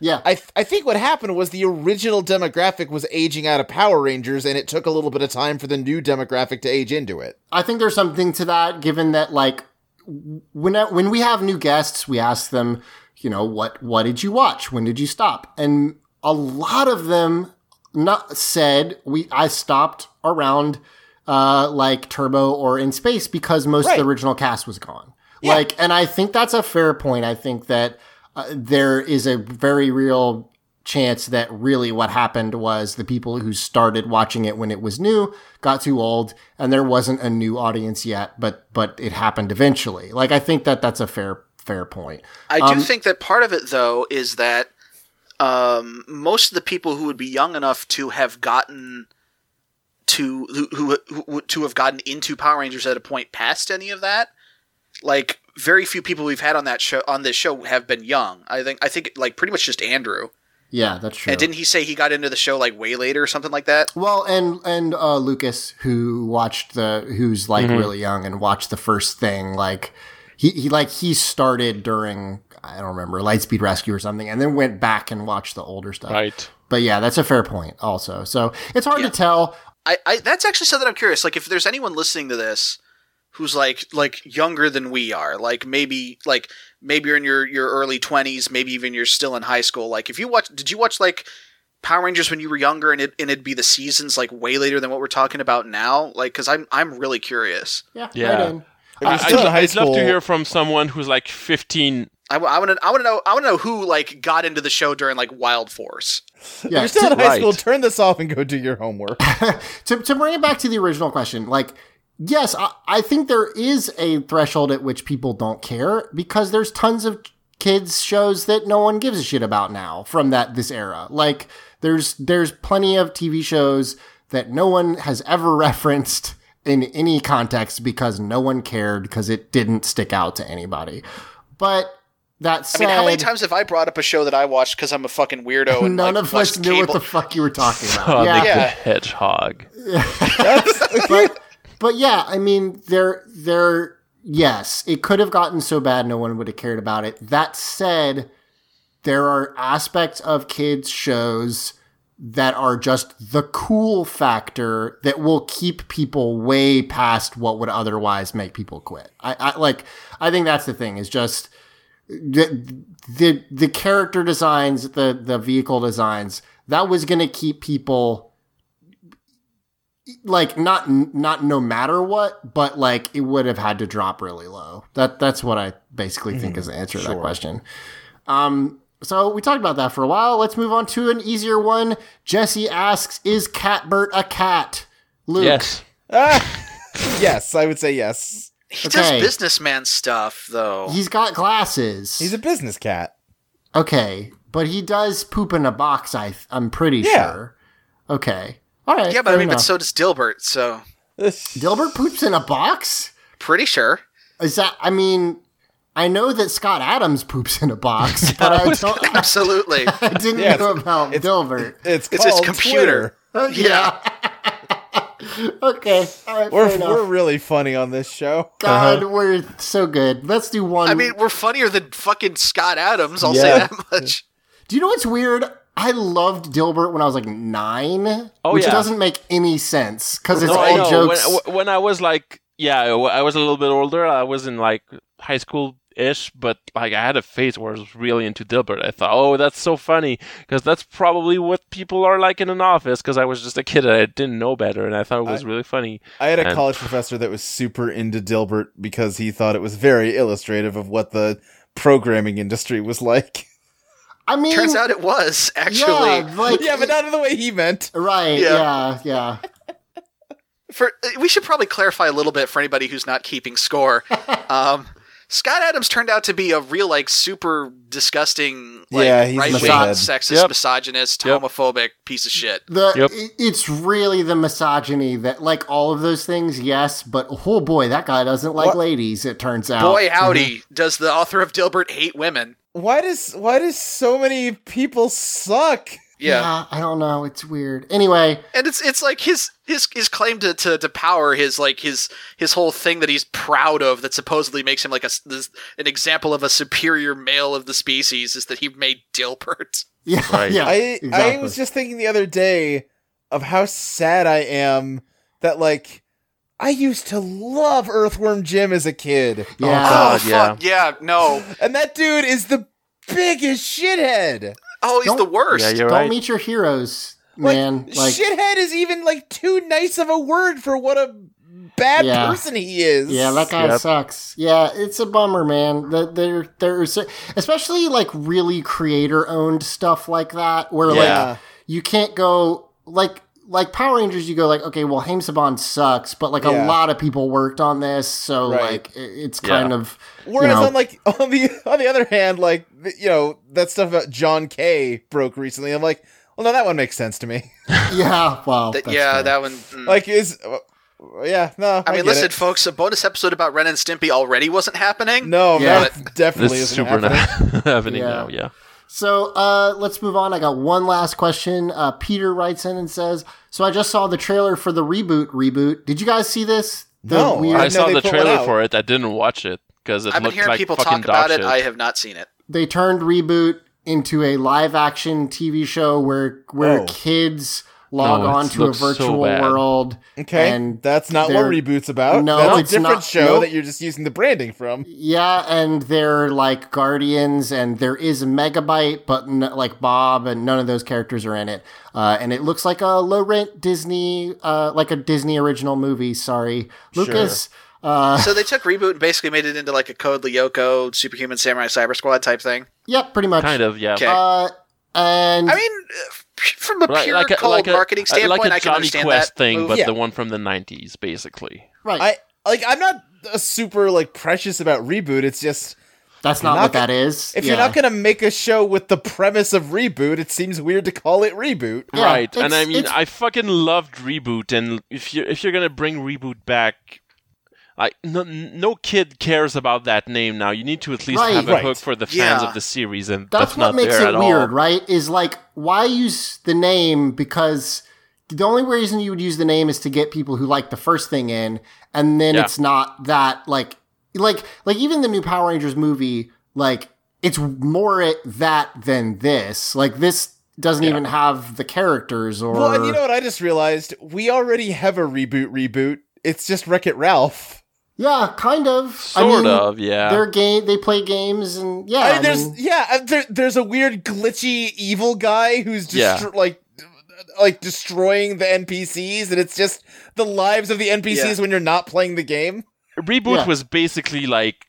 Yeah, I th- I think what happened was the original demographic was aging out of Power Rangers, and it took a little bit of time for the new demographic to age into it. I think there's something to that, given that like when when we have new guests, we ask them, you know, what what did you watch? When did you stop? And a lot of them not said we I stopped around uh like Turbo or in space because most of the original cast was gone. Yeah. Like, and I think that's a fair point. I think that uh, there is a very real chance that really what happened was the people who started watching it when it was new got too old and there wasn't a new audience yet but but it happened eventually like i think that that's a fair fair point I do Um, think that part of it, though, is that um, most of the people who would be young enough to have gotten to who, who, who to have gotten into Power Rangers at a point past any of that, like very few people we've had on that show on this show have been young. I think I think like pretty much just Andrew. yeah that's true And didn't he say he got into the show like way later or something like that? well and and uh lucas who watched the who's like really young and watched the first thing like he, he like he started during i don't remember lightspeed rescue or something and then went back and watched the older stuff right. but yeah that's a fair point also so it's hard Yeah. to tell I, I that's actually something I'm curious. Like if there's anyone listening to this who's like like younger than we are, like maybe like maybe you're in your your early twenties, maybe even you're still in high school. Like if you watch, did you watch like Power Rangers when you were younger, and it and it'd be the seasons like way later than what we're talking about now? Like because I'm I'm really curious. yeah Yeah. right. If you're I, still I'd, in high I'd love to hear from someone who's like 15. I, want to I want to know I want to know who like got into the show during like Wild Force. if yeah you're still in high right. school, turn this off and go do your homework. to, to bring it back to the original question, like, yes, I, I think there is a threshold at which people don't care because there's tons of kids shows that no one gives a shit about now from that this era. Like, there's there's plenty of TV shows that no one has ever referenced in any context because no one cared because it didn't stick out to anybody. But that I said, mean, how many times have I brought up a show that I watched because I'm a fucking weirdo and none like, of us watched knew what the fuck you were talking about. Sonic yeah. the Yeah. Hedgehog. but but yeah, I mean, there there yes, it could have gotten so bad no one would have cared about it. That said, there are aspects of kids shows that are just the cool factor that will keep people way past what would otherwise make people quit. I, I like I think that's the thing is just the the the character designs, the the vehicle designs, that was going to keep people like not not no matter what, but like it would have had to drop really low. That that's what I basically think is the answer to that question. Um, so we talked about that for a while. Let's move on to an easier one. Jesse asks, "Is Catbert a cat?" Luke. Yes. Ah, yes, I would say yes. He Okay. does businessman stuff though. He's got glasses. He's a business cat. okay, but he does poop in a box. I I'm pretty Yeah. sure. Okay. All right. yeah, but I fair mean, but so does Dilbert. So Dilbert poops in a box. pretty sure. Is that? I mean, I know that Scott Adams poops in a box, but I don't. Absolutely. I didn't Yeah, know it's- about it's- Dilbert. It's It's his computer. Twitter. yeah. okay. All right. We're we're really funny on this show. God, uh-huh. we're so good. Let's do one. I mean, we're funnier than fucking Scott Adams. I'll say that much. do you know what's weird? I loved Dilbert when I was like nine, Oh, which yeah. doesn't make any sense because it's No, I all know. jokes. When, when I was like yeah, I was a little bit older. I was in like high school ish, but like I had a phase where I was really into Dilbert. I thought, oh, that's so funny because that's probably what people are like in an office. Because I was just a kid and I didn't know better, and I thought it was I- really funny. I had a And- college professor that was super into Dilbert because he thought it was very illustrative of what the programming industry was like. I mean, Turns out it was actually. yeah, like yeah, but not in the way he meant. right, Yeah. yeah, yeah. for we should probably clarify a little bit for anybody who's not keeping score. um, Scott Adams turned out to be a real like super disgusting, like Yeah, he's right wing, misogynist. sexist, Yep. misogynist, Yep. homophobic piece of shit. The Yep. it's really the misogyny that like all of those things, yes, but oh boy, that guy doesn't like What? ladies. It turns out. Boy howdy, does the author of Dilbert hate women? Why does why does so many people suck? Yeah. I don't know. It's weird. Anyway, And it's it's like his his his claim to, to, to power, his like his his whole thing that he's proud of that supposedly makes him like a s- this, an example of a superior male of the species is that he made Dilbert. yeah, Right. yeah. I exactly. I was just thinking the other day of how sad I am that like I used to love Earthworm Jim as a kid. yeah. Oh, oh, God, oh yeah. fuck yeah, no. And that dude is the biggest shithead. Oh, he's Don't- the worst. Yeah, you're don't right. meet your heroes, Like, man. Like, shithead is even like too nice of a word for what a bad Yeah. person he is. Yeah, that guy Yep. sucks. Yeah, it's a bummer, man. That there, there's especially like really creator-owned stuff like that, where Yeah. like you can't go like like Power Rangers. You go like, okay, well, Haim Saban sucks, but like Yeah. a lot of people worked on this, so Right. like it's kind Yeah. of Whereas you know, on like on the on the other hand, like you know that stuff about John K. broke recently. I'm like, well, no, that one makes sense to me. yeah, well, That- that's yeah, fair. that one. mm. like, is uh, yeah, no. I mean, listen, it. folks. A bonus episode about Ren and Stimpy already wasn't happening. No, Yeah. that definitely This is isn't super happening. not happening Yeah. now. Yeah. So uh, let's move on. I got one last question. Uh, Peter writes in and says, "So I just saw the trailer for the reboot. Reboot. Did you guys see this? The No, weird- I saw they the trailer out. for it. I didn't watch it because it I've been looked hearing like people fucking talk about it. shit. I have not seen it. they turned reboot into a live action TV show where where Oh. kids log No, on to a looks so virtual world. Okay, and that's not what reboot's about. No, that's it's a different not- show nope. that you're just using the branding from. Yeah, and they're like guardians, and there is a megabyte, but n- like Bob, and none of those characters are in it. Uh, and it looks like a low rent Disney, uh, like a Disney original movie. Sorry, Lucas. Uh, So they took reboot and basically made it into like a Code Lyoko, Superhuman Samurai Cyber Squad type thing. yep, pretty much. kind of, yeah. Okay. Uh, and I mean, uh, from a Like, pure like a, cold like a, marketing uh, standpoint, like a I can Jonny understand Quest that thing, move. but Yeah. the one from the '90s, basically. right, I like. I'm not a super like precious about reboot. It's just that's not not what gonna- that is. if Yeah. you're not gonna make a show with the premise of reboot, it seems weird to call it reboot. Yeah, right, and I mean, I fucking loved reboot, and if you if you're gonna bring reboot back. Like no, no kid cares about that name now. You need to at least Right. have a Right. hook for the fans Yeah. of the series, and that's, that's, what not makes there it at weird, all. right? Is like why use the name because the only reason you would use the name is to get people who like the first thing in, and then Yeah. it's not that like like like even the new Power Rangers movie, like it's more it that than this. Like this doesn't even have the characters or Well, and you know what I just realized? We already have a reboot. Reboot. It's just Wreck It Ralph. Yeah, kind of. Sort I mean, of, yeah. They're game. They play games, and yeah. I I mean, there's mean, yeah, uh, there, there's a weird glitchy evil guy who's just Yeah. like like destroying the NPCs, and it's just the lives of the NPCs Yeah. when you're not playing the game. Reboot Yeah. was basically like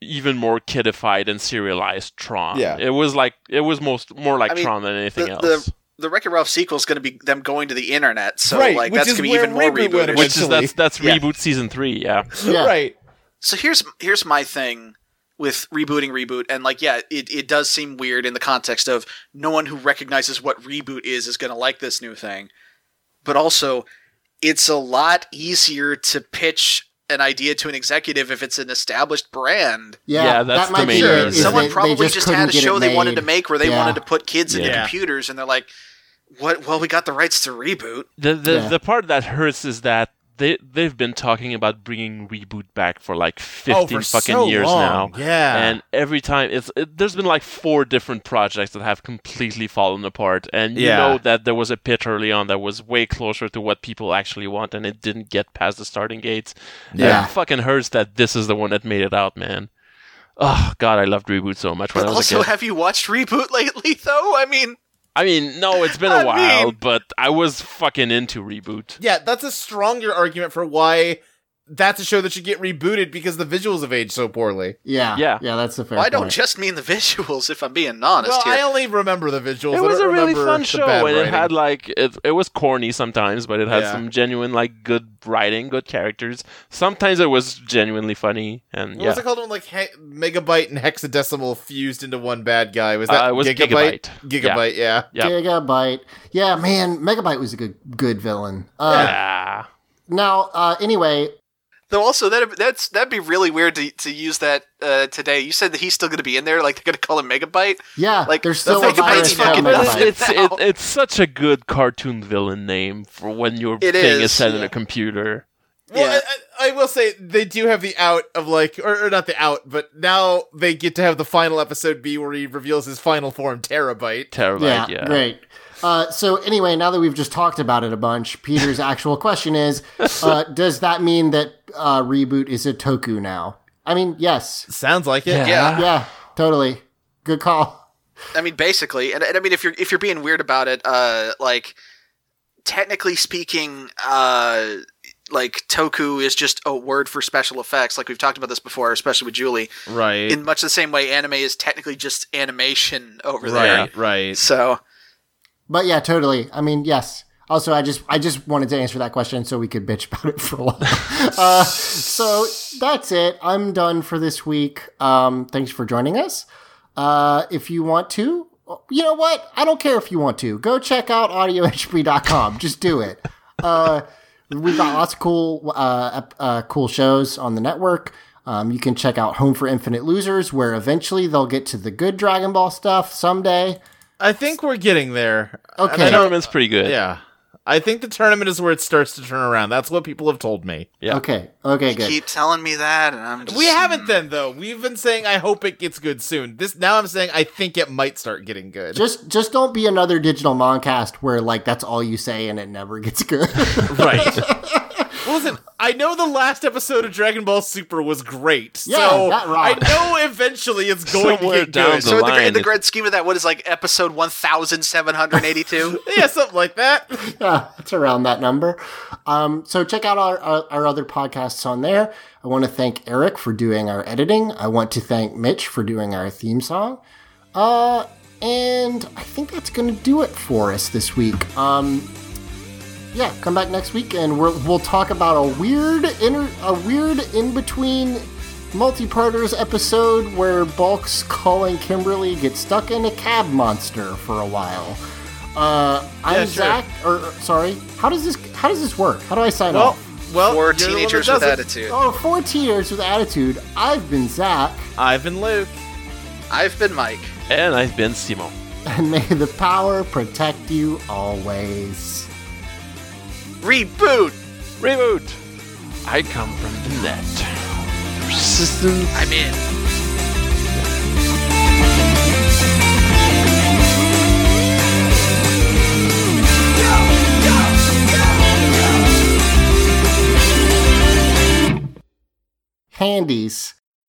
even more kidified and serialized Tron. Yeah. it was like it was most more like I mean, Tron than anything the, else. the the Wreck-It Ralph sequel is going to be them going to the internet, so Right, like that's going to be even more Reboot rebooted. Which is that's that's Yeah. reboot season three. Yeah, yeah. Right. So here's here's my thing with rebooting reboot, and like yeah, it, it does seem weird in the context of no one who recognizes what reboot is is going to like this new thing, but also it's a lot easier to pitch an idea to an executive if it's an established brand. Yeah, Yeah, that's that might the be main it, reason. is Someone they- they probably just just, had a show they wanted to make where they Yeah. wanted to put kids into Yeah. computers, and they're like, "What? Well, we got the rights to reboot." the the Yeah. the part that hurts is that they they've been talking about bringing reboot back for like 15 Oh, for fucking so years long. now. Yeah. And every time it's it, there's been like four different projects that have completely fallen apart and you Yeah. know that there was a pitch early on that was way closer to what people actually want and it didn't get past the starting gates. Yeah. It fucking hurts that this is the one that made it out, man. Oh god, I loved reboot so much when But I was a also, kid. have you watched Reboot lately, though? I mean, I mean, no, it's been a I while, mean- but I was fucking into reboot. Yeah, that's a stronger argument for why that's a show that should get rebooted because the visuals have aged so poorly. Yeah, Yeah. yeah. That's a fair. well, I don't just mean the visuals, if I'm being honest Well, here. I only remember the visuals. It was a really fun show, bad and it had like it. It was corny sometimes, but it had Yeah. some genuine like good writing, good characters. Sometimes it was genuinely funny, and What yeah, was it called? When like he- megabyte and hexadecimal fused into one bad guy? Was that Uh, it was gigabyte? Gigabyte. Gigabyte, yeah. Yep. Gigabyte. Yeah, man, Megabyte was a good good villain. Uh, yeah. Now, uh, anyway, Though also that that's that'd be really weird to to use that uh, today. You said that he's still going to be in there, like they're going to call him Megabyte. yeah, Like, there's the still a Megabyte's virus fucking But it's. Megabyte. it's, it, it's such a good cartoon villain name for when your It thing is, is, set in a computer. Well, Yeah. I, I, I will say they do have the out of like, or, or not the out, but now they get to have the final episode be where he reveals his final form, Terabyte. Terabyte, yeah, yeah. great. Uh, so anyway, now that we've just talked about it a bunch, Peter's actual question is: uh, Does that mean that uh, reboot is a toku now? I mean, yes. Sounds like it. Yeah. Yeah. Yeah, totally. Good call. I mean, basically, and, and I mean, if you're if you're being weird about it, uh, like technically speaking, uh, like toku is just a word for special effects. Like we've talked about this before, especially with Julie. Right. In much the same way, anime is technically just animation over there. right. Right. So But yeah, totally. I mean, yes. Also, I just I just wanted to answer that question so we could bitch about it for a while. uh, so that's it. I'm done for this week. Um, thanks for joining us. Uh, if you want to, you know what? I don't care if you want to. Go check out audiohp.com. Just do it. Uh, we've got lots of cool uh, uh, cool shows on the network. Um, you can check out Home for Infinite Losers, where eventually they'll get to the good Dragon Ball stuff someday. I think we're getting there. Okay. The tournament's pretty good. Yeah. I think the tournament is where it starts to turn around. That's what people have told me. Yeah. Okay. Okay. you Good. keep telling me that, and I'm just We haven't mm. then though. We've been saying I hope it gets good soon. This now I'm saying I think it might start getting good. Just just don't be another digital moncast where like that's all you say and it never gets good. right. Listen, I know the last episode of Dragon Ball Super was great. Yeah, so that I know eventually it's going Somewhere to get down good. the So in the, gra- in the grand scheme of that, what is like episode one thousand seven hundred eighty-two? yeah, something like that. yeah, it's around that number. Um, so check out our, our our other podcasts on there. I want to thank Eric for doing our editing. I want to thank Mitch for doing our theme song. Uh, and I think that's going to do it for us this week. Um, yeah, come back next week and we'll we'll talk about a weird inter a weird in between multi-parters episode where Bulk's calling Kimberly get stuck in a cab monster for a while. Uh, I'm Yeah, sure. Zach. Or or, sorry, how does this how does this work? How do I sign Well, off? well, Four you're the one that teenagers with attitude. Oh, four teenagers with attitude. I've been Zach, I've been Luke. I've been Mike. And I've been Simo. and may the power protect you always. Reboot. Reboot! I come from the net. Persistent I'm in. Handies.